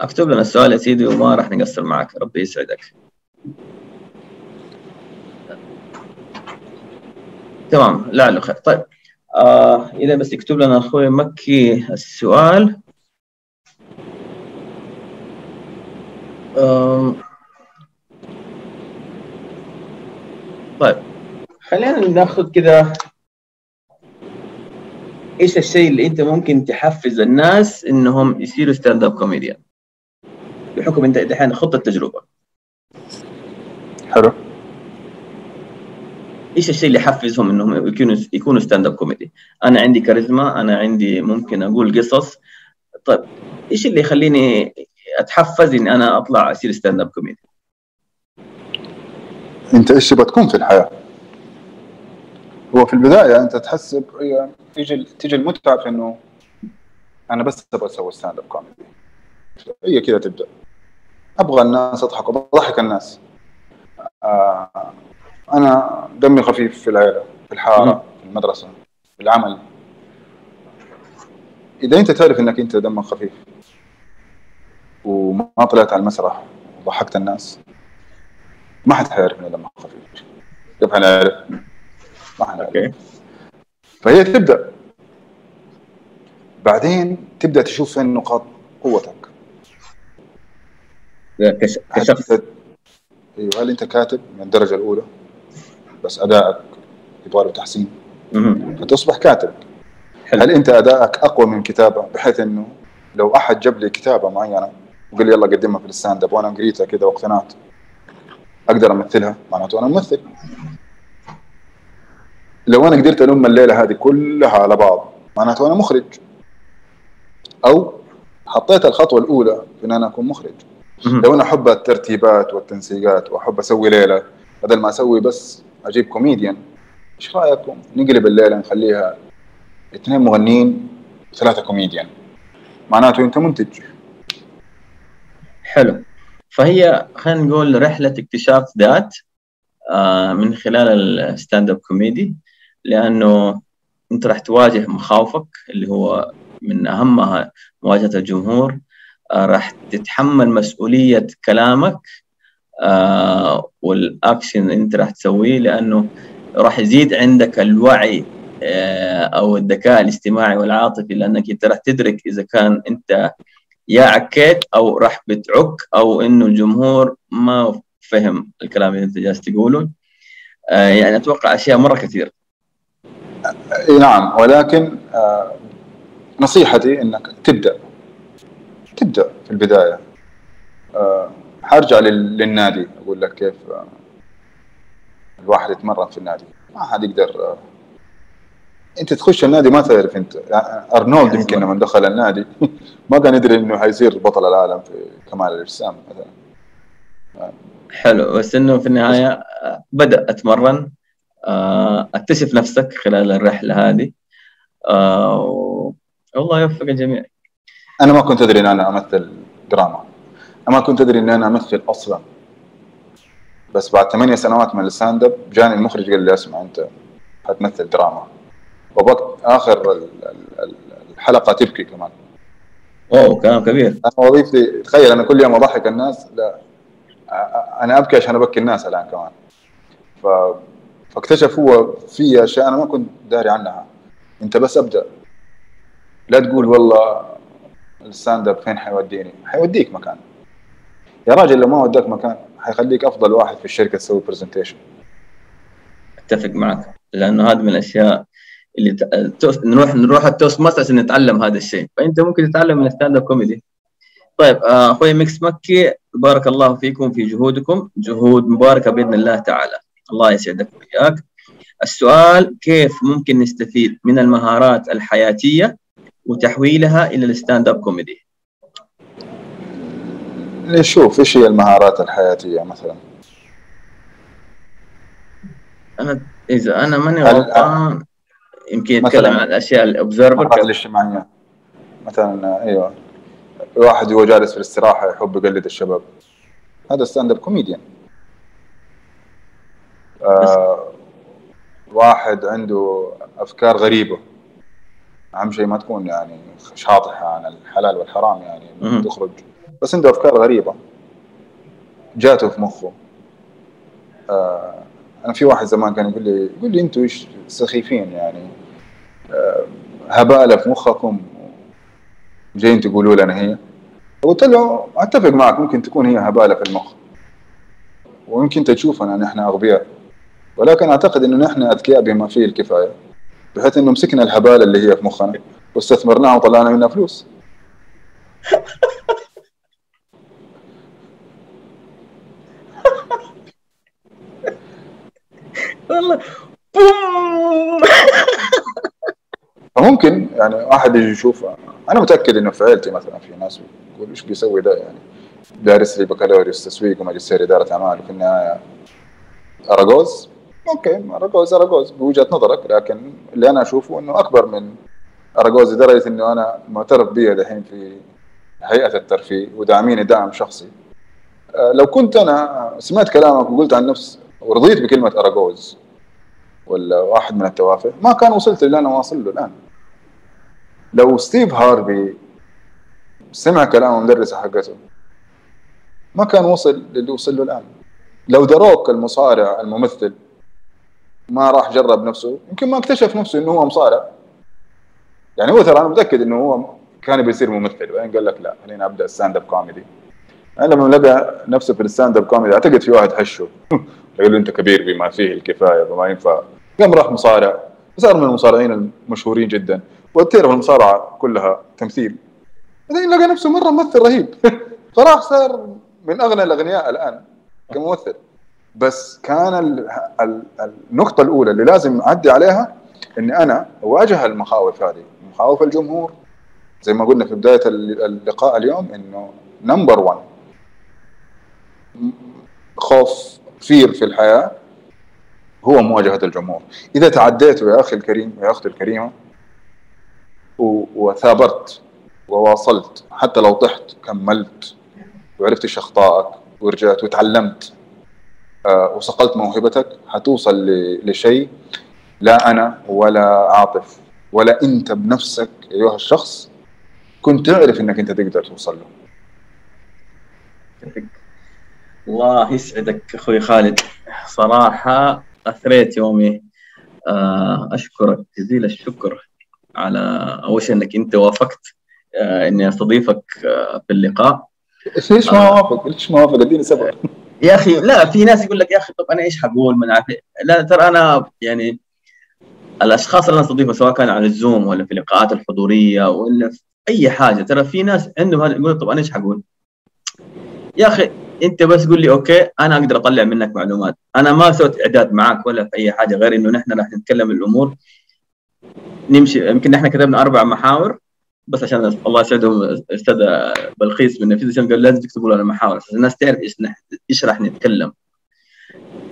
أكتب لنا السؤال يا سيدي وما راح نقصر معك. ربي يسعدك. تمام لعله خير. طيب آه إذا بس يكتب لنا أخوي مكي السؤال. طيب. خلينا ناخذ كذا إيش الشيء اللي أنت ممكن تحفز الناس إنهم يصيروا stand-up comedian بحكم أنت دحين خضت التجربه حلو. إيش الشيء اللي يحفزهم إنهم يكونوا يكونوا stand-up comedy أنا عندي كاريزما أنا عندي ممكن أقول قصص. طيب إيش اللي يخليني أتحفز إني أنا أطلع اصير ستاند up comedy أنت إيش تبغى تكون في الحياة؟ هو في البداية أنت تحسب تيجي تيجي المتعة في إنه أنا بس أبغى أسوي stand-up comedy هي كذا تبدأ. أبغى الناس أضحك وبضحك الناس. آه أنا دمي خفيف في العيلة في الحارة في المدرسة في العمل. إذا أنت تعرف إنك أنت دمك خفيف وما طلعت على المسرح وضحكت الناس. ما حد حيعرف اني دمك خفيف. كيف حنعرف؟ ما حنعرف. فهي تبدأ. بعدين تبدأ تشوف فين نقاط قوتك. كشخص. أيوه هل أنت كاتب من الدرجة الأولى؟ بس أدائك يبغى له تحسين فتصبح كاتب. حلو. هل أنت أدائك أقوى من كتابة؟ بحيث إنه لو أحد جاب لي كتابة معينة وقال لي يلا قدمها في ال stand-up. وأنا قريتها كذا واقتنعت. أقدر أمثلها. معناته أنا ممثل. لو أنا قدرت ألم الليلة هذه كلها على بعض معناته أنا مخرج. أو حطيت الخطوة الأولى في إن أنا أكون مخرج. لو أنا أحب الترتيبات والتنسيقات وأحب أسوي ليلة بدل ما أسوي بس أجيب كوميديان إيش رايكم نقلب الليلة نخليها اثنين مغنيين وثلاثه كوميديان. معناته أنت منتج. حلو. فهي خلينا نقول رحلة اكتشاف ذات آه، من خلال ال stand up comedy لأنه أنت راح تواجه مخاوفك اللي هو من أهمها مواجهة الجمهور آه، راح تتحمل مسؤولية كلامك آه والاكشن أنت راح تسويه لأنه راح يزيد عندك الوعي أو الذكاء الاجتماعي والعاطفي لأنك أنت راح تدرك إذا كان أنت يا عكيت أو راح بتعك أو إنه الجمهور ما فهم الكلام اللي أنت جالس تقوله. آه يعني أتوقع أشياء مرة كثير. نعم ولكن آه نصيحتي إنك تبدأ. تبدأ في البداية. آه حرجع للنادي أقول لك كيف آه الواحد يتمرن في النادي. ما حد يقدر آه أنت تخش النادي ما تعرف أنت. أرنولد يمكن لما دخل النادي. ما كان يدري إنه حيصير بطل العالم في كمال الأجسام مثلا. حلو. بس إنه في النهاية بدأ أتمرن. اكتشف نفسك خلال الرحلة هذه. والله يوفق الجميع. أنا ما كنت أدري إن أنا أمثل دراما. أنا ما كنت أدري إن أنا أمثل أصلا. بس بعد ثمانية سنوات من ال stand up جاني المخرج قال لي أسمع أنت حتمثل دراما. وبوقت آخر الحلقة تبكي كمان. أوه كلام كبير. أنا وظيفتي تخيل أنا كل يوم أضحك الناس لا أنا أبكي عشان أبكي الناس الآن كمان. ف... فاكتشف هو في أشياء أنا ما كنت داري عنها. أنت بس أبدأ. لا تقول والله ال stand up فين حيوديني؟ حيوديك مكان. يا راجل لو ما وداك مكان حيخليك أفضل واحد في الشركة تسوي presentation أتفق معك لأنه هذا من الأشياء اللي ت... نروح نروح التوست ماستر عشان نتعلم هذا الشيء. فأنت ممكن تتعلم من ال stand up comedy طيب أخوي ميكس مكي بارك الله فيكم في جهودكم. جهود مباركة بإذن الله تعالى. الله يسعدك وياك السؤال كيف ممكن نستفيد من المهارات الحياتية وتحويلها إلى ال stand up comedy نشوف إيش هي المهارات الحياتية مثلا. أنا إذا أنا ماني غلطان. يمكن يتكلم عن الأشياء ال observer الاجتماعية. مثلا أيوه. واحد هو جالس في الاستراحة يحب يقلد الشباب. هذا stand up comedian آه واحد عنده أفكار غريبة. أهم شيء ما تكون يعني شاطحة عن الحلال والحرام يعني. تخرج. بس عنده أفكار غريبة. جاته في مخه. آه أنا في واحد زمان كان يقول لي يقول لي أنتوا إيش سخيفين يعني؟ آه هباله في مخكم. جايين تقولوا لنا هي. قلت له أتفق معك ممكن تكون هي هباله في المخ. ويمكن تشوفنا نحن أغبياء. ولكن أعتقد إنه نحن أذكياء بما فيه الكفاية. بحيث إنه مسكنا الهباله اللي هي في مخنا واستثمرناها وطلعنا منها فلوس. والله بوم. فممكن يعني واحد يجي يشوف. أنا متأكد إنه في عيلتي مثلا في ناس يقول إيش بيسوي ده يعني. دارس لي بكالوريوس تسويق وماجستير إدارة أعمال وفي النهاية. اراجوز okay اراجوز اراجوز بوجهة نظرك لكن اللي أنا أشوفه إنه أكبر من اراجوز لدرجة إنه أنا معترف بي دحين في هيئة الترفيه وداعميني دعم شخصي. آه، لو كنت أنا سمعت كلامك وقلت عن نفسي ورضيت بكلمة اراجوز ولا واحد من التوافه ما كان وصلت اللي أنا واصل له الآن. لو ستيف هارفي سمع كلام المدرسة حقته ما كان وصل للي وصل له الآن. لو ذا روك المصارع الممثل ما راح جرب نفسه يمكن ما اكتشف نفسه إنه هو مصارع. يعني هو ترى أنا متأكد إنه هو كان بيصير ممثل. بعدين قال لك لا خليني أبدأ stand up comedy أنا لما لقى نفسه في ال stand up comedy أعتقد في واحد حشه له انت كبير بما فيه الكفاية فما ينفع. قام راح مصارع. صار من المصارعين المشهورين جدا. وتعرف المصارعة كلها تمثيل. بعدين لقى نفسه مرة ممثل رهيب. فراح صار من أغنى الأغنياء الآن كممثل. بس كان ال ال النقطة الأولى اللي لازم أعدي عليها إني أنا أواجه المخاوف هذه. مخاوف الجمهور. زي ما قلنا في بداية اللقاء اليوم إنه number 1 خوف fear في الحياة هو مواجهة الجمهور. إذا تعديته يا أخي الكريم يا أختي الكريمة وثابرت وواصلت حتى لو طحت كملت وعرفت إيش أخطائك ورجعت وتعلمت آه وصقلت موهبتك حتوصل لشيء لا أنا ولا عاطف ولا أنت بنفسك أيها الشخص كنت تعرف إنك أنت تقدر توصل له. الله يسعدك أخوي خالد صراحة أثريت يومي آه، أشكرك جزيل الشكر على أول شيء إنك أنت وافقت آه، إني أستضيفك آه، في اللقاء ليش ما وافق؟ ليش ما وافق؟ إديني سبب يا أخي لا في ناس يقول لك يا أخي طب أنا إيش حقول من عارف لا ترى أنا يعني الأشخاص اللي أنا أستضيفهم سواء كان على الزوم ولا في اللقاءات الحضورية ولا في أي حاجة ترى في ناس عندهم هذا يقول طب أنا إيش حقول؟ يا أخي انت بس قول لي okay أنا أقدر اطلع منك معلومات. أنا ما سويت اعداد معك ولا في اي حاجة غير انه نحن راح نتكلم الأمور. نمشي يمكن نحن كتبنا أربع محاور بس عشان الله يسعدهم أستاذ بلقيس من نفيذ قال لازم تكتبوا لنا محاور عشان الناس تعرف إيش إيش راح نتكلم.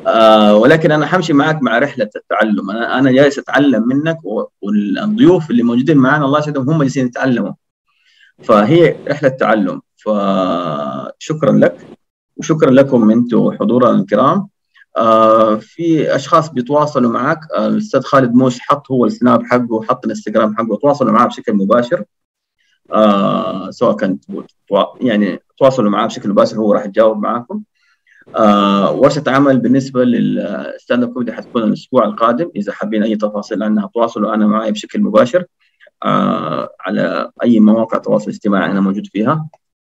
آه ولكن أنا حمشي معك مع رحلة التعلم. أنا أنا جالس أتعلم منك والضيوف اللي موجودين معنا الله يسعدهم هم جالسين يتعلموا. فهي رحلة تعلم. فشكرا لك. وشكرا لكم أنتم حضورنا الكرام. آه في أشخاص بيتواصلوا معك. الأستاذ خالد موش حط هو السناب حقه وحط الإنستغرام حقه. تواصلوا معاه بشكل مباشر. آه سواء كان يعني تواصلوا معاه بشكل مباشر هو راح يجاوب معاكم. آه ورشة عمل بالنسبة لل stand up comedy حتكون الأسبوع القادم. إذا حابين أي تفاصيل عنها تواصلوا أنا معي بشكل مباشر. آه على أي مواقع تواصل اجتماعي أنا موجود فيها.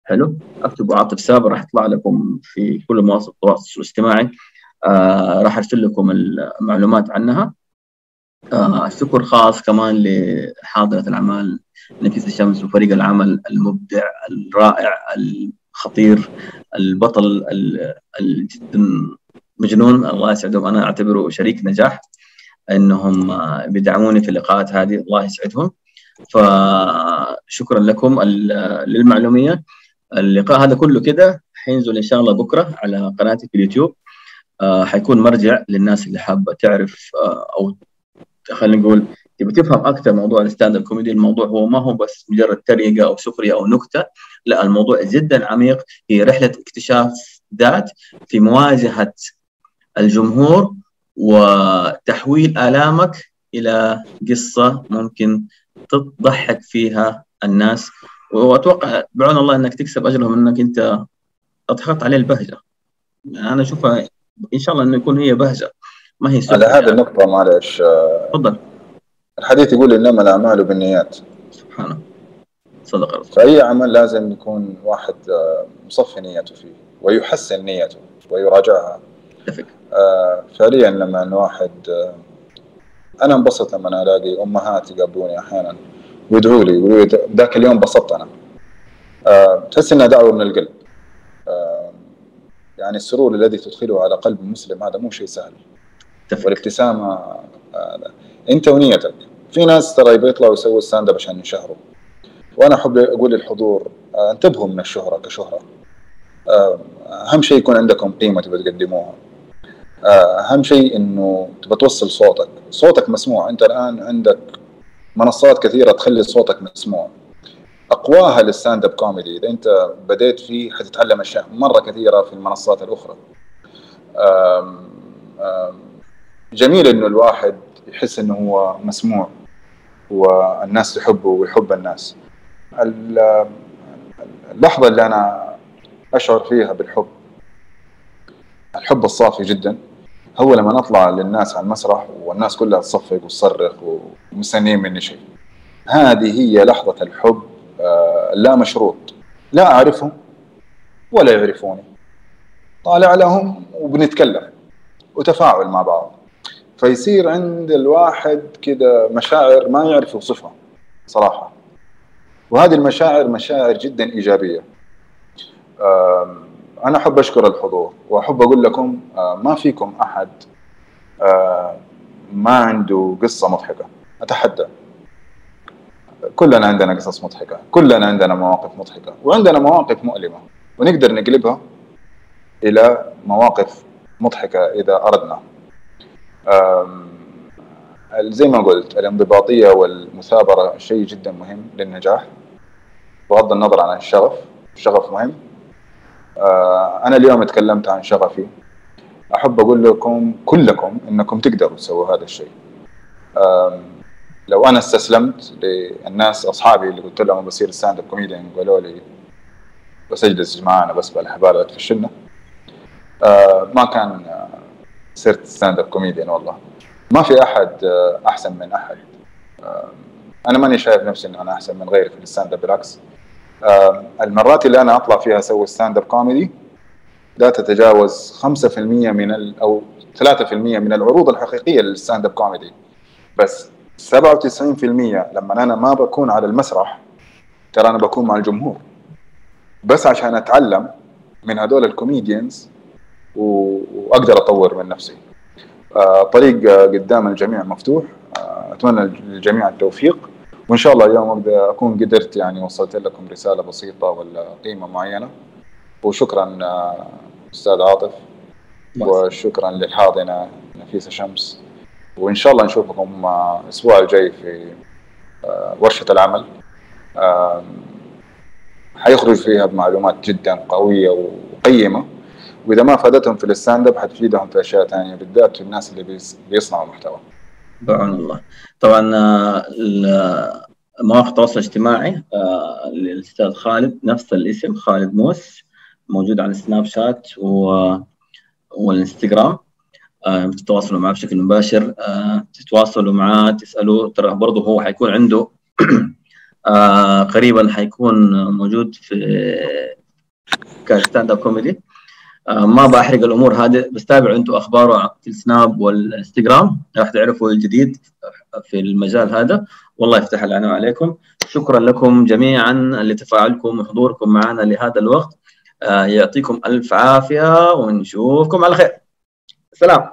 حلو. اكتبوا عاطف سابر راح يطلع لكم في كل مواقع التواصل الاجتماعي. آه راح أرسل لكم المعلومات عنها. آه شكر خاص كمان لحاضرة الأعمال نفيس الشمس وفريق العمل المبدع الرائع الخطير البطل الجدا مجنون. الله يسعدهم. أنا أعتبره شريك نجاح أنهم بيدعموني في اللقاءات هذه. الله يسعدهم. فشكرا لكم للمعلومية. اللقاء هذا كله كده حينزل إن شاء الله بكرة على قناتي في اليوتيوب. آه حيكون مرجع للناس اللي حابة تعرف آه أو خلينا نقول تبي تفهم أكثر موضوع ال stand up comedy. الموضوع هو ما هو بس مجرد تريقه أو سخريه أو نكتة لا الموضوع جدا عميق. هي رحلة اكتشاف ذات في مواجهة الجمهور وتحويل آلامك إلى قصة ممكن تضحك فيها الناس. وأتوقع بعون الله إنك تكسب اجرهم إنك أنت اضحكت عليه البهجة. أنا أشوفها إن شاء الله إنه يكون هي بهجة ما هي على هذه النقطة معلش تفضل. الحديث يقول إنما الأعمال بالنيات. سبحانه صدق الله فأي عمل لازم يكون واحد مصفي نيته فيه ويحسن نيته ويراجعها. أتفق. آه فعليا لما إن واحد آه أنا انبسط لما ألاقي أمهات يقابلوني أحيانا. ويدعوا لي يقولوا لي ذاك اليوم انبسطت أنا. آه تحس انها دعوة من القلب. آه يعني السرور الذي تدخله على قلب المسلم هذا مو شيء سهل. أتفق. والابتسامة آه أنت ونيتك. في ناس ترى بيطلعوا يسووا stand up عشان ينشهروا. وأنا أحب أقول للحضور آه انتبهوا من الشهرة كشهرة. أهم شيء يكون عندكم قيمة تبغى تقدموها. أهم شيء إنه تبغى توصل صوتك. صوتك مسموع. أنت الآن عندك منصات كثيرة تخلي صوتك مسموع. أقواها لل stand up comedy. إذا أنت بديت فيه حتتعلم أشياء مرة كثيرة في المنصات الأخرى. آم آم جميل إنه الواحد يحس إنه هو مسموع والناس تحبه ويحب الناس. اللحظة اللي أنا أشعر فيها بالحب الحب الصافي جدا. هو لما اطلع للناس على المسرح والناس كلها تصفق وتصرخ ومستنيين مني شيء. هذه هي لحظة الحب لا مشروط. لا أعرفهم ولا يعرفوني. طالع لهم وبنتكلم وتفاعل مع بعض. فيصير عند الواحد كده مشاعر ما يعرف يوصفها صراحة. وهذه المشاعر مشاعر جدا إيجابية. أنا أحب أشكر الحضور وأحب أقول لكم ما فيكم أحد ما عنده قصة مضحكة. أتحدى. كلنا عندنا قصص مضحكة كلنا عندنا مواقف مضحكة وعندنا مواقف مؤلمة ونقدر نقلبها إلى مواقف مضحكة إذا أردنا. زي ما قلت الانضباطية والمثابرة شيء جدا مهم للنجاح بغض النظر عن الشغف الشغف مهم. أنا اليوم تكلمت عن شغفي. أحب أقول لكم كلكم أنكم تقدروا تسووا هذا الشيء. لو أنا استسلمت للناس أصحابي اللي قلت لهم بصير stand up comedian قالوا لي بس اجلس معانا بس بالحبال تفشلنا. آه ما كان آه صرت stand up comedian والله. ما في أحد آه أحسن من أحد. آه أنا ماني شايف نفسي ان أنا أحسن من غيري في ال stand up بالعكس. آه المرات اللي أنا أطلع فيها أسوي stand up comedy لا تتجاوز 5% من ال أو 3% من العروض الحقيقية لل stand up comedy بس 97% لما أنا ما بكون على المسرح ترى أنا بكون مع الجمهور. بس عشان أتعلم من هذول ال comedians وأقدر أطور من نفسي. آه، طريق قدام الجميع مفتوح. آه، أتمنى للجميع التوفيق. وإن شاء الله اليوم ابدا أكون قدرت يعني وصلت لكم رسالة بسيطة ولا قيمة معينة. وشكرا آه، أستاذ عاطف. وشكرا للحاضنة نفيسة شمس. وإن شاء الله نشوفكم الأسبوع الجاي في ورشة العمل. حيخرج فيها بمعلومات جدا قوية وقيمة. وإذا ما فادتهم في ال stand up حتفيدهم في أشياء ثانية بالذات الناس اللي بيصنعوا محتوى. بعون الله. طبعا آه، مواقع التواصل الاجتماعي آه، للأستاذ خالد نفس الاسم خالد موس موجود على السناب شات و... والإنستغرام. آه، تتواصلوا معاه بشكل مباشر. تتواصلوا معاه تسألوه. ترى برضه هو حيكون عنده آه قريبا حيكون موجود في ك stand up comedy. آه ما بحرق الأمور هذه. بس تابعوا أنتم اخباره في السناب والإنستغرام راح تعرفوا الجديد في المجال هذا. والله يفتح علينا وعليكم. شكرا لكم جميعا لتفاعلكم وحضوركم معنا لهذا الوقت. آه يعطيكم ألف عافية ونشوفكم على خير. سلام.